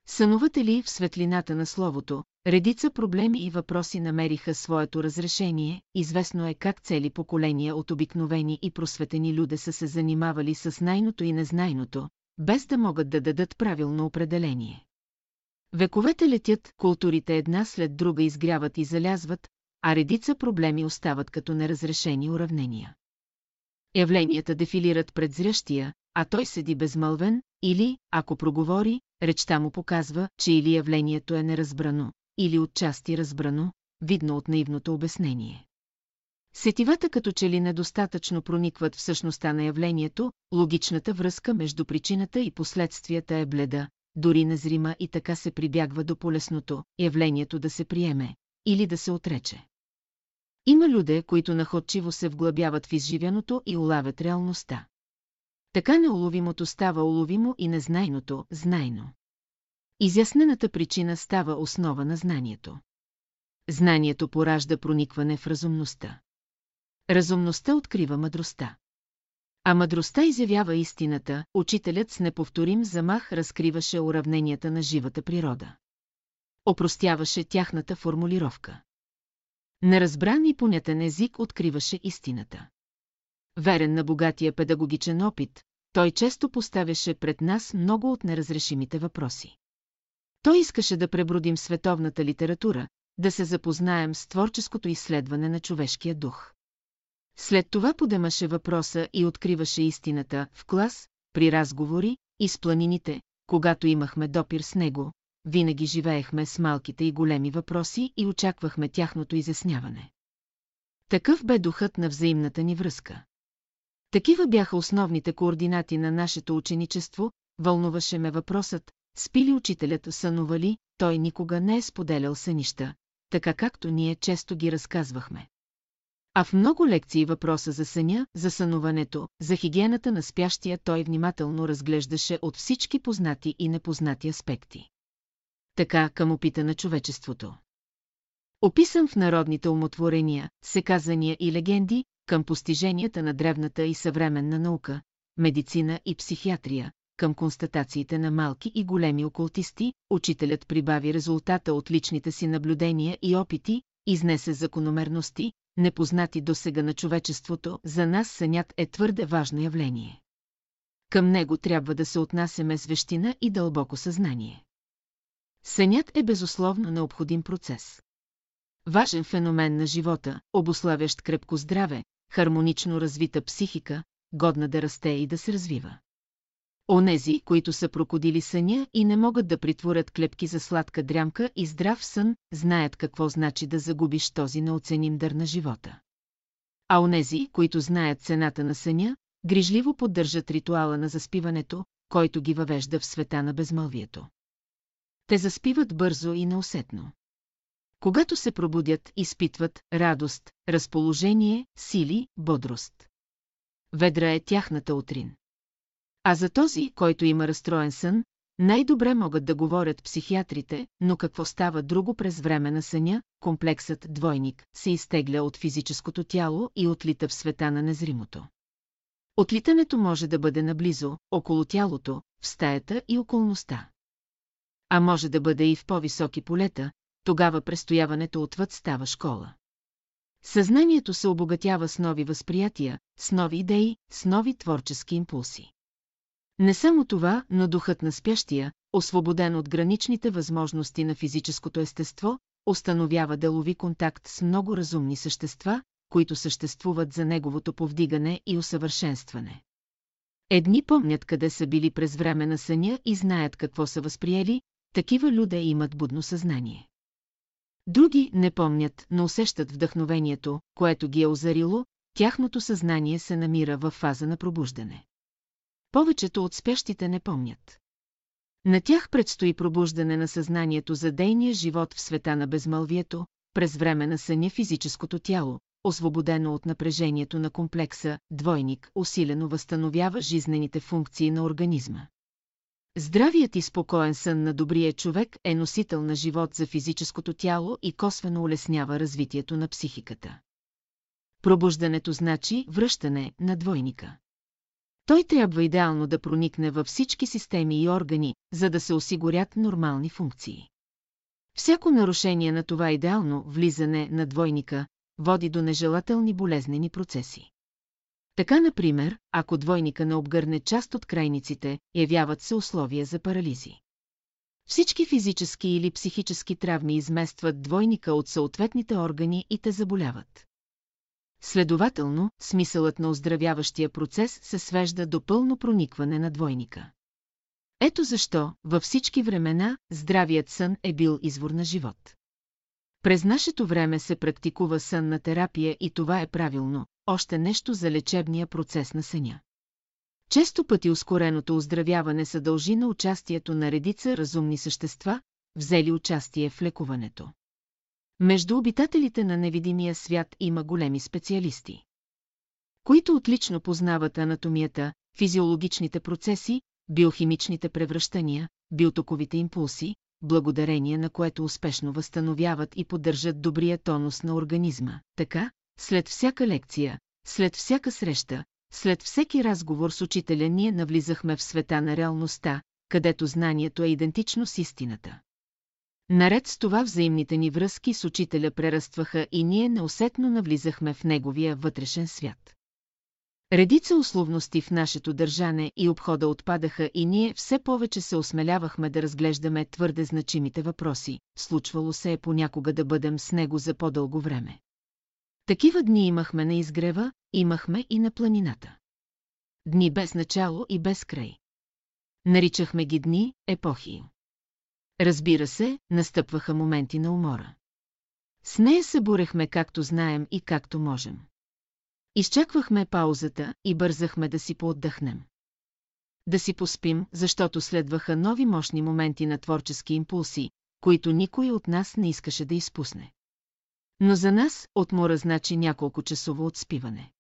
Сънувате ли в светлината на Словото, редица проблеми и въпроси намериха своето разрешение, известно е как цели поколения от обикновени и просветени люде са се занимавали с найното и незнайното, без да могат да дадат правилно определение. Вековете летят, културите една след друга изгряват и залязват, а редица проблеми остават като неразрешени уравнения. Явленията дефилират пред зрящия, а той седи безмълвен, или, ако проговори, речта му показва, че или явлението е неразбрано, или отчасти разбрано, видно от наивното обяснение. Сетивата като че ли недостатъчно проникват в същността на явлението, логичната връзка между причината и последствията е бледа, дори незрима и така се прибягва до полесното, явлението да се приеме или да се отрече. Има люде, които находчиво се вглъбяват в изживяното и улавят реалността. Така неуловимото става уловимо и незнайното – знайно. Изяснената причина става основа на знанието. Знанието поражда проникване в разумността. Разумността открива мъдростта. А мъдростта изявява истината, учителят с неповторим замах разкриваше уравненията на живата природа. Опростяваше тяхната формулировка. Неразбран и понятен език откриваше истината. Верен на богатия педагогичен опит, той често поставяше пред нас много от неразрешимите въпроси. Той искаше да пребродим световната литература, да се запознаем с творческото изследване на човешкия дух. След това подемаше въпроса и откриваше истината в клас, при разговори и с планините, когато имахме допир с него, винаги живеехме с малките и големи въпроси и очаквахме тяхното изясняване. Такъв бе духът на взаимната ни връзка. Такива бяха основните координати на нашето ученичество, вълнуваше ме въпросът, спи ли учителят сънували, той никога не е споделял сънища, така както ние често ги разказвахме. А в много лекции въпроса за съня, за сънуването, за хигиената на спящия той внимателно разглеждаше от всички познати и непознати аспекти. Така към опита на човечеството. Описан в народните умотворения, секазания и легенди, към постиженията на древната и съвременна наука, медицина и психиатрия, към констатациите на малки и големи окултисти, учителят прибави резултата от личните си наблюдения и опити, изнесе закономерности, непознати до сега на човечеството, за нас сънят е твърде важно явление. Към него трябва да се отнасяме с вещина и дълбоко съзнание. Сънят е безусловно необходим процес. Важен феномен на живота, обославящ крепко здраве, хармонично развита психика, годна да расте и да се развива. Онези, които са прокодили съня и не могат да притворят клепки за сладка дрямка и здрав сън, знаят какво значи да загубиш този неоценим дър на живота. а онези, които знаят цената на съня, грижливо поддържат ритуала на заспиването, който ги въвежда в света на безмълвието. Те заспиват бързо и неусетно. Когато се пробудят, изпитват радост, разположение, сили, бодрост. Ведра е тяхната утрин. А за този, който има разстроен сън, най-добре могат да говорят психиатрите, но какво става друго през време на съня, комплексът двойник се изтегля от физическото тяло и отлита в света на незримото. Отлитането може да бъде наблизо, около тялото, в стаята и околността. А може да бъде и в по-високи полета, тогава престояването отвъд става школа. Съзнанието се обогатява с нови възприятия, с нови идеи, с нови творчески импулси. Не само това, но духът на спящия, освободен от граничните възможности на физическото естество, установява делови контакт с много разумни същества, които съществуват за неговото повдигане и усъвършенстване. Едни помнят къде са били през време на съня и знаят какво са възприели, такива люде имат будно съзнание. Други не помнят, но усещат вдъхновението, което ги е озарило, тяхното съзнание се намира в фаза на пробуждане. Повечето от спящите не помнят. На тях предстои пробуждане на съзнанието за дейния живот в света на безмълвието, през време на съня физическото тяло, освободено от напрежението на комплекса, двойник, усилено възстановява жизнените функции на организма. Здравият и спокоен сън на добрия човек е носител на живот за физическото тяло и косвено улеснява развитието на психиката. Пробуждането значи връщане на двойника. Той трябва идеално да проникне във всички системи и органи, за да се осигурят нормални функции. Всяко нарушение на това идеално влизане на двойника води до нежелателни болезнени процеси. Така, например, ако двойника не обгърне част от крайниците, явяват се условия за парализи. Всички физически или психически травми изместват двойника от съответните органи и те заболяват. Следователно, смисълът на оздравяващия процес се свежда до пълно проникване на двойника. Ето защо, във всички времена, здравият сън е бил извор на живот. През нашето време се практикува сънна терапия и това е правилно, още нещо за лечебния процес на съня. Често пъти ускореното оздравяване се дължи на участието на редица разумни същества, взели участие в лекуването. Между обитателите на невидимия свят има големи специалисти, които отлично познават анатомията, физиологичните процеси, биохимичните превръщания, биотоковите импулси, благодарение на което успешно възстановяват и поддържат добрия тонус на организма. Така, след всяка лекция, след всяка среща, след всеки разговор с учителя ние навлизахме в света на реалността, където знанието е идентично с истината. Наред с това взаимните ни връзки с учителя прерастваха и ние неусетно навлизахме в неговия вътрешен свят. Редица условности в нашето държане и обхода отпадаха и ние все повече се осмелявахме да разглеждаме твърде значимите въпроси, случвало се е понякога да бъдем с него за по-дълго време. Такива дни имахме на изгрева, имахме и на планината. Дни без начало и без край. Наричахме ги дни, епохи. Разбира се, настъпваха моменти на умора. С нея се бурехме както знаем и както можем. Изчаквахме паузата и бързахме да си поотдъхнем. Да си поспим, защото следваха нови мощни моменти на творчески импулси, които никой от нас не искаше да изпусне. Но за нас отмора значи няколко часово отспиване.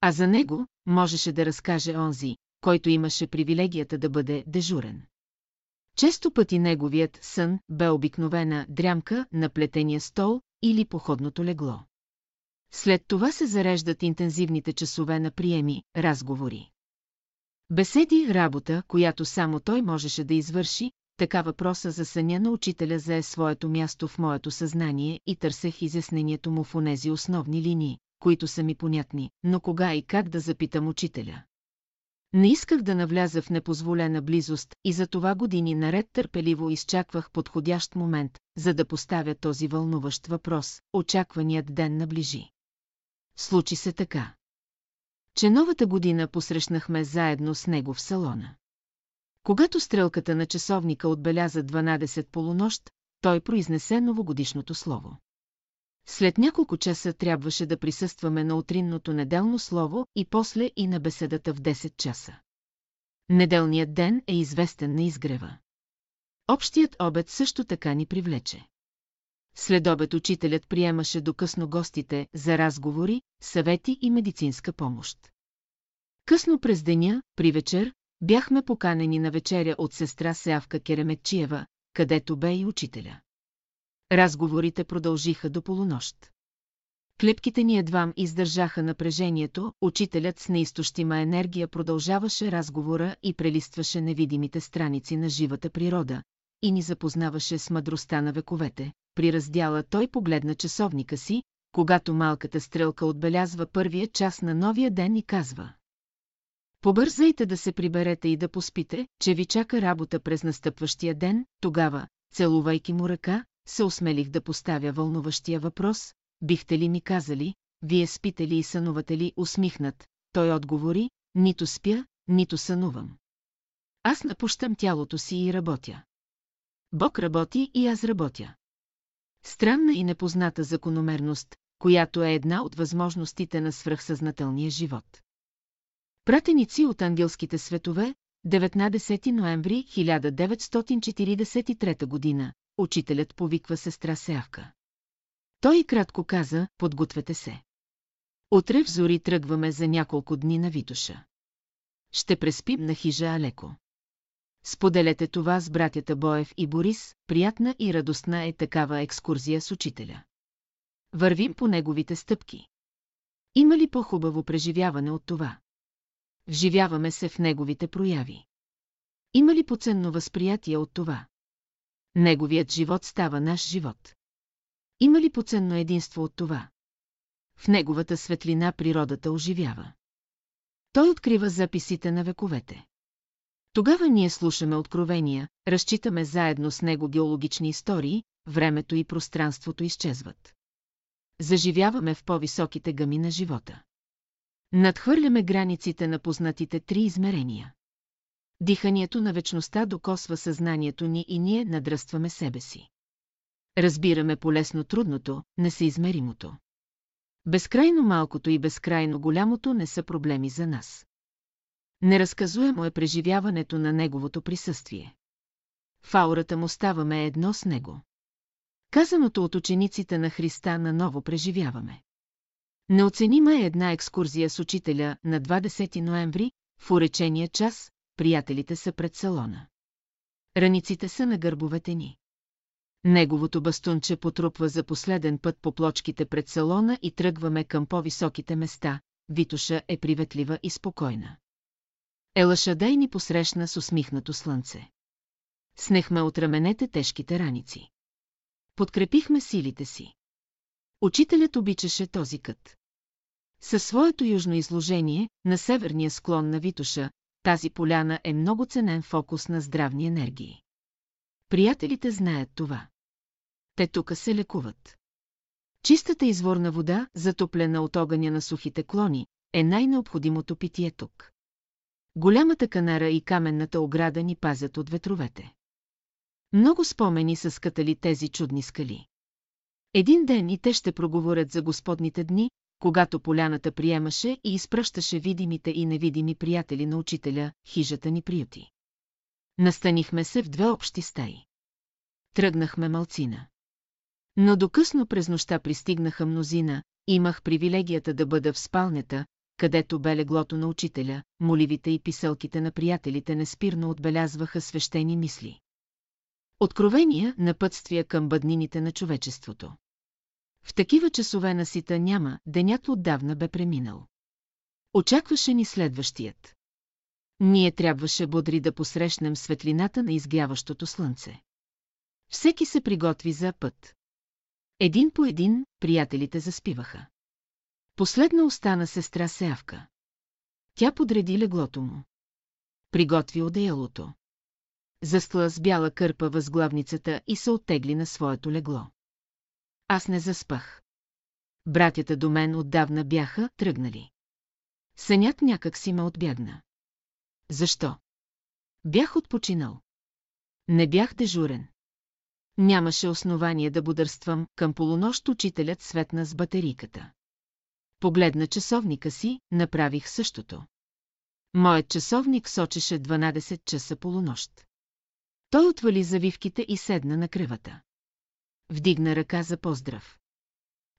А за него можеше да разкаже онзи, който имаше привилегията да бъде дежурен. Често пъти неговият сън бе обикновена дрямка на плетения стол или походното легло. След това се зареждат интензивните часове на приеми, разговори. Беседи работа, която само той можеше да извърши, така въпроса за съня на учителя зае своето място в моето съзнание и търсех изяснението му в онези основни линии, които са ми понятни, но кога и как да запитам учителя. Не исках да навляза в непозволена близост и за това години наред търпеливо изчаквах подходящ момент, за да поставя този вълнуващ въпрос. Очакваният ден наближи. Случи се така. Че новата година посрещнахме заедно с него в салона. Когато стрелката на часовника отбеляза 12 полунощ, той произнесе новогодишното слово. След няколко часа трябваше да присъстваме на утринното неделно слово и после и на беседата в 10 часа. Неделният ден е известен на изгрева. Общият обед също така ни привлече. След обед учителят приемаше до късно гостите за разговори, съвети и медицинска помощ. Късно през деня, при вечер, бяхме поканени на вечеря от сестра Сеавка Кереметчиева, където бе и учителя. Разговорите продължиха до полунощ. Клепките ни едвам издържаха напрежението, учителят с неизтощима енергия продължаваше разговора и прелистваше невидимите страници на живата природа и ни запознаваше с мъдростта на вековете. При раздяла той погледна часовника си, когато малката стрелка отбелязва първия час на новия ден и казва. Побързайте да се приберете и да поспите, че ви чака работа през настъпващия ден, тогава, целувайки му ръка, се осмелих да поставя вълнуващия въпрос, бихте ли ми казали, вие спите ли и сънувате ли, усмихнат, той отговори, нито спя, нито сънувам. Аз напущам тялото си и работя. Бог работи и аз работя. Странна и непозната закономерност, която е една от възможностите на свръхсъзнателния живот. Пратеници от ангелските светове, 19 ноември 1943 година, учителят повиква сестра Сеавка. Той кратко каза, подгответе се. Утре в зори тръгваме за няколко дни на Витуша. Ще преспим на хижа Алеко. Споделете това с братята Боев и Борис, приятна и радостна е такава екскурзия с учителя. Вървим по неговите стъпки. Има ли по-хубаво преживяване от това? Вживяваме се в неговите прояви. Има ли поценно възприятие от това? Неговият живот става наш живот. Има ли поценно единство от това? В неговата светлина природата оживява. Той открива записите на вековете. Тогава ние слушаме откровения, разчитаме заедно с него геологични истории, времето и пространството изчезват. Заживяваме в по-високите гами на живота. Надхвърляме границите на познатите три измерения. Диханието на вечността докосва съзнанието ни и ние надръстваме себе си. Разбираме полесно трудното, несъизмеримото. Безкрайно малкото и безкрайно голямото не са проблеми за нас. Неразказуемо е преживяването на неговото присъствие. В аурата му ставаме едно с него. Казаното от учениците на Христа наново преживяваме. Неоценима е една екскурзия с учителя на 20 ноември, в уречения час, приятелите са пред салона. Раниците са на гърбовете ни. Неговото бастунче потрупва за последен път по плочките пред салона и тръгваме към по-високите места. Витуша е приветлива и спокойна. Елашадай ни посрещна с усмихнато слънце. Снехме от раменете тежките раници. Подкрепихме силите си. Учителят обичаше този кът. Със своето южно изложение, на северния склон на Витуша, тази поляна е много ценен фокус на здравни енергии. Приятелите знаят това. Те тука се лекуват. Чистата изворна вода, затоплена от огъня на сухите клони, е най-необходимото питие тук. Голямата канара и каменната ограда ни пазят от ветровете. Много спомени са скатали тези чудни скали. Един ден и те ще проговорят за господните дни, когато поляната приемаше и изпръщаше видимите и невидими приятели на учителя, хижата ни приюти. Настанихме се в две общи стаи. Тръгнахме малцина. Но докъсно през нощта пристигнаха мнозина, имах привилегията да бъда в спалнята, където бе леглото на учителя, моливите и писалките на приятелите неспирно отбелязваха свещени мисли. Откровения на пътствия към бъднините на човечеството. В такива часове на сита няма, денят отдавна бе преминал. Очакваше ни следващият. Ние трябваше бодри да посрещнем светлината на изгряващото слънце. Всеки се приготви за път. Един по един приятелите заспиваха. Последна остана сестра Сеавка. Тя подреди леглото му. Приготви одеялото. Застла с бяла кърпа възглавницата и се оттегли на своето легло. Аз не заспах. Братята до мен отдавна бяха тръгнали. Сънят някак си ме отбягна. Защо? Бях отпочинал. Не бях дежурен. Нямаше основание да бодърствам, към полунощ учителят светна с батерийката. Погледна часовника си, направих същото. Моят часовник сочеше 12 часа полунощ. Той отвали завивките и седна на кревата. Вдигна ръка за поздрав.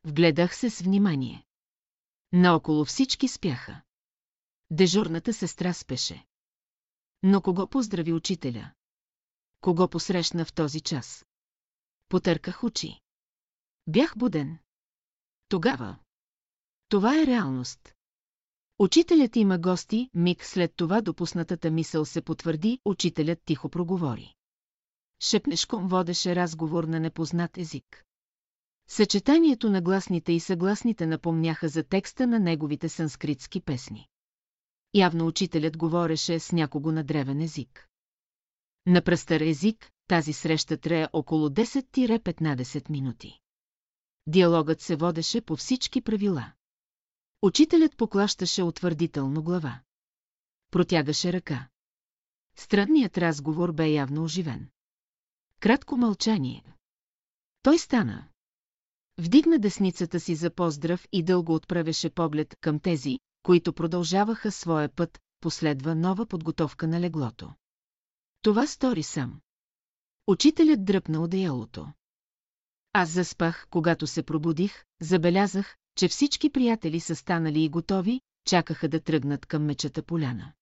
Вгледах се с внимание. Наоколо всички спяха. Дежурната сестра спеше. Но кого поздрави учителя? Кого посрещна в този час? Потърках очи. Бях буден. Тогава. Това е реалност. Учителят има гости, миг след това допуснатата мисъл се потвърди, учителят тихо проговори. Шепнешком водеше разговор на непознат език. Съчетанието на гласните и съгласните напомняха за текста на неговите санскритски песни. Явно учителят говореше с някого на древен език. На пръстър език тази среща трае около 10-15 минути. Диалогът се водеше по всички правила. Учителят поклащаше утвърдително глава. Протягаше ръка. Странният разговор бе явно оживен. Кратко мълчание. Той стана. Вдигна десницата си за поздрав и дълго отправяше поглед към тези, които продължаваха своя път, последва нова подготовка на леглото. Това стори сам. Учителят дръпна одеялото. Аз заспах, когато се пробудих, забелязах, че всички приятели са станали и готови, чакаха да тръгнат към мечата поляна.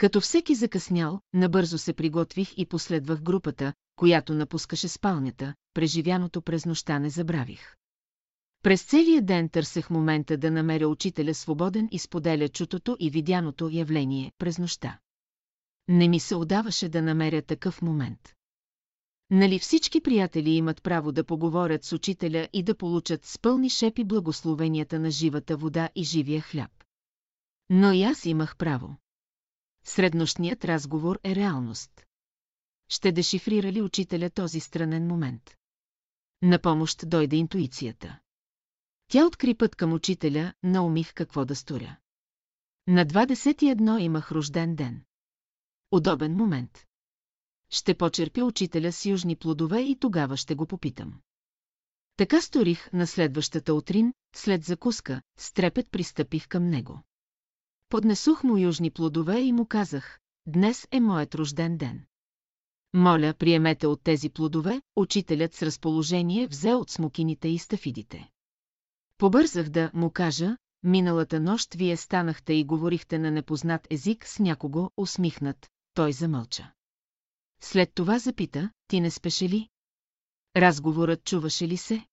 Като всеки закъснял, набързо се приготвих и последвах групата, която напускаше спалнята, преживяното през нощта не забравих. През целия ден търсех момента да намеря учителя свободен и споделя чутото и видяното явление през нощта. Не ми се отдаваше да намеря такъв момент. Нали всички приятели имат право да поговорят с учителя и да получат с пълни шепи благословенията на живата вода и живия хляб? Но и аз имах право. Среднощният разговор е реалност. Ще дешифрира ли учителя този странен момент? На помощ дойде интуицията. Тя откри път към учителя, наумих какво да сторя. На 21 имах рожден ден. Удобен момент. Ще почерпя учителя с южни плодове и тогава ще го попитам. Така сторих на следващата утрин, след закуска, с трепет пристъпих към него. Поднесох му южни плодове и му казах, днес е моят рожден ден. Моля, приемете от тези плодове, учителят с разположение взе от смокините и стафидите. Побързах да му кажа, миналата нощ вие станахте и говорихте на непознат език с някого, усмихнат, той замълча. След това запита, ти не спеше ли? Разговорът чуваше ли се?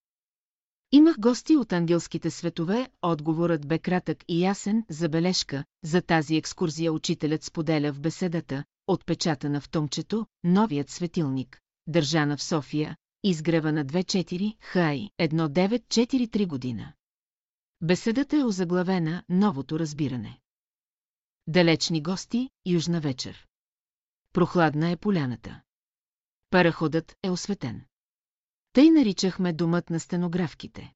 Имах гости от ангелските светове, отговорът бе кратък и ясен, забележка, за тази екскурзия учителят споделя в беседата, отпечатана в томчето, новият светилник, държана в София, изгрева на 24, хай, 1943 година. Беседата е озаглавена «Новото разбиране». Далечни гости, южна вечер. Прохладна е поляната. Параходът е осветен. Тъй наричахме домът на стенографките.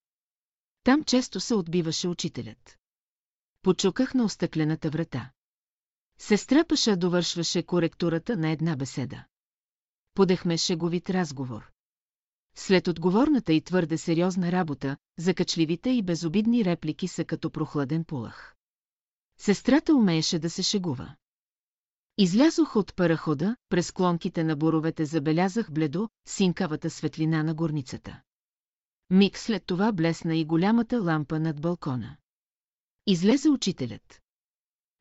Там често се отбиваше учителят. Почуках на остъклената врата. Сестра Паша довършваше коректурата на една беседа. Подехме шеговит разговор. След отговорната и твърде сериозна работа, закачливите и безобидни реплики са като прохладен пулах. Сестрата умееше да се шегува. Излязох от парахода, през клонките на буровете забелязах бледо, синкавата светлина на горницата. Миг след това блесна и голямата лампа над балкона. Излезе учителят.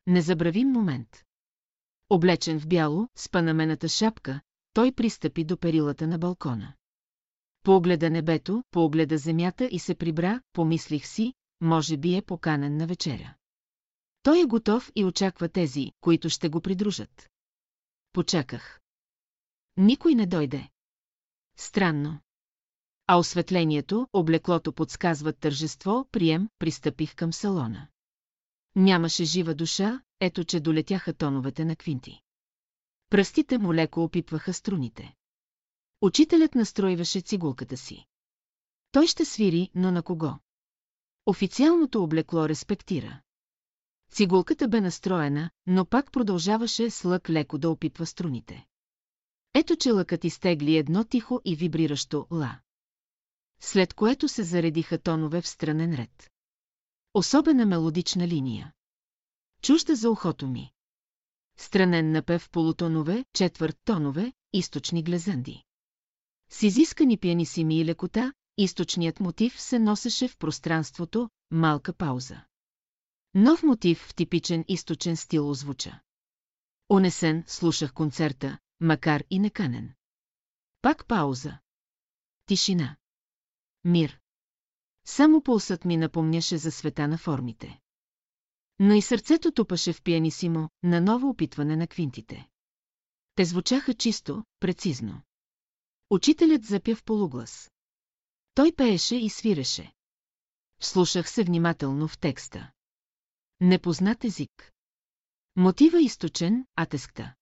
Незабравим момент. Облечен в бяло, с панамената шапка, той пристъпи до перилата на балкона. Погледа небето, погледа земята и се прибра, помислих си, може би е поканен на вечеря. Той е готов и очаква тези, които ще го придружат. Почаках. Никой не дойде. Странно. А осветлението, облеклото подсказват тържество, прием, пристъпих към салона. Нямаше жива душа, ето че долетяха тоновете на квинти. Пръстите му леко опипваха струните. Учителят настройваше цигулката си. Той ще свири, но на кого? Официалното облекло респектира. Цигулката бе настроена, но пак продължаваше с лък леко да опипва струните. Ето че лъкът изтегли едно тихо и вибриращо ла. След което се заредиха тонове в странен ред. Особена мелодична линия. Чужда за ухото ми. Странен напев полутонове, четвърт тонове, източни глезанди. С изискани пианисими и лекота, източният мотив се носеше в пространството, малка пауза. Нов мотив в типичен източен стил озвуча. Унесен слушах концерта, макар и неканен. Пак пауза. Тишина. Мир. Само пулсът ми напомняше за света на формите. Но и сърцето тупаше в пианисимо на ново опитване на квинтите. Те звучаха чисто, прецизно. Учителят запя в полуглас. Той пееше и свиреше. Вслушах се внимателно в текста. Непознат език. Мотива източен, а тескта.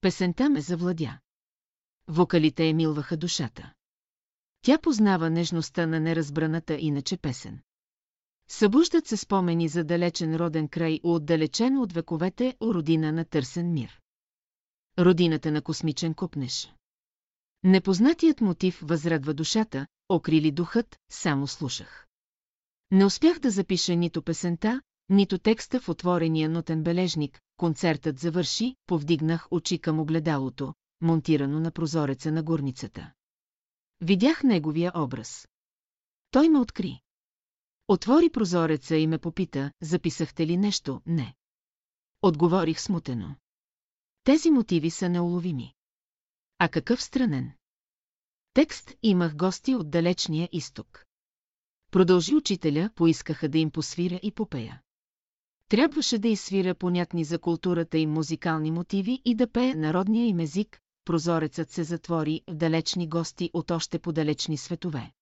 Песента ме завладя. Вокалите емилваха душата. Тя познава нежността на неразбраната иначе песен. Събуждат се спомени за далечен роден край, отдалечен от вековете, родина на търсен мир. Родината на космичен купнеш. Непознатият мотив възрадва душата, окрили духът, само слушах. Не успях да запиша нито песента, нито текста в отворения нотен бележник, концертът завърши, повдигнах очи към огледалото, монтирано на прозореца на горницата. Видях неговия образ. Той ме откри. Отвори прозореца и ме попита, записахте ли нещо, не. Отговорих смутено. Тези мотиви са неуловими. А какъв странен? Текст имах гости от далечния изток. Продължи учителя, поискаха да им посвиря и попея. Трябваше да изсвиря понятни за културата им музикални мотиви и да пее народния им език, прозорецът се затвори в далечни гости от още подалечни светове.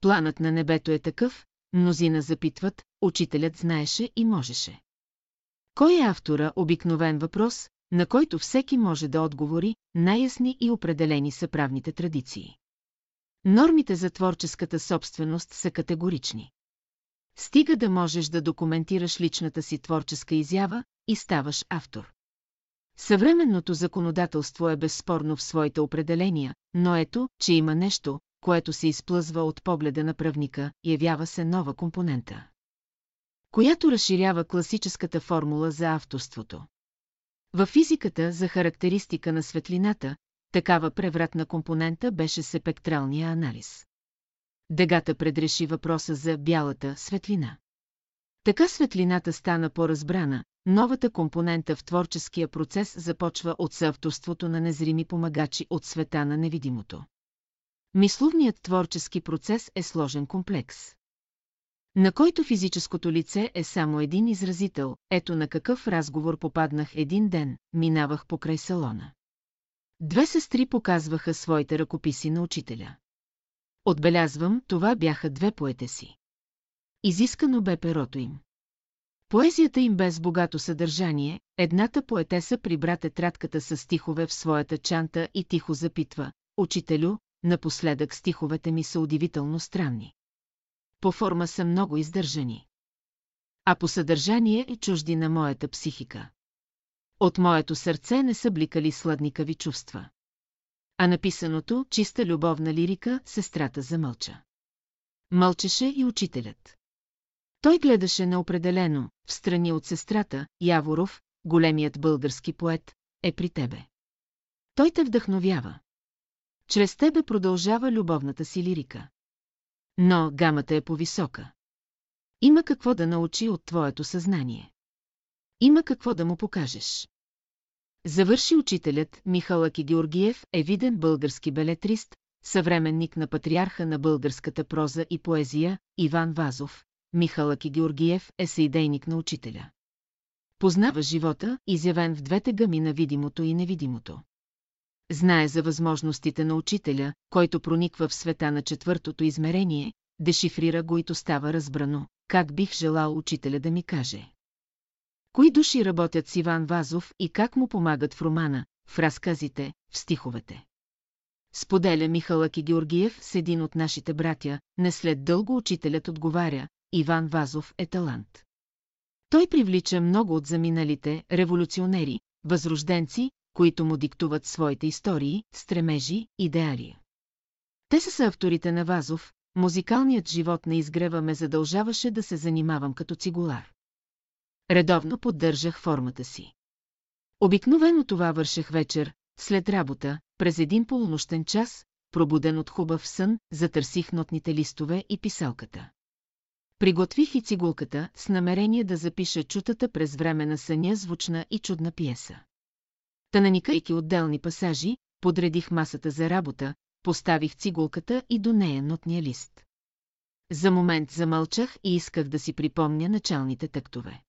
Планът на небето е такъв, мнозина запитват, учителят знаеше и можеше. Кой е автора обикновен въпрос, на който всеки може да отговори, най-ясни и определени са правните традиции. Нормите за творческата собственост са категорични. Стига да можеш да документираш личната си творческа изява и ставаш автор. Съвременното законодателство е безспорно в своите определения, но ето, че има нещо, което се изплъзва от погледа на правника, явява се нова компонента, която разширява класическата формула за авторството. Във физиката за характеристика на светлината, такава превратна компонента беше сепектралния анализ. Дегата предреши въпроса за бялата светлина. Така светлината стана по-разбрана, новата компонента в творческия процес започва от съавторството на незрими помагачи от света на невидимото. Мисловният творчески процес е сложен комплекс на който физическото лице е само един изразител, ето на какъв разговор попаднах един ден, минавах покрай салона. Две сестри показваха своите ръкописи на учителя. Отбелязвам, това бяха две поетеси. Изискано бе перото им. Поезията им без богато съдържание, едната поетеса прибра тетрадката с стихове в своята чанта и тихо запитва, «Учителю, напоследък стиховете ми са удивително странни по форма са много издържани. А по съдържание е чужди на моята психика. От моето сърце не са бликали сладникави чувства. А написаното, чиста любовна лирика, сестрата замълча. Мълчеше и учителят. Той гледаше неопределено, страни от сестрата, Яворов, големият български поет, е при тебе. Той те вдъхновява. Чрез тебе продължава любовната си лирика. Но гамата е по-висока. Има какво да научи от твоето съзнание. Има какво да му покажеш. Завърши учителят Михалъки Георгиев е виден български белетрист, съвременник на патриарха на българската проза и поезия, Иван Вазов. Михалъки Георгиев е съидейник на учителя. Познава живота, изявен в двете гами на видимото и невидимото знае за възможностите на учителя, който прониква в света на четвъртото измерение, дешифрира го и то става разбрано, как бих желал учителя да ми каже. Кои души работят с Иван Вазов и как му помагат в романа, в разказите, в стиховете. Споделя Михалък Георгиев с един от нашите братя, не след дълго учителят отговаря, Иван Вазов е талант. Той привлича много от заминалите революционери, възрожденци, които му диктуват своите истории, стремежи, идеали. Те са съавторите на Вазов, музикалният живот на изгрева ме задължаваше да се занимавам като цигулар. Редовно поддържах формата си. Обикновено това вършех вечер, след работа, през един полунощен час, пробуден от хубав сън, затърсих нотните листове и писалката. Приготвих и цигулката с намерение да запиша чутата през време на съня звучна и чудна пиеса. Та наникайки отделни пасажи, подредих масата за работа, поставих цигулката и до нея нотния лист. За момент замълчах и исках да си припомня началните тъктове.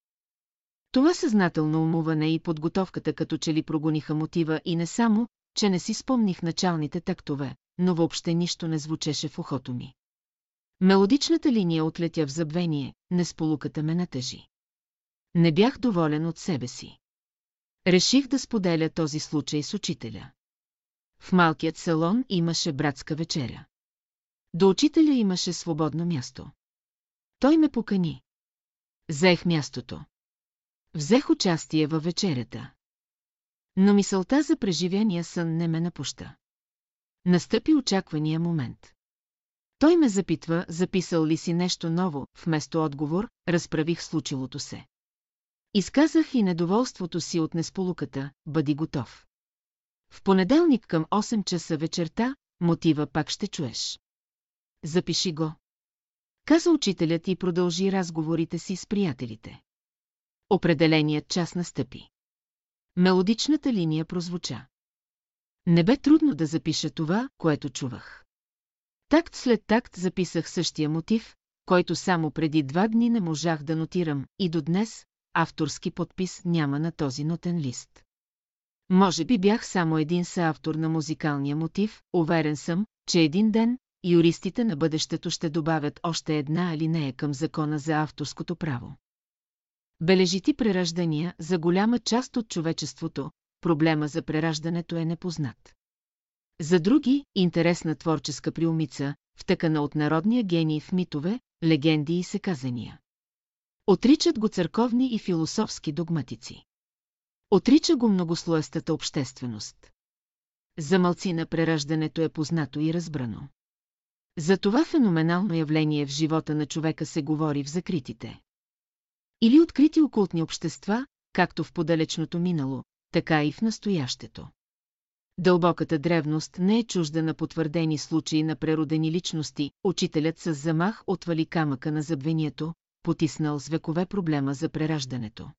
Това съзнателно умуване и подготовката като че ли прогониха мотива и не само, че не си спомних началните тактове, но въобще нищо не звучеше в ухото ми. Мелодичната линия отлетя в забвение, несполуката ме натъжи. Не бях доволен от себе си. Реших да споделя този случай с учителя. В малкият салон имаше братска вечеря. До учителя имаше свободно място. Той ме покани. Заех мястото. Взех участие във вечерята. Но мисълта за преживения сън не ме напуща. Настъпи очаквания момент. Той ме запитва, записал ли си нещо ново, вместо отговор, разправих случилото се. Изказах и недоволството си от несполуката, бъди готов. В понеделник към 8 часа вечерта, мотива пак ще чуеш. Запиши го. Каза учителят и продължи разговорите си с приятелите. Определеният час настъпи. Мелодичната линия прозвуча. Не бе трудно да запиша това, което чувах. Такт след такт записах същия мотив, който само преди два дни не можах да нотирам и до днес авторски подпис няма на този нотен лист. Може би бях само един съавтор на музикалния мотив, уверен съм, че един ден юристите на бъдещето ще добавят още една алинея към закона за авторското право. Бележити прераждания за голяма част от човечеството, проблема за прераждането е непознат. За други, интересна творческа приумица, втъкана от народния гений в митове, легенди и секазания. Отричат го църковни и философски догматици. Отрича го многослоестата общественост. За мълцина прераждането е познато и разбрано. За това феноменално явление в живота на човека се говори в закритите. Или открити окултни общества, както в подалечното минало, така и в настоящето. Дълбоката древност не е чужда на потвърдени случаи на преродени личности, учителят с замах отвали камъка на забвението, потиснал с векове проблема за прераждането.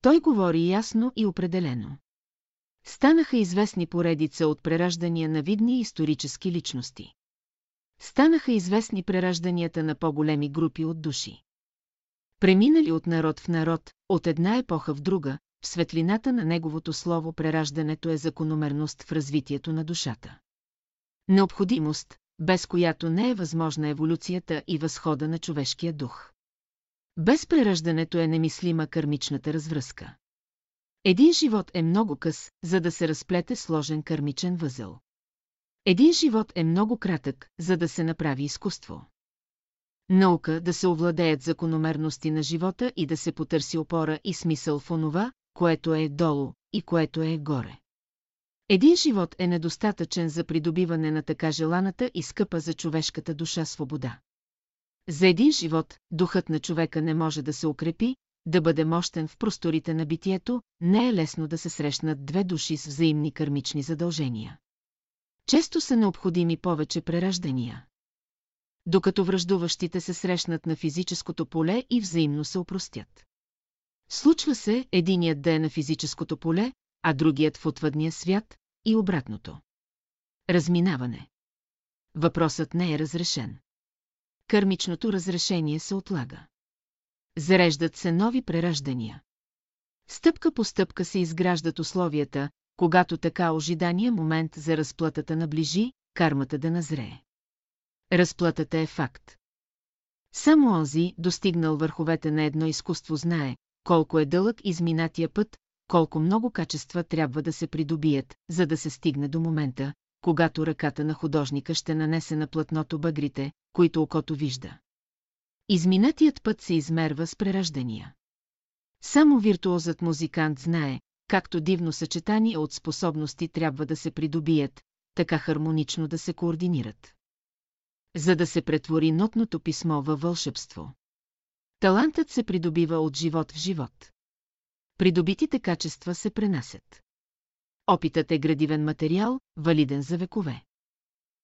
Той говори ясно и определено. Станаха известни поредица от прераждания на видни исторически личности. Станаха известни преражданията на по-големи групи от души. Преминали от народ в народ, от една епоха в друга, в светлината на неговото слово прераждането е закономерност в развитието на душата. Необходимост, без която не е възможна еволюцията и възхода на човешкия дух. Без прераждането е немислима кърмичната развръзка. Един живот е много къс, за да се разплете сложен кърмичен възел. Един живот е много кратък, за да се направи изкуство. Наука да се овладеят закономерности на живота и да се потърси опора и смисъл в онова, което е долу и което е горе. Един живот е недостатъчен за придобиване на така желаната и скъпа за човешката душа свобода. За един живот, духът на човека не може да се укрепи, да бъде мощен в просторите на битието, не е лесно да се срещнат две души с взаимни кърмични задължения. Често са необходими повече прераждания. Докато връждуващите се срещнат на физическото поле и взаимно се опростят. Случва се единият да е на физическото поле, а другият в отвъдния свят и обратното. Разминаване. Въпросът не е разрешен. Кърмичното разрешение се отлага. Зареждат се нови прераждания. Стъпка по стъпка се изграждат условията, когато така ожидания момент за разплатата наближи, кармата да назрее. Разплатата е факт. Само онзи, достигнал върховете на едно изкуство, знае, колко е дълъг изминатия път, колко много качества трябва да се придобият, за да се стигне до момента, когато ръката на художника ще нанесе на платното бъгрите, които окото вижда. Изминатият път се измерва с прераждания. Само виртуозът музикант знае, както дивно съчетание от способности трябва да се придобият, така хармонично да се координират. За да се претвори нотното писмо във вълшебство. Талантът се придобива от живот в живот. Придобитите качества се пренасят. Опитът е градивен материал, валиден за векове.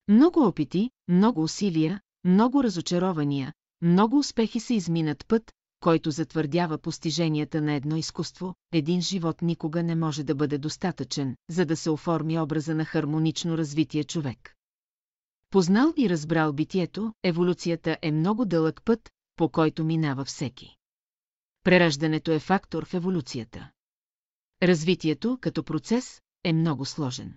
Много опити, много усилия, много разочарования, много успехи се изминат път, който затвърдява постиженията на едно изкуство, един живот никога не може да бъде достатъчен, за да се оформи образа на хармонично развитие човек. Познал и разбрал битието, еволюцията е много дълъг път, по който минава всеки. Прераждането е фактор в еволюцията. Развитието, като процес, е много сложен.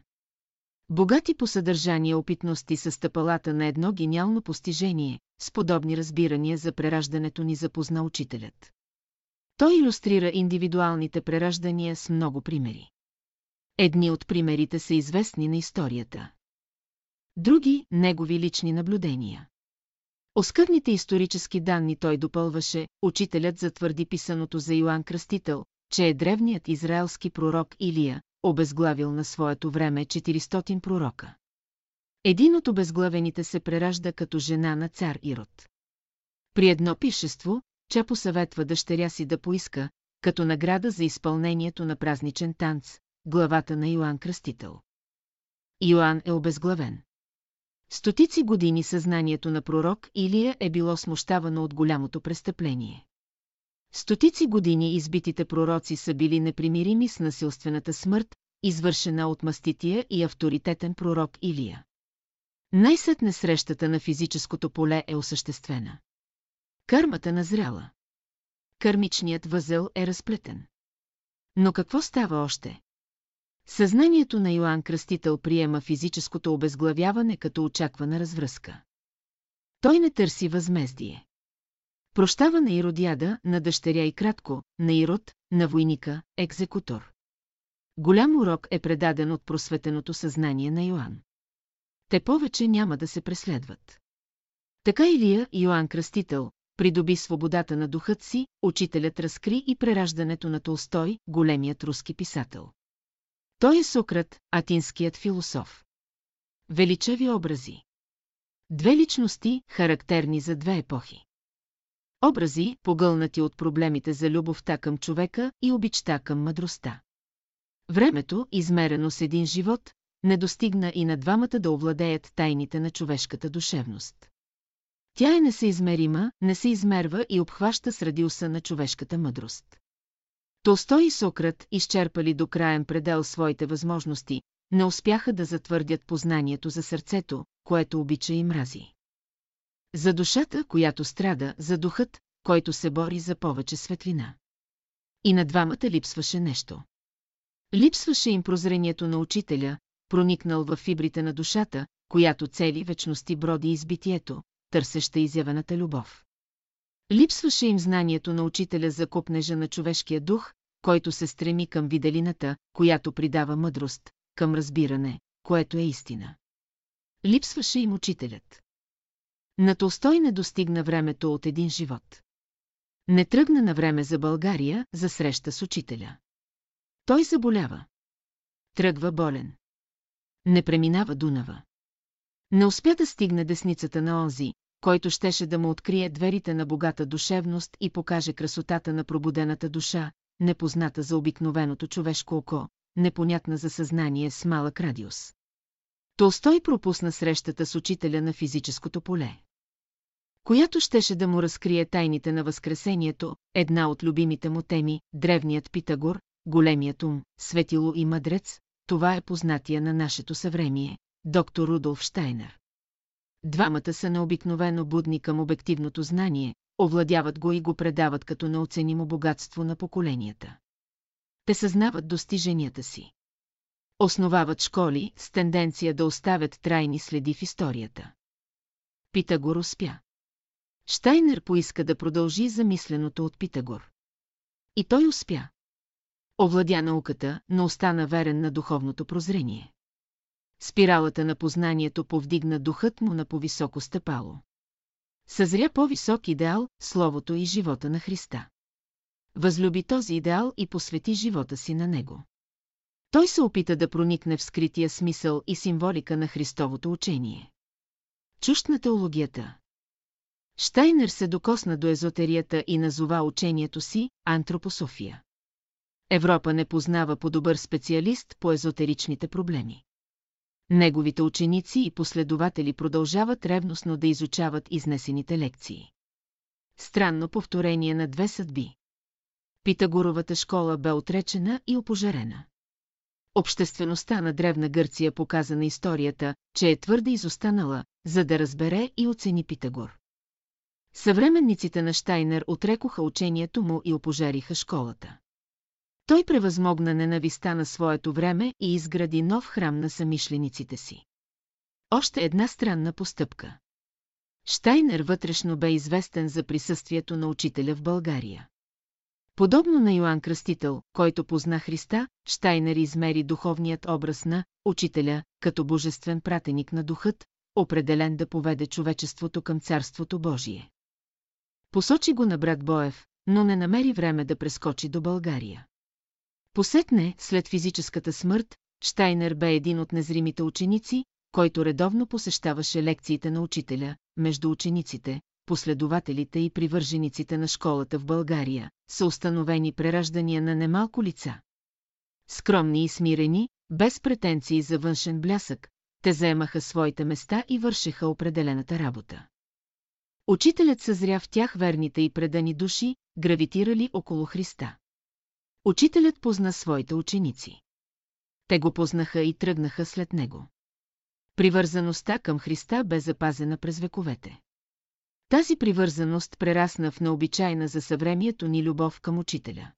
Богати по съдържание опитности са стъпалата на едно гениално постижение, с подобни разбирания за прераждането ни запозна учителят. Той иллюстрира индивидуалните прераждания с много примери. Едни от примерите са известни на историята. Други – негови лични наблюдения. Оскърните исторически данни той допълваше, учителят затвърди писаното за Йоанн Кръстител, че е древният израелски пророк Илия, обезглавил на своето време 400 пророка. Един от обезглавените се преражда като жена на цар Ирод. При едно пишество, че посъветва дъщеря си да поиска, като награда за изпълнението на празничен танц, главата на Йоанн Кръстител. Йоанн е обезглавен. Стотици години съзнанието на пророк Илия е било смущавано от голямото престъпление. Стотици години избитите пророци са били непримирими с насилствената смърт, извършена от мастития и авторитетен пророк Илия. Най-сетне срещата на физическото поле е осъществена. Кърмата назряла. Кърмичният възел е разплетен. Но какво става още? Съзнанието на Йоанн Кръстител приема физическото обезглавяване като очаквана развръзка. Той не търси възмездие. Прощава на Иродиада, на дъщеря и кратко, на Ирод, на войника, екзекутор. Голям урок е предаден от просветеното съзнание на Йоанн. Те повече няма да се преследват. Така Илия Йоанн Кръстител придоби свободата на духът си, учителят разкри и прераждането на Толстой, големият руски писател. Той е Сократ, атинският философ. Величави образи. Две личности, характерни за две епохи. Образи, погълнати от проблемите за любовта към човека и обичта към мъдростта. Времето, измерено с един живот, не достигна и на двамата да овладеят тайните на човешката душевност. Тя е несъизмерима, не се измерва и обхваща с радиуса на човешката мъдрост. Толстой и Сократ, изчерпали до краен предел своите възможности, не успяха да затвърдят познанието за сърцето, което обича и мрази. За душата, която страда, за духът, който се бори за повече светлина. И на двамата липсваше нещо. Липсваше им прозрението на учителя, проникнал в фибрите на душата, която цели вечности броди избитието, търсеща изявената любов. Липсваше им знанието на учителя за купнежа на човешкия дух, който се стреми към виделината, която придава мъдрост, към разбиране, което е истина. Липсваше им учителят. На Толстой не достигна времето от един живот. Не тръгна на време за България, за среща с учителя. Той заболява. Тръгва болен. Не преминава Дунава. Не успя да стигне десницата на онзи, който щеше да му открие дверите на богата душевност и покаже красотата на пробудената душа, непозната за обикновеното човешко око, непонятна за съзнание с малък радиус. Толстой пропусна срещата с учителя на физическото поле. Която щеше да му разкрие тайните на Възкресението, една от любимите му теми, древният Питагор, големият ум, светило и мъдрец, това е познатия на нашето съвремие, доктор Рудолф Штайнер. Двамата са необикновено будни към обективното знание, овладяват го и го предават като неоценимо богатство на поколенията. Те съзнават достиженията си. Основават школи с тенденция да оставят трайни следи в историята. Питагор успя. Штайнер поиска да продължи замисленото от Питагор. И той успя. Овладя науката, но остана верен на духовното прозрение. Спиралата на познанието повдигна духът му на повисоко стъпало. Съзря по-висок идеал, словото и живота на Христа. Възлюби този идеал и посвети живота си на него. Той се опита да проникне в скрития смисъл и символика на Христовото учение. Чущ на теологията. Штайнер се докосна до езотерията и назова учението си антропософия. Европа не познава по-добър специалист по езотеричните проблеми. Неговите ученици и последователи продължават ревностно да изучават изнесените лекции. Странно повторение на две съдби. Питагоровата школа бе отречена и опожарена. Обществеността на Древна Гърция показа на историята, че е твърде изостанала, за да разбере и оцени Питагор. Съвременниците на Штайнер отрекоха учението му и опожариха школата. Той превъзмогна ненависта на своето време и изгради нов храм на самишлениците си. Още една странна постъпка. Штайнер вътрешно бе известен за присъствието на учителя в България. Подобно на Йоанн Кръстител, който позна Христа, Штайнер измери духовният образ на учителя като божествен пратеник на духът, определен да поведе човечеството към Царството Божие. Посочи го на брат Боев, но не намери време да прескочи до България. Посетне, след физическата смърт, Штайнер бе един от незримите ученици, който редовно посещаваше лекциите на учителя, между учениците, последователите и привържениците на школата в България, са установени прераждания на немалко лица. Скромни и смирени, без претенции за външен блясък, те заемаха своите места и вършеха определената работа. Учителят съзря в тях верните и предани души, гравитирали около Христа. Учителят позна своите ученици. Те го познаха и тръгнаха след него. Привързаността към Христа бе запазена през вековете. Тази привързаност прерасна в необичайна за съвремието ни любов към учителя.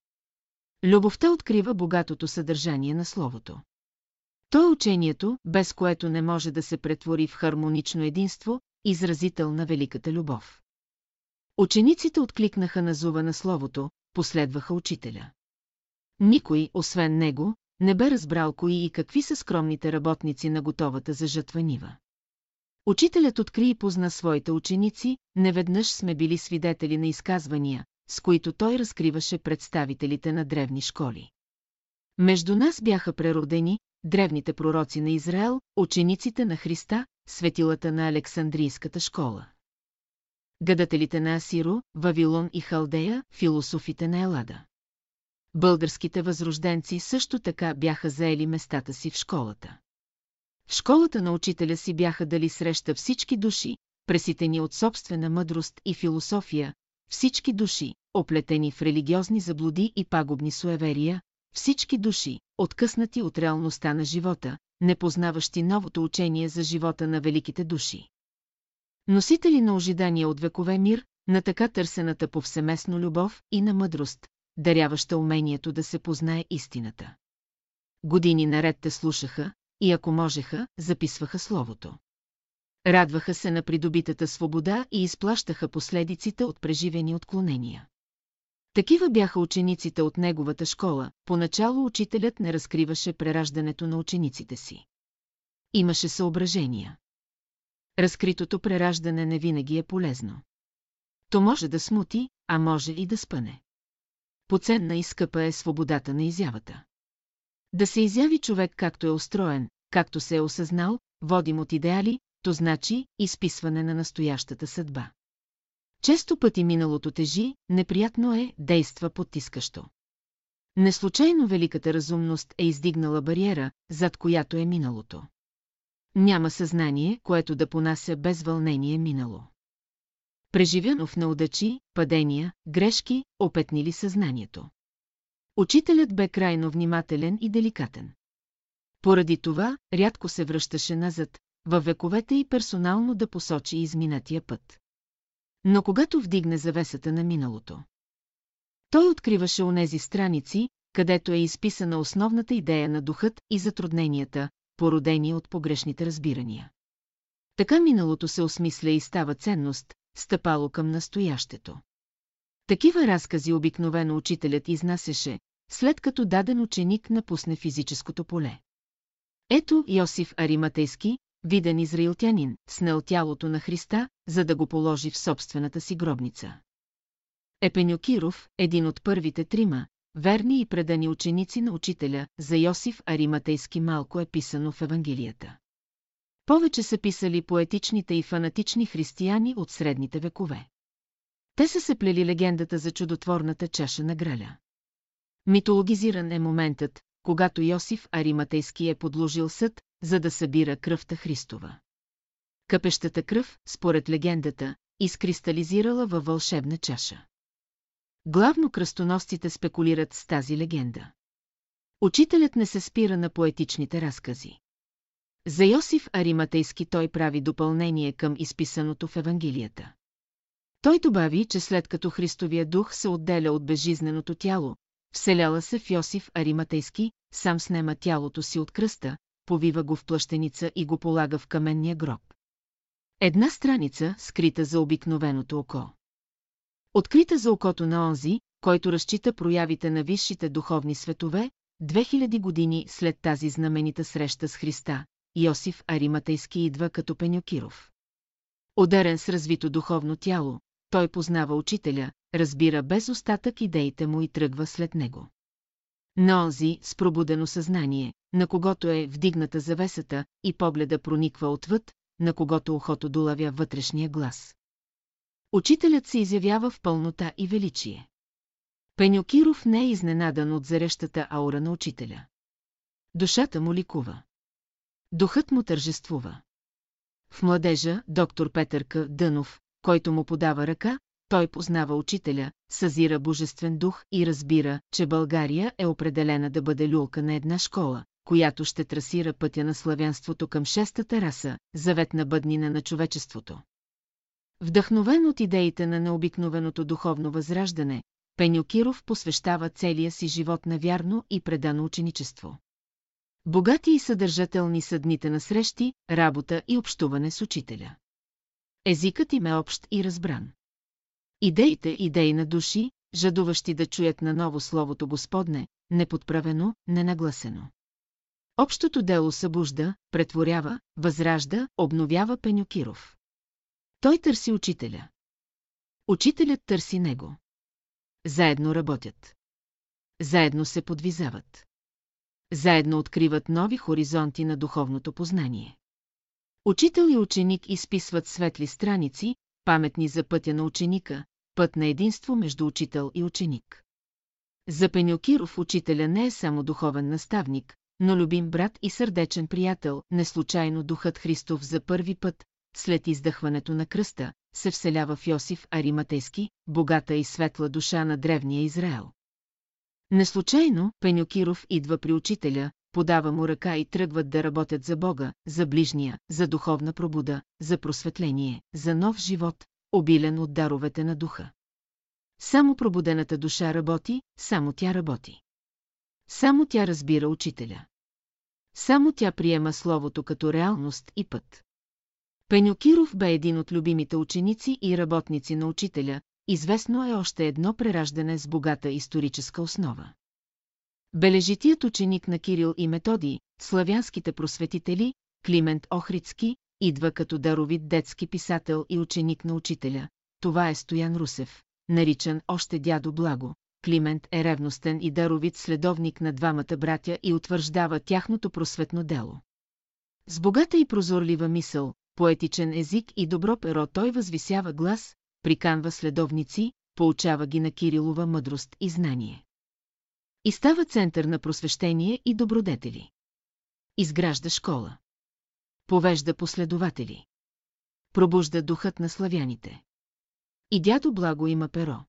Любовта открива богатото съдържание на Словото. То е учението, без което не може да се претвори в хармонично единство, изразител на великата любов. Учениците откликнаха на зува на Словото, последваха учителя. Никой, освен него, не бе разбрал кои и какви са скромните работници на готовата за жатва нива. Учителят откри и позна своите ученици, неведнъж сме били свидетели на изказвания, с които той разкриваше представителите на древни школи. Между нас бяха преродени древните пророци на Израел, учениците на Христа, светилата на Александрийската школа. Гадателите на Асиро, Вавилон и Халдея, философите на Елада. Българските възрожденци също така бяха заели местата си в школата. В школата на учителя си бяха дали среща всички души, преситени от собствена мъдрост и философия, всички души, оплетени в религиозни заблуди и пагубни суеверия, всички души, откъснати от реалността на живота, не познаващи новото учение за живота на великите души. Носители на ожидания от векове мир, на така търсената повсеместно любов и на мъдрост, даряваща умението да се познае истината. Години наред те слушаха, и ако можеха, записваха словото. Радваха се на придобитата свобода и изплащаха последиците от преживени отклонения. Такива бяха учениците от неговата школа, поначало учителят не разкриваше прераждането на учениците си. Имаше съображения. Разкритото прераждане не винаги е полезно. То може да смути, а може и да спъне. Поценна и скъпа е свободата на изявата. Да се изяви човек както е устроен, както се е осъзнал, водим от идеали, то значи изписване на настоящата съдба. Често пъти миналото тежи, неприятно е, действа потискащо. Неслучайно великата разумност е издигнала бариера, зад която е миналото. Няма съзнание, което да понася без вълнение минало. Преживяно в неудачи, падения, грешки, опетнили съзнанието. Учителят бе крайно внимателен и деликатен. Поради това, рядко се връщаше назад, във вековете и персонално да посочи изминатия път. Но когато вдигне завесата на миналото, той откриваше онези страници, където е изписана основната идея на духът и затрудненията, породени от погрешните разбирания. Така миналото се осмисля и става ценност, стъпало към настоящето. Такива разкази обикновено учителят изнасяше, след като даден ученик напусне физическото поле. Ето Йосиф Ариматейски, виден израилтянин, снел тялото на Христа, за да го положи в собствената си гробница. Епенюкиров, един от първите трима, верни и предани ученици на учителя, за Йосиф Ариматейски малко е писано в Евангелията. Повече са писали поетичните и фанатични християни от средните векове. Те са се плели легендата за чудотворната чаша на граля. Митологизиран е моментът, когато Йосиф Ариматейски е подложил съд, за да събира кръвта Христова. Къпещата кръв, според легендата, изкристализирала във вълшебна чаша. Главно кръстоносците спекулират с тази легенда. Учителят не се спира на поетичните разкази. За Йосиф Ариматейски той прави допълнение към изписаното в Евангелията. Той добави, че след като Христовия дух се отделя от безжизненото тяло, вселяла се в Йосиф Ариматейски, сам снема тялото си от кръста, повива го в плащеница и го полага в каменния гроб. Една страница, скрита за обикновеното око. Открита за окото на онзи, който разчита проявите на висшите духовни светове, 2000 години след тази знаменита среща с Христа, Йосиф Ариматейски идва като Пеньокиров. Ударен с развито духовно тяло, той познава учителя, разбира без остатък идеите му и тръгва след него. На онзи, с пробудено съзнание, на когото е вдигната завесата и погледа прониква отвъд, на когото ухото долавя вътрешния глас. Учителят се изявява в пълнота и величие. Пенюкиров не е изненадан от зарещата аура на учителя. Душата му ликува. Духът му тържествува. В младежа, доктор Петърка Дънов, който му подава ръка, той познава учителя, съзира божествен дух и разбира, че България е определена да бъде люлка на една школа, която ще трасира пътя на славянството към шестата раса, заветна бъднина на човечеството. Вдъхновен от идеите на необикновеното духовно възраждане, Пенюкиров посвещава целия си живот на вярно и предано ученичество. Богати и съдържателни са дните на срещи, работа и общуване с учителя. Езикът им е общ и разбран. Идеите идеи на души, жадуващи да чуят наново Словото Господне, неподправено, ненагласено. Общото дело събужда, претворява, възражда, обновява Пенюкиров. Той търси учителя. Учителят търси него. Заедно работят. Заедно се подвизават. Заедно откриват нови хоризонти на духовното познание. Учител и ученик изписват светли страници, паметни за пътя на ученика, път на единство между учител и ученик. За Пенюкиров учителя не е само духовен наставник, но любим брат и сърдечен приятел, неслучайно духът Христов за първи път, след издъхването на кръста, се вселява в Йосиф Ариматейски, богата и светла душа на древния Израел. Неслучайно Пенюкиров идва при учителя, подава му ръка и тръгват да работят за Бога, за ближния, за духовна пробуда, за просветление, за нов живот, обилен от даровете на духа. Само пробудената душа работи, само тя работи. Само тя разбира учителя. Само тя приема словото като реалност и път. Пенюкиров бе един от любимите ученици и работници на учителя, известно е още едно прераждане с богата историческа основа. Бележитият ученик на Кирил и Методи, славянските просветители, Климент Охридски, идва като даровит детски писател и ученик на учителя. Това е Стоян Русев, наричан още дядо Благо. Климент е ревностен и даровит следовник на двамата братя и утвърждава тяхното просветно дело. С богата и прозорлива мисъл, поетичен език и добро перо той възвисява глас, приканва следовници, получава ги на Кирилова мъдрост и знание. И става център на просвещение и добродетели. Изгражда школа. Повежда последователи. Пробужда духът на славяните. И дядо Благо има перо.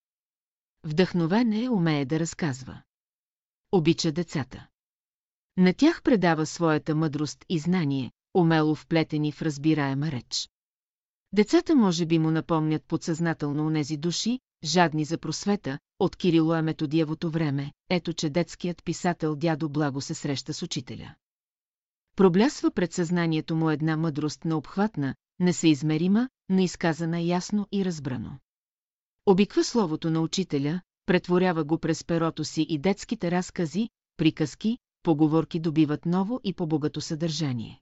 Вдъхновен е, умее да разказва. Обича децата. На тях предава своята мъдрост и знание, умело вплетени в разбираема реч. Децата може би му напомнят подсъзнателно онези души, жадни за просвета, от Кирило е методиевото време, ето че детският писател дядо Благо се среща с учителя. Проблясва пред съзнанието му една мъдрост необхватна, несъизмерима, но изказана ясно и разбрано. Обиква словото на учителя, претворява го през перото си и детските разкази, приказки, поговорки добиват ново и по-богато съдържание.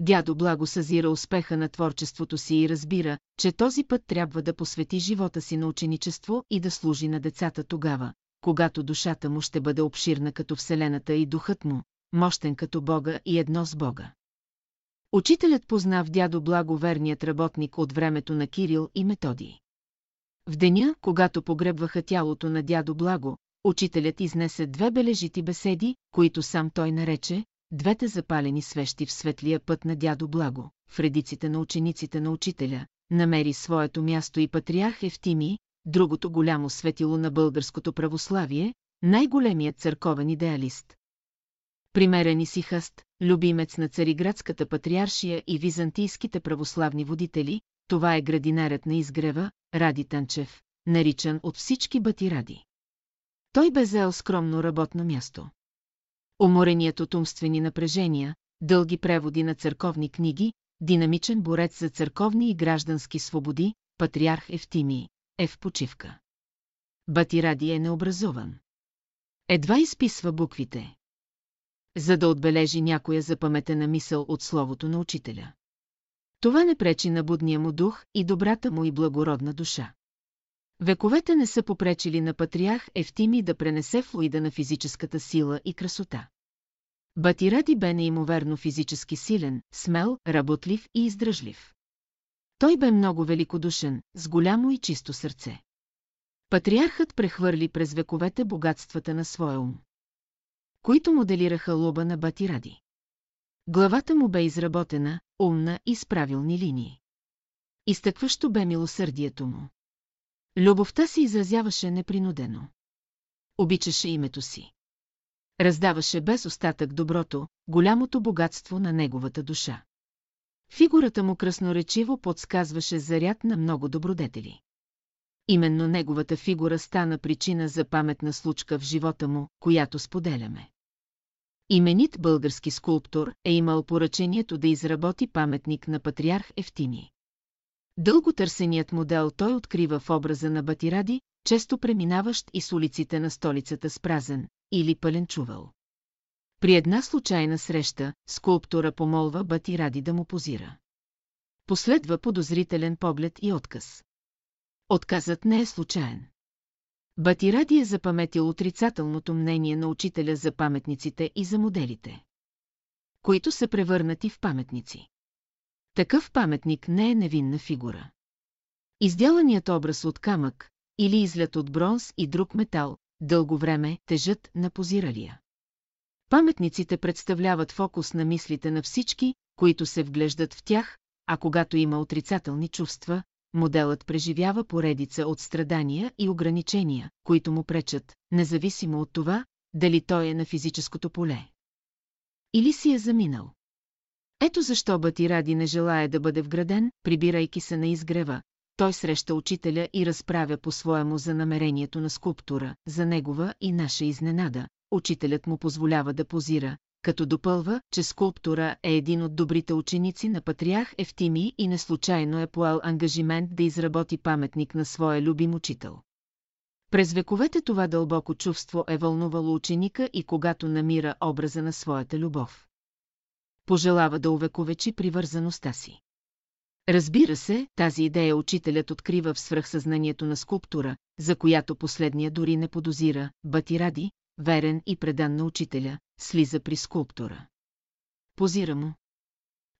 Дядо Благо съзира успеха на творчеството си и разбира, че този път трябва да посвети живота си на ученичество и да служи на децата тогава, когато душата му ще бъде обширна като Вселената и духът му, мощен като Бога и едно с Бога. Учителят позна в дядо Благо верният работник от времето на Кирил и Методий. В деня, когато погребваха тялото на дядо Благо, учителят изнесе две бележити беседи, които сам той нарече «Двете запалени свещи в светлия път на дядо Благо», в редиците на учениците на учителя, намери своето място и патриарх Евтимий, другото голямо светило на българското православие, най-големият църковен идеалист. Примерен си хъст, любимец на цариградската патриаршия и византийските православни водители, това е градинарят на изгрева, Ради Танчев, наричан от всички батиради. Той бе взел скромно работно място. Умореният от умствени напрежения, дълги преводи на църковни книги, динамичен борец за църковни и граждански свободи, патриарх Евтимий, е в почивка. Батиради е необразован. Едва изписва буквите. За да отбележи някоя запаметена мисъл от словото на учителя. Това не пречи на будния му дух и добрата му и благородна душа. Вековете не са попречили на патриарх Ефтими да пренесе флуида на физическата сила и красота. Батиради бе неимоверно физически силен, смел, работлив и издръжлив. Той бе много великодушен, с голямо и чисто сърце. Патриархът прехвърли през вековете богатствата на своя ум, които моделираха лоба на Батиради. Главата му бе изработена, умна и с правилни линии. Изтъкващо бе милосърдието му. Любовта си изразяваше непринудено. Обичаше името си. Раздаваше без остатък доброто, голямото богатство на неговата душа. Фигурата му красноречиво подсказваше заряд на много добродетели. Именно неговата фигура стана причина за паметна случка в живота му, която споделяме. Именит български скулптор е имал поръчението да изработи паметник на патриарх Ефтими. Дълго търсеният модел той открива в образа на Батиради, често преминаващ и с улиците на столицата с празен или пълен чувал. При една случайна среща, скулптора помолва Батиради да му позира. Последва подозрителен поглед и отказ. Отказът не е случайен. Батиради е запаметил отрицателното мнение на учителя за паметниците и за моделите, които са превърнати в паметници. Такъв паметник не е невинна фигура. Изделаният образ от камък или излят от бронз и друг метал, дълго време тежат на позиралия. Паметниците представляват фокус на мислите на всички, които се вглеждат в тях, а когато има отрицателни чувства, моделът преживява поредица от страдания и ограничения, които му пречат, независимо от това, дали той е на физическото поле. Или си е заминал. Ето защо Батиради не желая да бъде вграден, прибирайки се на изгрева. Той среща учителя и разправя по-своему за намерението на скулптура, за негова и наша изненада. Учителят му позволява да позира, като допълва, че скулптура е един от добрите ученици на патриарх Ефтими и неслучайно е поел ангажимент да изработи паметник на своя любим учител. През вековете това дълбоко чувство е вълнувало ученика и когато намира образа на своята любов пожелава да увековечи привързаността си. Разбира се, тази идея учителят открива в свръхсъзнанието на скулптура, за която последния дори не подозира, Батиради, верен и предан на учителя, слиза при скулптура. Позира му.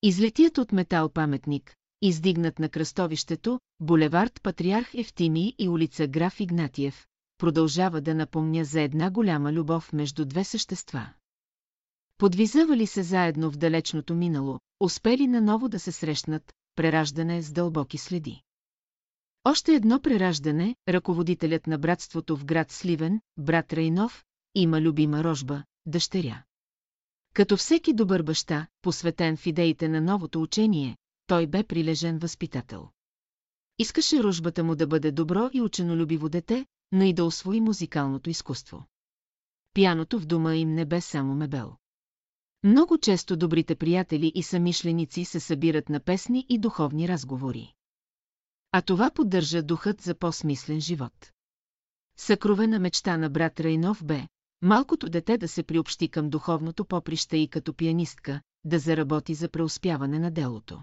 Излетият от метал паметник, издигнат на кръстовището, булевард Патриарх Ефтими и улица Граф Игнатиев, продължава да напомня за една голяма любов между две същества. Подвизавали се заедно в далечното минало, успели наново да се срещнат, прераждане с дълбоки следи. Още едно прераждане, ръководителят на братството в град Сливен, брат Рейнов, има любима рожба, дъщеря. Като всеки добър баща, посветен в идеите на новото учение, той бе прилежен възпитател. Искаше рожбата му да бъде добро и ученолюбиво дете, но и да освои музикалното изкуство. Пяното в дома им не бе само мебел. Много често добрите приятели и самишленици се събират на песни и духовни разговори. А това поддържа духът за по-смислен живот. Съкровена мечта на брат Рейнов бе, малкото дете да се приобщи към духовното поприще и като пианистка, да заработи за преуспяване на делото.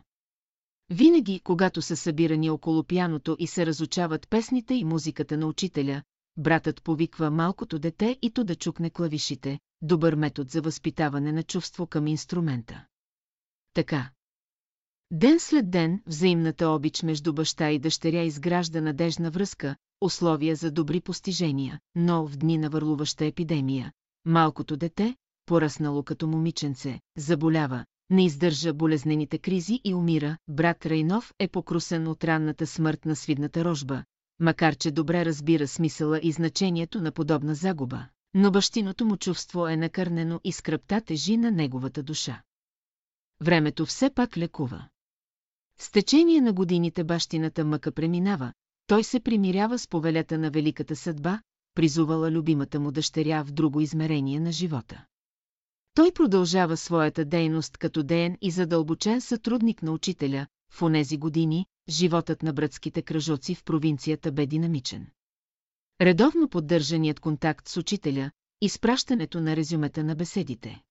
Винаги, когато са събирани около пяното и се разучават песните и музиката на учителя, братът повиква малкото дете и то да чукне клавишите, добър метод за възпитаване на чувство към инструмента. Така. Ден след ден взаимната обич между баща и дъщеря изгражда надежна връзка, условия за добри постижения, но в дни на върлуваща епидемия, малкото дете, пораснало като момиченце, заболява, не издържа болезнените кризи и умира, брат Рейнов е покрусен от ранната смърт на свидната рожба, макар че добре разбира смисъла и значението на подобна загуба, но бащиното му чувство е накърнено и скръпта тежи на неговата душа. Времето все пак лекува. С течение на годините бащината мъка преминава, той се примирява с повелята на великата съдба, призувала любимата му дъщеря в друго измерение на живота. Той продължава своята дейност като деен и задълбочен сътрудник на учителя, в онези години, животът на братските кръжоци в провинцията бе динамичен. Редовно поддържаният контакт с учителя, изпращането на резюмета на беседите.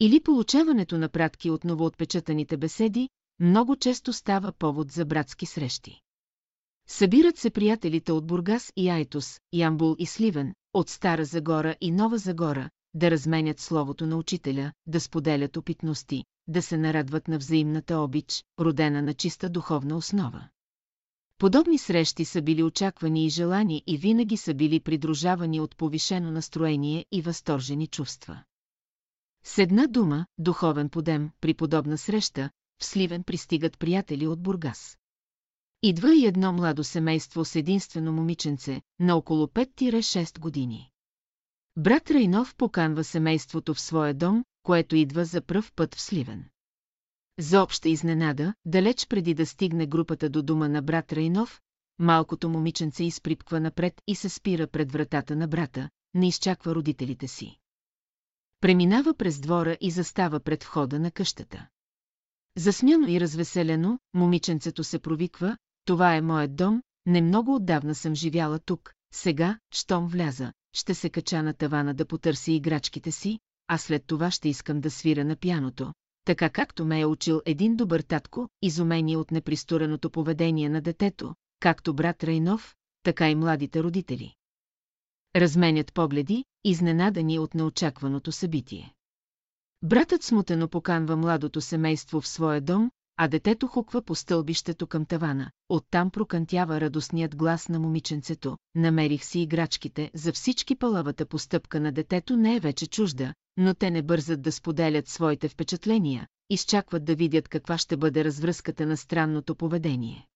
Или получаването на пратки от новоотпечатаните беседи, много често става повод за братски срещи. Събират се приятелите от Бургас и Айтос, Ямбул и Сливен, от Стара Загора и Нова Загора, да разменят словото на учителя, да споделят опитности, да се нарадват на взаимната обич, родена на чиста духовна основа. Подобни срещи са били очаквани и желани и винаги са били придружавани от повишено настроение и възторжени чувства. С една дума, духовен подем, при подобна среща, в Сливен пристигат приятели от Бургас. Идва и едно младо семейство с единствено момиченце, на около 5-6 години. Брат Райнов поканва семейството в своя дом, което идва за пръв път в Сливен. За обща изненада, далеч преди да стигне групата до дома на брат Райнов, малкото момиченце изприпква напред и се спира пред вратата на брата, не изчаква родителите си. Преминава през двора и застава пред входа на къщата. Засмяно и развеселено, момиченцето се провиква, това е моят дом, не много отдавна съм живяла тук, сега, щом вляза, ще се кача на тавана да потърси играчките си, а след това ще искам да свира на пяното, така както ме е учил един добър татко, изумение от непристореното поведение на детето, както брат Райнов, така и младите родители. Разменят погледи, изненадани от неочакваното събитие. Братът смутено поканва младото семейство в своя дом, а детето хуква по стълбището към тавана. Оттам прокънтява радостният глас на момиченцето. Намерих си играчките, за всички палавата постъпка на детето не е вече чужда, но те не бързат да споделят своите впечатления, изчакват да видят каква ще бъде развръзката на странното поведение.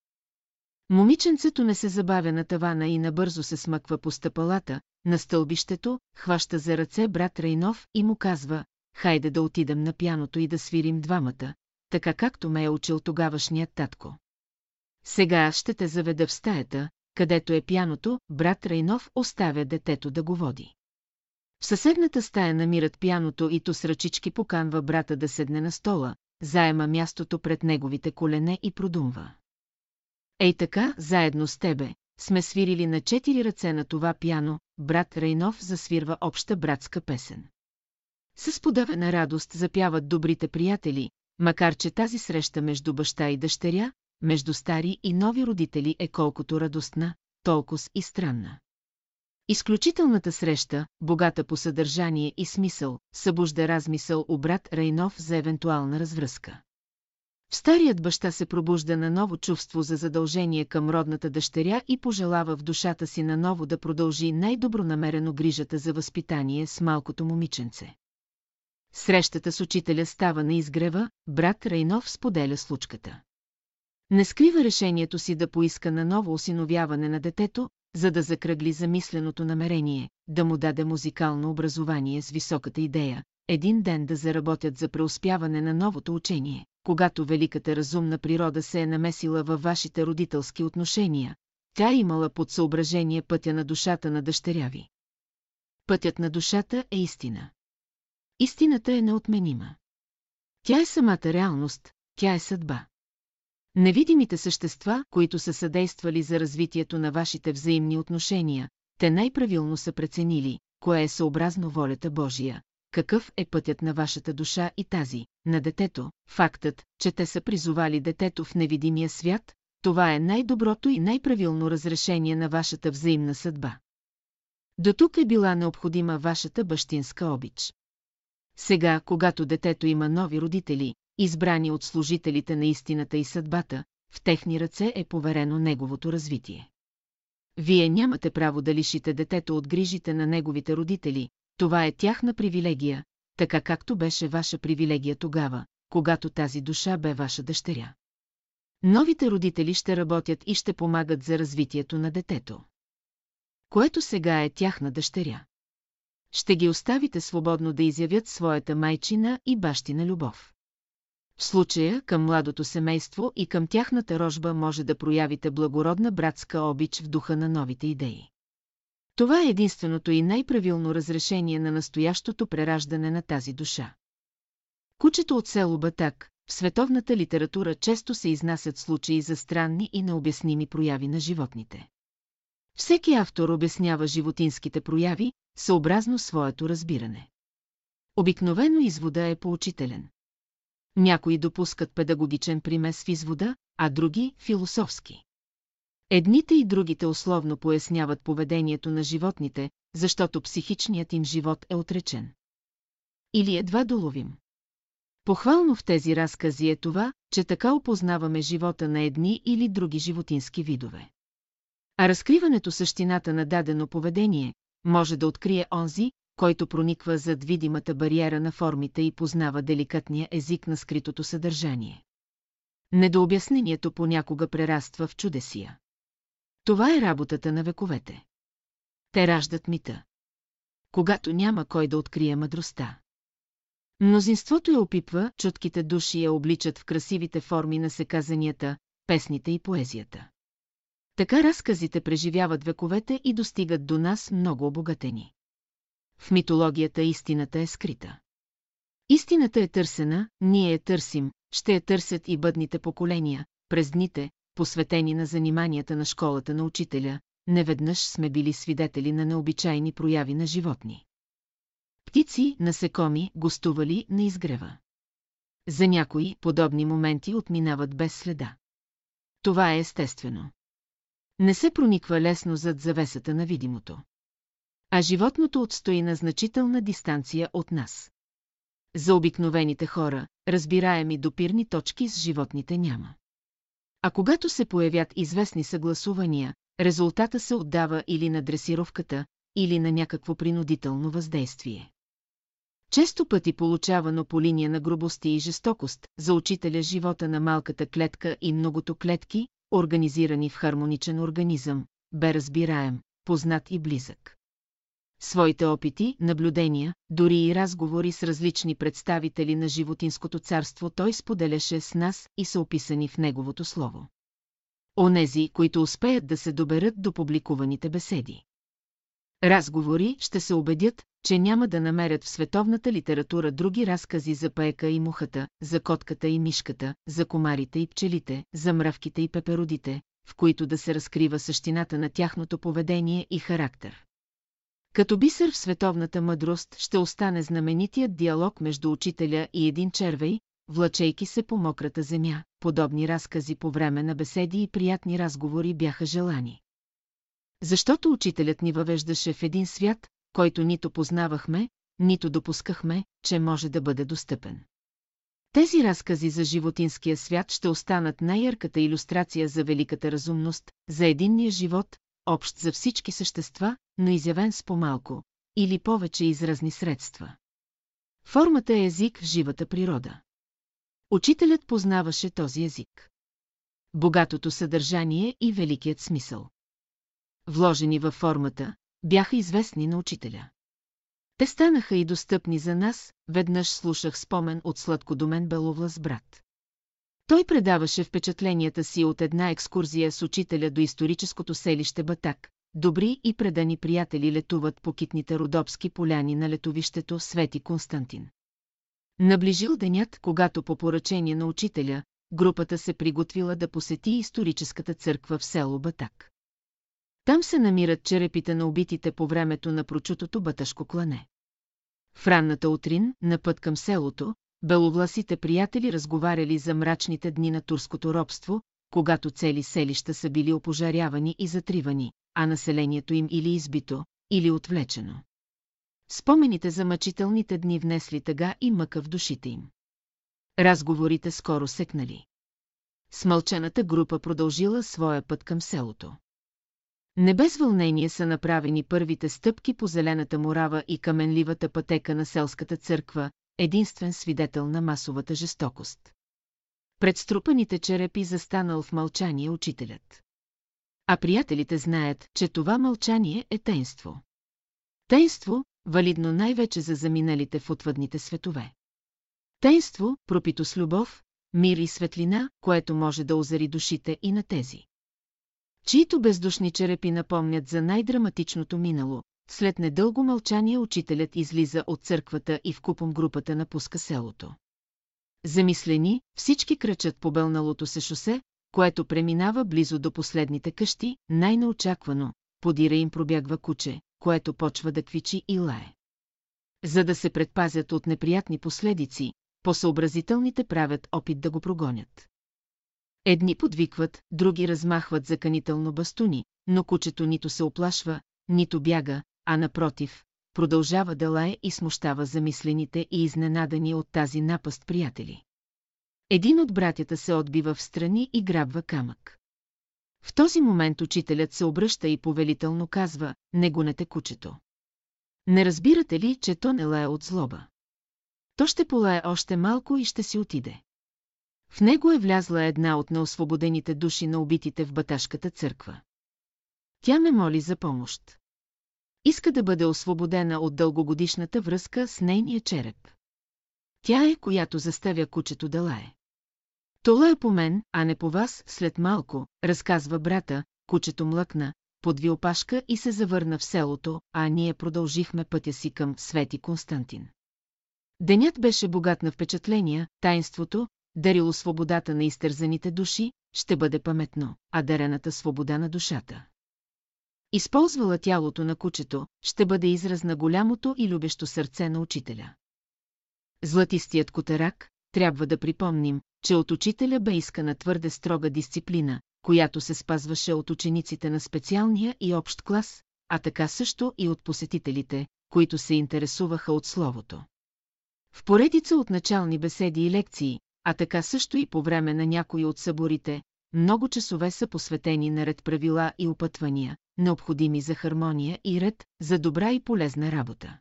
Момиченцето не се забавя на тавана и набързо се смъква по стъпалата, на стълбището, хваща за ръце брат Рейнов и му казва, хайде да отидем на пяното и да свирим двамата, така както ме е учил тогавашният татко. Сега аз ще те заведа в стаята, където е пяното, брат Рейнов оставя детето да го води. В съседната стая намират пяното и то с ръчички поканва брата да седне на стола, заема мястото пред неговите колене и продумва. Ей така, заедно с тебе, сме свирили на четири ръце на това пяно, брат Рейнов засвирва обща братска песен. С подавена радост запяват добрите приятели, макар че тази среща между баща и дъщеря, между стари и нови родители е колкото радостна, толкова и странна. Изключителната среща, богата по съдържание и смисъл, събужда размисъл у брат Райнов за евентуална развръзка. В старият баща се пробужда на ново чувство за задължение към родната дъщеря и пожелава в душата си наново да продължи най-добронамерено грижата за възпитание с малкото момиченце. Срещата с учителя става на изгрева, брат Райнов споделя случката. Не скрива решението си да поиска на ново осиновяване на детето, за да закръгли замисленото намерение, да му даде музикално образование с високата идея, един ден да заработят за преуспяване на новото учение, когато великата разумна природа се е намесила във вашите родителски отношения, тя имала под съображение пътя на душата на дъщеря ви. Пътят на душата е истина. Истината е неотменима. Тя е самата реалност, тя е съдба. Невидимите същества, които са съдействали за развитието на вашите взаимни отношения, те най-правилно са преценили, кое е съобразно волята Божия, какъв е пътят на вашата душа и тази, на детето, фактът, че те са призовали детето в невидимия свят, това е най-доброто и най-правилно разрешение на вашата взаимна съдба. До тук е била необходима вашата бащинска обич. Сега, когато детето има нови родители, избрани от служителите на истината и съдбата, в техни ръце е поверено неговото развитие. Вие нямате право да лишите детето от грижите на неговите родители, това е тяхна привилегия, така както беше ваша привилегия тогава, когато тази душа бе ваша дъщеря. Новите родители ще работят и ще помагат за развитието на детето. Което сега е тяхна дъщеря. Ще ги оставите свободно да изявят своята майчина и бащина любов. В случая към младото семейство и към тяхната рожба може да проявите благородна братска обич в духа на новите идеи. Това е единственото и най-правилно разрешение на настоящото прераждане на тази душа. Кучето от село Батак, в световната литература често се изнасят случаи за странни и необясними прояви на животните. Всеки автор обяснява животинските прояви, съобразно своето разбиране. Обикновено извода е поучителен. Някои допускат педагогичен примес в извода, а други – философски. Едните и другите условно поясняват поведението на животните, защото психичният им живот е отречен. Или едва доловим. Похвално в тези разкази е това, че така опознаваме живота на едни или други животински видове. А разкриването същината на дадено поведение може да открие онзи, който прониква зад видимата бариера на формите и познава деликатния език на скритото съдържание. Недообяснението понякога прераства в чудесия. Това е работата на вековете. Те раждат мита. Когато няма кой да открие мъдростта. Мнозинството я опипва, чутките души я обличат в красивите форми на секазанията, песните и поезията. Така разказите преживяват вековете и достигат до нас много обогатени. В митологията истината е скрита. Истината е търсена, ние я търсим, ще я търсят и бъдните поколения, през дните, посветени на заниманията на школата на учителя, неведнъж сме били свидетели на необичайни прояви на животни. Птици, насекоми, гостували на изгрева. За някои подобни моменти отминават без следа. Това е естествено. Не се прониква лесно зад завесата на видимото. А животното отстои на значителна дистанция от нас. За обикновените хора, разбираеми допирни точки с животните няма. А когато се появят известни съгласувания, резултата се отдава или на дресировката, или на някакво принудително въздействие. Често пъти получавано по линия на грубости и жестокост, за учителя живота на малката клетка и многото клетки, организирани в хармоничен организъм, бе разбираем, познат и близък. Своите опити, наблюдения, дори и разговори с различни представители на животинското царство той споделяше с нас и са описани в неговото слово. Онези, които успеят да се доберат до публикуваните беседи. Разговори ще се убедят, че няма да намерят в световната литература други разкази за паека и мухата, за котката и мишката, за комарите и пчелите, за мравките и пеперодите, в които да се разкрива същината на тяхното поведение и характер. Като бисер в световната мъдрост ще остане знаменитият диалог между учителя и един червей, влачейки се по мократа земя, подобни разкази по време на беседи и приятни разговори бяха желани. Защото учителят ни въвеждаше в един свят, който нито познавахме, нито допускахме, че може да бъде достъпен. Тези разкази за животинския свят ще останат най-ярката иллюстрация за великата разумност, за единния живот, общ за всички същества, но изявен с по-малко или повече изразни средства. Формата е език в живата природа. Учителят познаваше този език. Богатото съдържание и великият смисъл. Вложени във формата, бяха известни на учителя. Те станаха и достъпни за нас, веднъж слушах спомен от сладкодомен Беловлас брат. Той предаваше впечатленията си от една екскурзия с учителя до историческото селище Батак. Добри и предани приятели летуват по китните родопски поляни на летовището Свети Константин. Наближил денят, когато по поръчение на учителя, групата се приготвила да посети историческата църква в село Батак. Там се намират черепите на убитите по времето на прочутото баташко клане. В ранната утрин, на път към селото, беловласите приятели разговаряли за мрачните дни на турското робство, когато цели селища са били опожарявани и затривани, а населението им или избито, или отвлечено. Спомените за мъчителните дни внесли тъга и мъка в душите им. Разговорите скоро секнали. Смълчената група продължила своя път към селото. Не без вълнение са направени първите стъпки по зелената морава и каменливата пътека на селската църква, единствен свидетел на масовата жестокост. Пред струпаните черепи застанал в мълчание учителят. А приятелите знаят, че това мълчание е тейнство. Тейнство, валидно най-вече за заминалите в отвъдните светове. Тейнство, пропито с любов, мир и светлина, което може да озари душите и на тези. Чието бездушни черепи напомнят за най-драматичното минало, след недълго мълчание учителят излиза от църквата и в купом групата напуска селото. Замислени, всички кръчат по бълналото се шосе, което преминава близо до последните къщи, най-неочаквано, подира им пробягва куче, което почва да квичи и лае. За да се предпазят от неприятни последици, по-съобразителните правят опит да го прогонят. Едни подвикват, други размахват заканително бастуни, но кучето нито се оплашва, нито бяга, а напротив, продължава да лае и смущава замислените и изненадани от тази напаст приятели. Един от братята се отбива в страни и грабва камък. В този момент учителят се обръща и повелително казва, не гонете кучето. Не разбирате ли, че то не лае от злоба? То ще полае още малко и ще си отиде. В него е влязла една от неосвободените души на убитите в Баташката църква. Тя ме моли за помощ. Иска да бъде освободена от дългогодишната връзка с нейния череп. Тя е, която заставя кучето да лае. Това е по мен, а не по вас, след малко, разказва брата, кучето млъкна, подви опашка и се завърна в селото, а ние продължихме пътя си към Свети Константин. Денят беше богат на впечатления, таинството, дарило свободата на изтързаните души, ще бъде паметно, а дарената свобода на душата. Използвала тялото на кучето, ще бъде израз на голямото и любещо сърце на учителя. Златистият котарак, трябва да припомним, че от учителя бе искана твърде строга дисциплина, която се спазваше от учениците на специалния и общ клас, а така също и от посетителите, които се интересуваха от словото. В поредица от начални беседи и лекции, а така също и по време на някои от съборите, много часове са посветени на ред правила и опътвания, необходими за хармония и ред, за добра и полезна работа.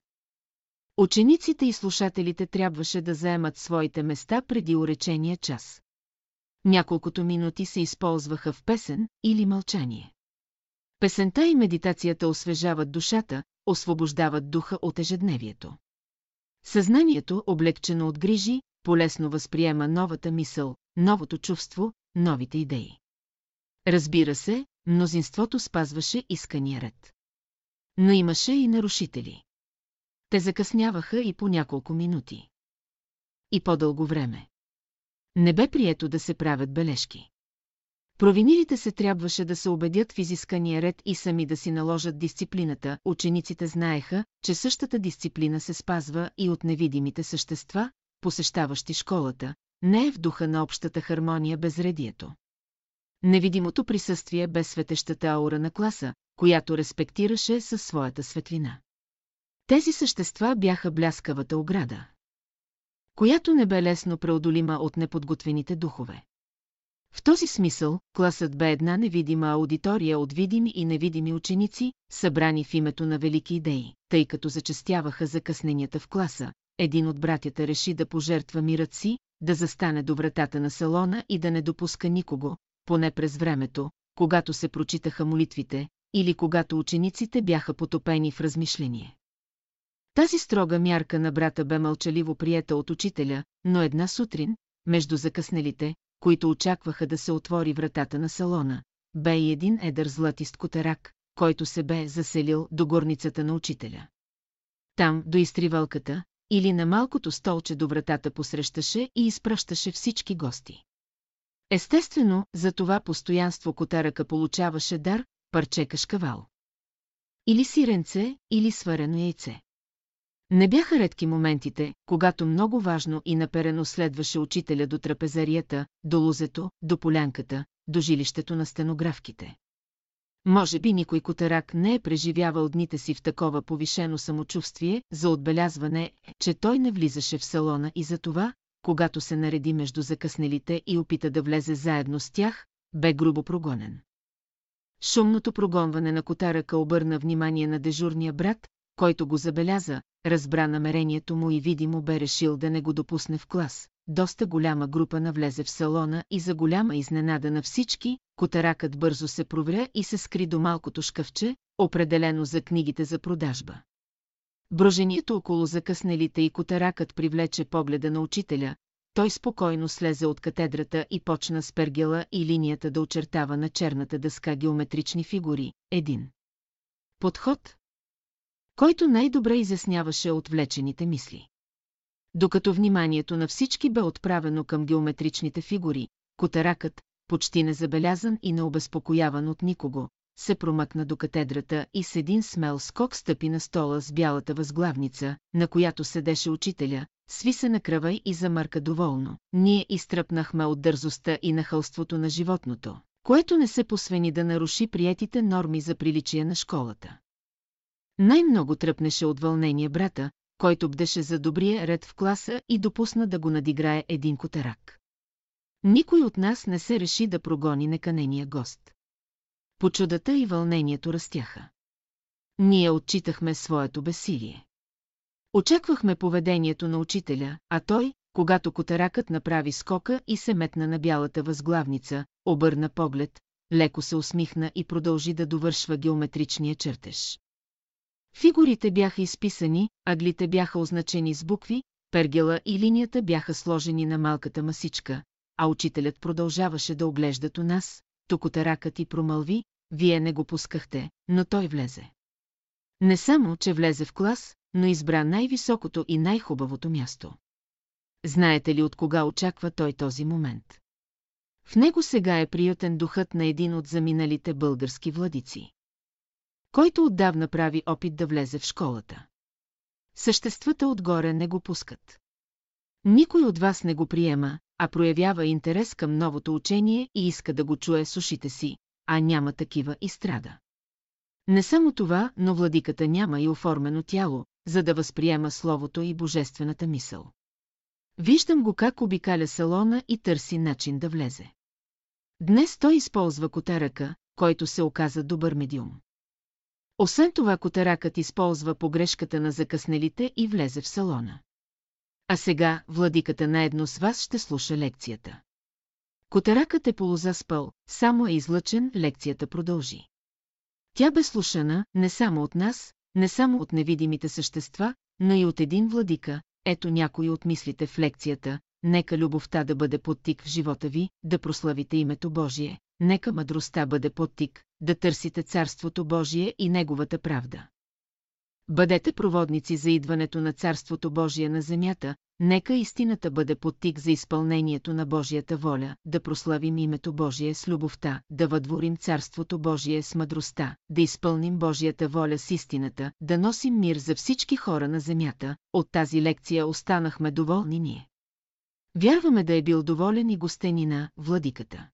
Учениците и слушателите трябваше да заемат своите места преди уречения час. Няколкото минути се използваха в песен или мълчание. Песента и медитацията освежават душата, освобождават духа от ежедневието. Съзнанието, облегчено от грижи, полесно възприема новата мисъл, новото чувство, новите идеи. Разбира се, мнозинството спазваше искания ред. Но имаше и нарушители. Те закъсняваха и по няколко минути. И по-дълго време. Не бе прието да се правят бележки. Провинилите се трябваше да се убедят в изискания ред и сами да си наложат дисциплината. Учениците знаеха, че същата дисциплина се спазва и от невидимите същества, посещаващи школата, не е в духа на общата хармония безредието. Невидимото присъствие без светещата аура на класа, която респектираше със своята светлина. Тези същества бяха бляскавата ограда, която не бе лесно преодолима от неподготвените духове. В този смисъл, класът бе една невидима аудитория от видими и невидими ученици, събрани в името на велики идеи, тъй като зачастяваха закъсненията в класа. Един от братята реши да пожертва мирът си, да застане до вратата на салона и да не допуска никого, поне през времето, когато се прочитаха молитвите, или когато учениците бяха потопени в размишление. Тази строга мярка на брата бе мълчаливо приета от учителя, но една сутрин, между закъснелите, които очакваха да се отвори вратата на салона, бе и един едър златист котарак, който се бе заселил до горницата на учителя. Там, до изтривалката, или на малкото столче до вратата посрещаше и изпращаше всички гости. Естествено, за това постоянство котарака получаваше дар, парче кашкавал. Или сиренце, или сварено яйце. Не бяха редки моментите, когато много важно и наперено следваше учителя до трапезарията, до лузето, до полянката, до жилището на стенографките. Може би никой котарак не е преживявал дните си в такова повишено самочувствие за отбелязване, че той не влизаше в салона и за това, когато се нареди между закъснелите и опита да влезе заедно с тях, бе грубо прогонен. Шумното прогонване на котарака обърна внимание на дежурния брат, който го забеляза, разбра намерението му и видимо бе решил да не го допусне в клас. Доста голяма група навлезе в салона и за голяма изненада на всички, котаракът бързо се провря и се скри до малкото шкафче, определено за книгите за продажба. Брожението около закъснелите и котаракът привлече погледа на учителя, той спокойно слезе от катедрата и почна с пергела и линията да очертава на черната дъска геометрични фигури. Един. Подход, който най-добре изясняваше отвлечените мисли. Докато вниманието на всички бе отправено към геометричните фигури, котаракът, почти незабелязан и необезпокояван от никого, се промъкна до катедрата и с един смел скок стъпи на стола с бялата възглавница, на която седеше учителя, сви се на кръва и замърка доволно. Ние изтръпнахме от дързостта и нахълството на животното, което не се посвени да наруши приетите норми за приличие на школата. Най-много тръпнеше от вълнение брата, който бдеше за добрия ред в класа и допусна да го надиграе един котерак. Никой от нас не се реши да прогони неканения гост. Почудата и вълнението растяха. Ние отчитахме своето бесилие. Очаквахме поведението на учителя, а той, когато котаракът направи скока и се метна на бялата възглавница, обърна поглед, леко се усмихна и продължи да довършва геометричния чертеж. Фигурите бяха изписани, аглите бяха означени с букви, пергела и линията бяха сложени на малката масичка, а учителят продължаваше да оглежда у нас, токотаракът и промълви, вие не го пускахте, но той влезе. Не само, че влезе в клас, но избра най-високото и най-хубавото място. Знаете ли от кога очаква той този момент? В него сега е приютен духът на един от заминалите български владици който отдавна прави опит да влезе в школата. Съществата отгоре не го пускат. Никой от вас не го приема, а проявява интерес към новото учение и иска да го чуе с ушите си, а няма такива и страда. Не само това, но владиката няма и оформено тяло, за да възприема словото и божествената мисъл. Виждам го как обикаля салона и търси начин да влезе. Днес той използва котаръка, който се оказа добър медиум. Освен това котаракът използва погрешката на закъснелите и влезе в салона. А сега владиката наедно с вас ще слуша лекцията. Котаракът е полузаспал, само е излъчен, лекцията продължи. Тя бе слушана не само от нас, не само от невидимите същества, но и от един владика, ето някои от мислите в лекцията, нека любовта да бъде подтик в живота ви, да прославите името Божие, нека мъдростта бъде подтик, да търсите Царството Божие и Неговата правда. Бъдете проводници за идването на Царството Божие на земята, нека истината бъде подтик за изпълнението на Божията воля, да прославим името Божие с любовта, да въдворим Царството Божие с мъдростта, да изпълним Божията воля с истината, да носим мир за всички хора на земята, от тази лекция останахме доволни ние. Вярваме да е бил доволен и гостенина, владиката.